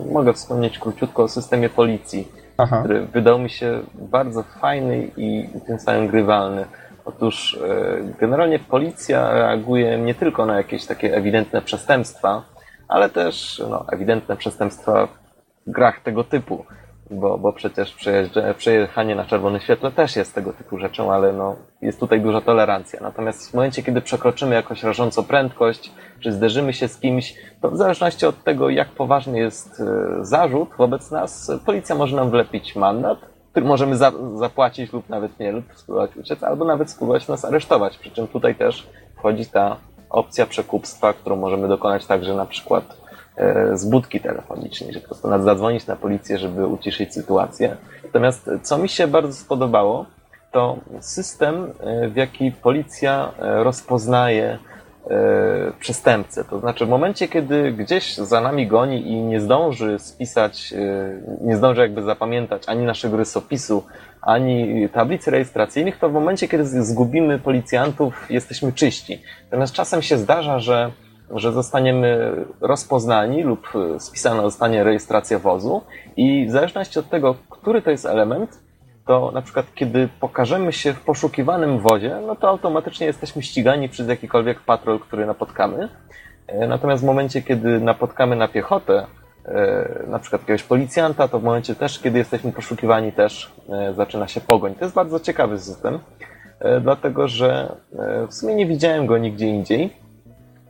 y, mogę wspomnieć króciutko o systemie policji, Aha. który wydał mi się bardzo fajny i tym samym grywalny. Otóż y, generalnie policja reaguje nie tylko na jakieś takie ewidentne przestępstwa, ale też no, ewidentne przestępstwa w grach tego typu bo, bo przecież przejechanie na czerwonym świetle też jest tego typu rzeczą, ale no, jest tutaj duża tolerancja. Natomiast w momencie, kiedy przekroczymy jakoś rażąco prędkość, czy zderzymy się z kimś, to w zależności od tego, jak poważny jest e, zarzut wobec nas, policja może nam wlepić mandat, który możemy za, zapłacić lub nawet nie, lub spróbować uciec, albo nawet spróbować nas aresztować. Przy czym tutaj też wchodzi ta opcja przekupstwa, którą możemy dokonać także na przykład z budki telefonicznej, że po prostu zadzwonić na policję, żeby uciszyć sytuację. Natomiast co mi się bardzo spodobało, to system, e, w jaki policja e, rozpoznaje przestępcę. To znaczy w momencie, kiedy gdzieś za nami goni i nie zdąży spisać, nie zdąży jakby zapamiętać ani naszego rysopisu, ani tablicy rejestracyjnych, to w momencie, kiedy zgubimy policjantów, jesteśmy czyści. Natomiast czasem się zdarza, że że zostaniemy rozpoznani lub spisana zostanie rejestracja wozu i w zależności od tego, który to jest element, to na przykład kiedy pokażemy się w poszukiwanym wozie, no to automatycznie jesteśmy ścigani przez jakikolwiek patrol, który napotkamy. E, natomiast w momencie, kiedy napotkamy na piechotę, e, na przykład jakiegoś policjanta, to w momencie też, kiedy jesteśmy poszukiwani, też e, zaczyna się pogoń. To jest bardzo ciekawy system, dlatego że w sumie nie widziałem go nigdzie indziej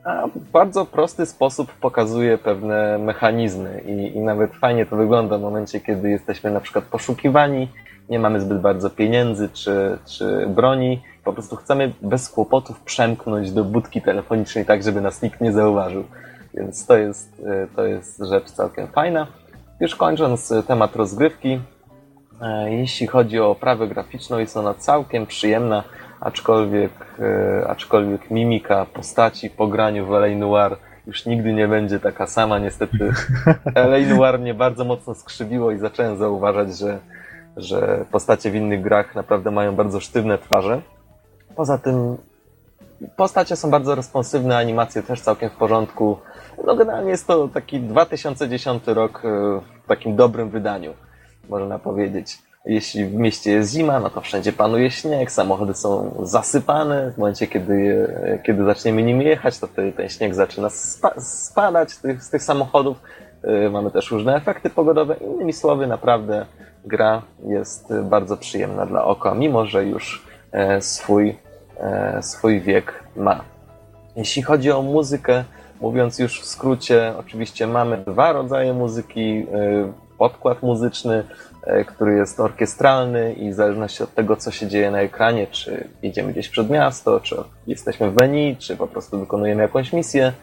a w bardzo prosty sposób pokazuje pewne mechanizmy i, i nawet fajnie to wygląda w momencie, kiedy jesteśmy na przykład poszukiwani, nie mamy zbyt bardzo pieniędzy czy, czy broni, po prostu chcemy bez kłopotów przemknąć do budki telefonicznej tak, żeby nas nikt nie zauważył. Więc to jest, to jest rzecz całkiem fajna. Już kończąc temat rozgrywki, e, jeśli chodzi o oprawę graficzną, jest ona całkiem przyjemna aczkolwiek, e, aczkolwiek mimika postaci po graniu w L.A. Noir już nigdy nie będzie taka sama. Niestety *laughs* L.A. Noir mnie bardzo mocno skrzywiło i zacząłem zauważać, że, że postacie w innych grach naprawdę mają bardzo sztywne twarze. Poza tym postacie są bardzo responsywne, animacje też całkiem w porządku. No generalnie jest to taki 2010 rok e, w takim dobrym wydaniu, można powiedzieć. Jeśli w mieście jest zima, no to wszędzie panuje śnieg, samochody są zasypane. W momencie, kiedy, kiedy zaczniemy nim jechać, to ten śnieg zaczyna spa spadać z tych, z tych samochodów. Y, mamy też różne efekty pogodowe. Innymi słowy, naprawdę gra jest bardzo przyjemna dla oka, mimo że już e, swój, e, swój wiek ma. Jeśli chodzi o muzykę, mówiąc już w skrócie, oczywiście mamy dwa rodzaje muzyki. Y, podkład muzyczny, który jest orkiestralny i w zależności od tego, co się dzieje na ekranie, czy idziemy gdzieś przed miasto, czy jesteśmy w menu, czy po prostu wykonujemy jakąś misję,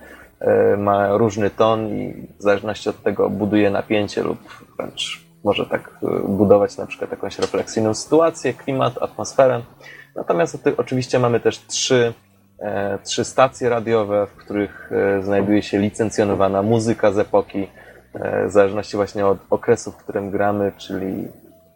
e, ma różny ton i w zależności od tego buduje napięcie lub wręcz może tak e, budować na przykład jakąś refleksyjną sytuację, klimat, atmosferę. Natomiast oczywiście mamy też trzy, trzy stacje radiowe, w których znajduje się licencjonowana muzyka z epoki E, w zależności właśnie od okresu, w którym gramy, czyli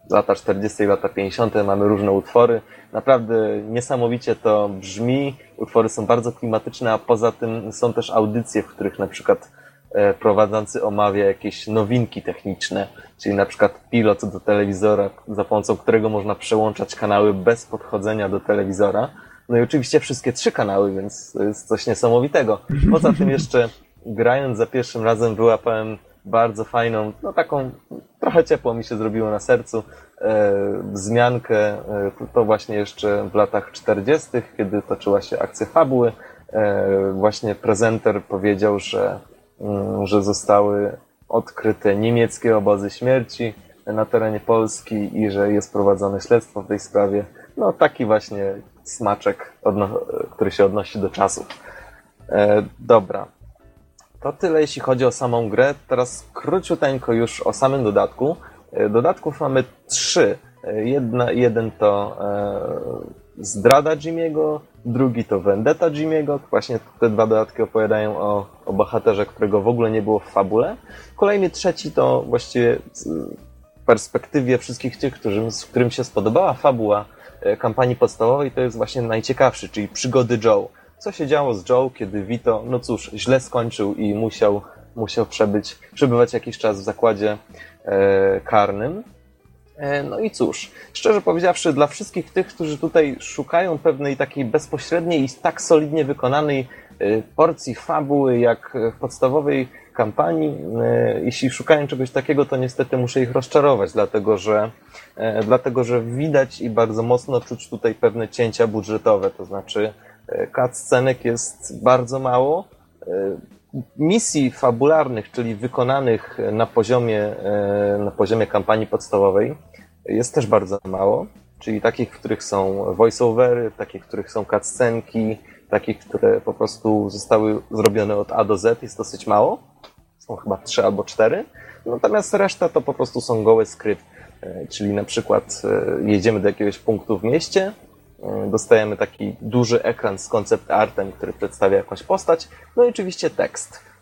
lata 40. i lata 50. mamy różne utwory. Naprawdę niesamowicie to brzmi. Utwory są bardzo klimatyczne, a poza tym są też audycje, w których na przykład e, prowadzący omawia jakieś nowinki techniczne, czyli na przykład pilot do telewizora, za pomocą którego można przełączać kanały bez podchodzenia do telewizora. No i oczywiście wszystkie trzy kanały, więc to jest coś niesamowitego. Poza tym jeszcze grając za pierwszym razem wyłapałem bardzo fajną, no taką trochę ciepło mi się zrobiło na sercu, e, wzmiankę, e, to właśnie jeszcze w latach 40., kiedy toczyła się akcja fabuły, e, właśnie prezenter powiedział, że, mm, że zostały odkryte niemieckie obozy śmierci na terenie Polski i że jest prowadzone śledztwo w tej sprawie. No taki właśnie smaczek, który się odnosi do czasów. E, dobra, to tyle jeśli chodzi o samą grę. Teraz króciuteńko już o samym dodatku. E, dodatków mamy trzy. E, jedna, jeden to e, Zdrada Jimiego, drugi to Vendetta Jimiego. Właśnie te dwa dodatki opowiadają o, o bohaterze, którego w ogóle nie było w fabule. Kolejny, trzeci to właściwie perspektywie wszystkich tych, którym, którym się spodobała fabuła e, kampanii podstawowej, to jest właśnie najciekawszy, czyli przygody Joe. Co się działo z Joe, kiedy Vito, no cóż, źle skończył i musiał, musiał przebyć, przebywać jakiś czas w zakładzie e, karnym. E, no i cóż, szczerze powiedziawszy, dla wszystkich tych, którzy tutaj szukają pewnej takiej bezpośredniej i tak solidnie wykonanej e, porcji fabuły, jak w podstawowej kampanii, e, jeśli szukają czegoś takiego, to niestety muszę ich rozczarować, dlatego że, dlatego że widać i bardzo mocno czuć tutaj pewne cięcia budżetowe, to znaczy cutscenek jest bardzo mało, misji fabularnych, czyli wykonanych na poziomie, na poziomie kampanii podstawowej, jest też bardzo mało, czyli takich, w których są voiceovery, takich, w których są cutscenki, takich, które po prostu zostały zrobione od A do Z, jest dosyć mało. Są chyba trzy albo cztery. Natomiast reszta to po prostu są gołe skrypty. E, czyli na przykład e, jedziemy do jakiegoś punktu w mieście, e, dostajemy taki duży ekran z koncept artem, który przedstawia jakąś postać, no i oczywiście tekst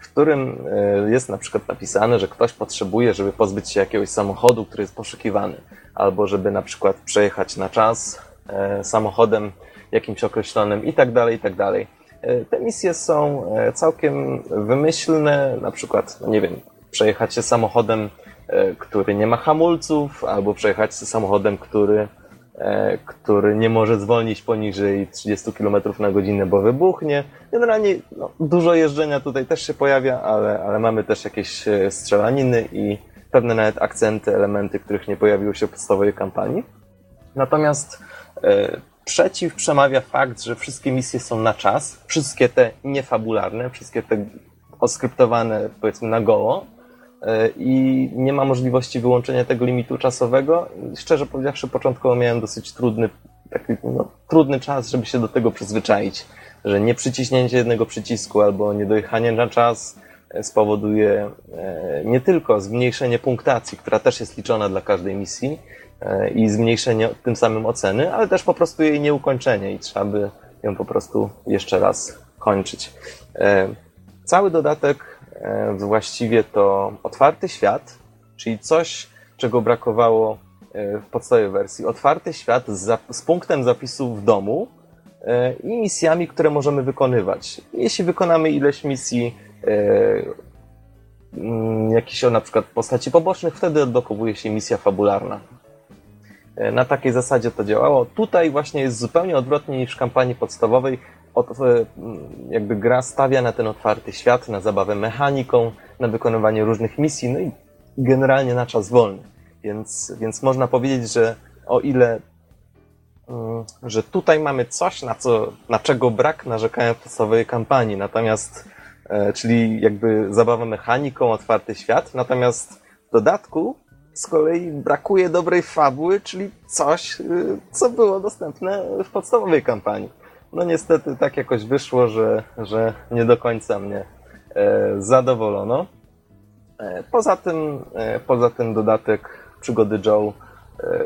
w którym e, jest na przykład napisane, że ktoś potrzebuje, żeby pozbyć się jakiegoś samochodu, który jest poszukiwany, albo żeby na przykład przejechać na czas e, samochodem jakimś określonym i tak dalej, i tak dalej. E, te misje są całkiem wymyślne, na przykład, no nie wiem, przejechać się samochodem, który nie ma hamulców, albo przejechać się samochodem, który E, który nie może zwolnić poniżej 30 km na godzinę, bo wybuchnie. Generalnie no, dużo jeżdżenia tutaj też się pojawia, ale, ale mamy też jakieś e, strzelaniny i pewne nawet akcenty, elementy, których nie pojawiły się w podstawowej kampanii. Natomiast e, przeciw przemawia fakt, że wszystkie misje są na czas, wszystkie te niefabularne, wszystkie te oskryptowane powiedzmy na goło, E, i nie ma możliwości wyłączenia tego limitu czasowego. Szczerze powiedziawszy, początkowo miałem dosyć trudny, taki, no, trudny czas, żeby się do tego przyzwyczaić, że nie przyciśnięcie jednego przycisku albo niedojechanie na czas e, spowoduje e, nie tylko zmniejszenie punktacji, która też jest liczona dla każdej misji i zmniejszenie tym samym oceny, ale też po prostu jej nieukończenie i trzeba by ją po prostu jeszcze raz kończyć. Cały dodatek E, właściwie to otwarty świat, czyli coś, czego brakowało e, w podstawowej wersji. Otwarty świat z, z punktem zapisu w domu e, i misjami, które możemy wykonywać. Jeśli wykonamy ileś misji mm, jakichś na przykład postaci pobocznych, wtedy odblokowuje się misja fabularna. Na takiej zasadzie to działało. Tutaj właśnie jest zupełnie odwrotnie niż w kampanii podstawowej od, e, jakby gra stawia na ten otwarty świat, na zabawę mechaniką, na wykonywanie różnych misji, no i generalnie na czas wolny. Więc, więc można powiedzieć, że o ile mm, że tutaj mamy coś, na, co, na czego brak narzekałem w podstawowej kampanii, natomiast e, czyli jakby zabawa mechaniką, otwarty świat, natomiast w dodatku z kolei brakuje dobrej fabuły, czyli coś, y, co było dostępne w podstawowej kampanii no niestety tak jakoś wyszło, że, że nie do końca mnie e, zadowolono. E, poza tym, e, poza tym dodatek Przygody Joe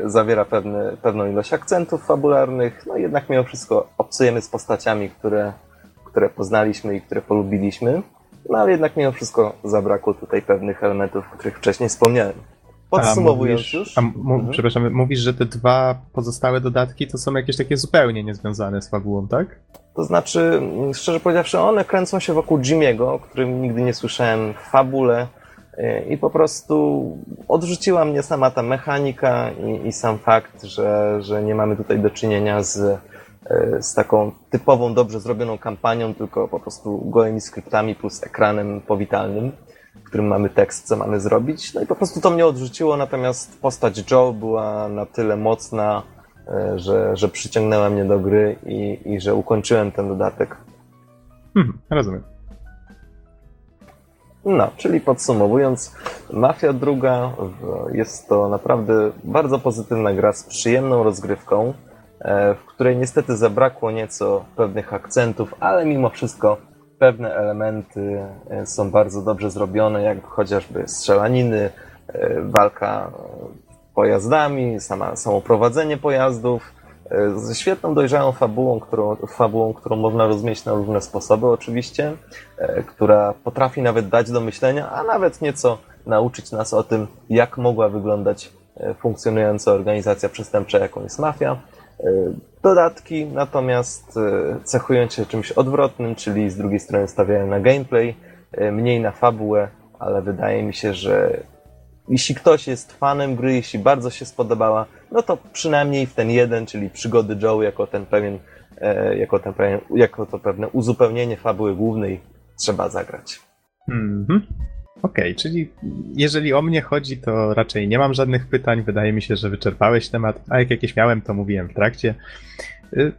zawiera pewne, pewną ilość akcentów fabularnych, no jednak mimo wszystko obcujemy z postaciami, które, które poznaliśmy i które polubiliśmy, no ale jednak mimo wszystko zabrakło tutaj pewnych elementów, o których wcześniej wspomniałem. Podsumowując mówisz, już. A, mhm. Przepraszam, mówisz, że te dwa pozostałe dodatki to są jakieś takie zupełnie niezwiązane z fabułą, tak? To znaczy, szczerze powiedziawszy, one kręcą się wokół Jimmy'ego, o którym nigdy nie słyszałem w fabule e, i po prostu odrzuciła mnie sama ta mechanika i, i sam fakt, że, że nie mamy tutaj do czynienia z, e, z taką typową, dobrze zrobioną kampanią, tylko po prostu gołymi skryptami plus ekranem powitalnym którym mamy tekst, co mamy zrobić. No i po prostu to mnie odrzuciło, natomiast postać Joe była na tyle mocna, e, że, że przyciągnęła mnie do gry i, i że ukończyłem ten dodatek. Hmm, rozumiem. No, czyli podsumowując, Mafia druga jest to naprawdę bardzo pozytywna gra z przyjemną rozgrywką, e, w której niestety zabrakło nieco pewnych akcentów, ale mimo wszystko pewne elementy e, są bardzo dobrze zrobione, jak chociażby strzelaniny, e, walka pojazdami, sama, samo prowadzenie pojazdów, e, ze świetną, dojrzałą fabułą którą, fabułą, którą można rozumieć na różne sposoby oczywiście, która potrafi nawet dać do myślenia, a nawet nieco nauczyć nas o tym, jak mogła wyglądać e, funkcjonująca organizacja przestępcza, jaką jest mafia. E, dodatki natomiast e, cechują się czymś odwrotnym, czyli z drugiej strony stawiają na gameplay, mniej na fabułę, ale wydaje mi się, że jeśli ktoś jest fanem gry, jeśli bardzo się spodobała, no to przynajmniej w ten jeden, czyli przygody Joe jako ten pewien, jako, ten pewien, jako to pewne uzupełnienie fabuły głównej trzeba zagrać. Mhm. Okej, okay, czyli jeżeli o mnie chodzi, to raczej nie mam żadnych pytań. Wydaje mi się, że wyczerpałeś temat, a jak jakieś miałem, to mówiłem w trakcie. Y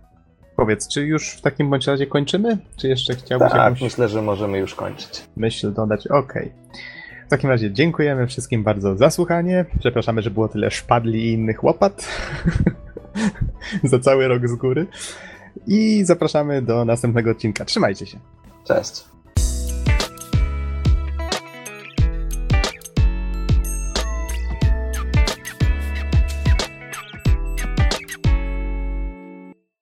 powiedz, czy już w takim bądź razie kończymy? Czy jeszcze chciałbyś tak, jakąś... myślę, że możemy już kończyć. Myśl dodać, okej. Okay. W takim razie dziękujemy wszystkim bardzo za słuchanie. Przepraszamy, że było tyle szpadli i innych łopat. *laughs* za cały rok z góry. I zapraszamy do następnego odcinka. Trzymajcie się. Cześć.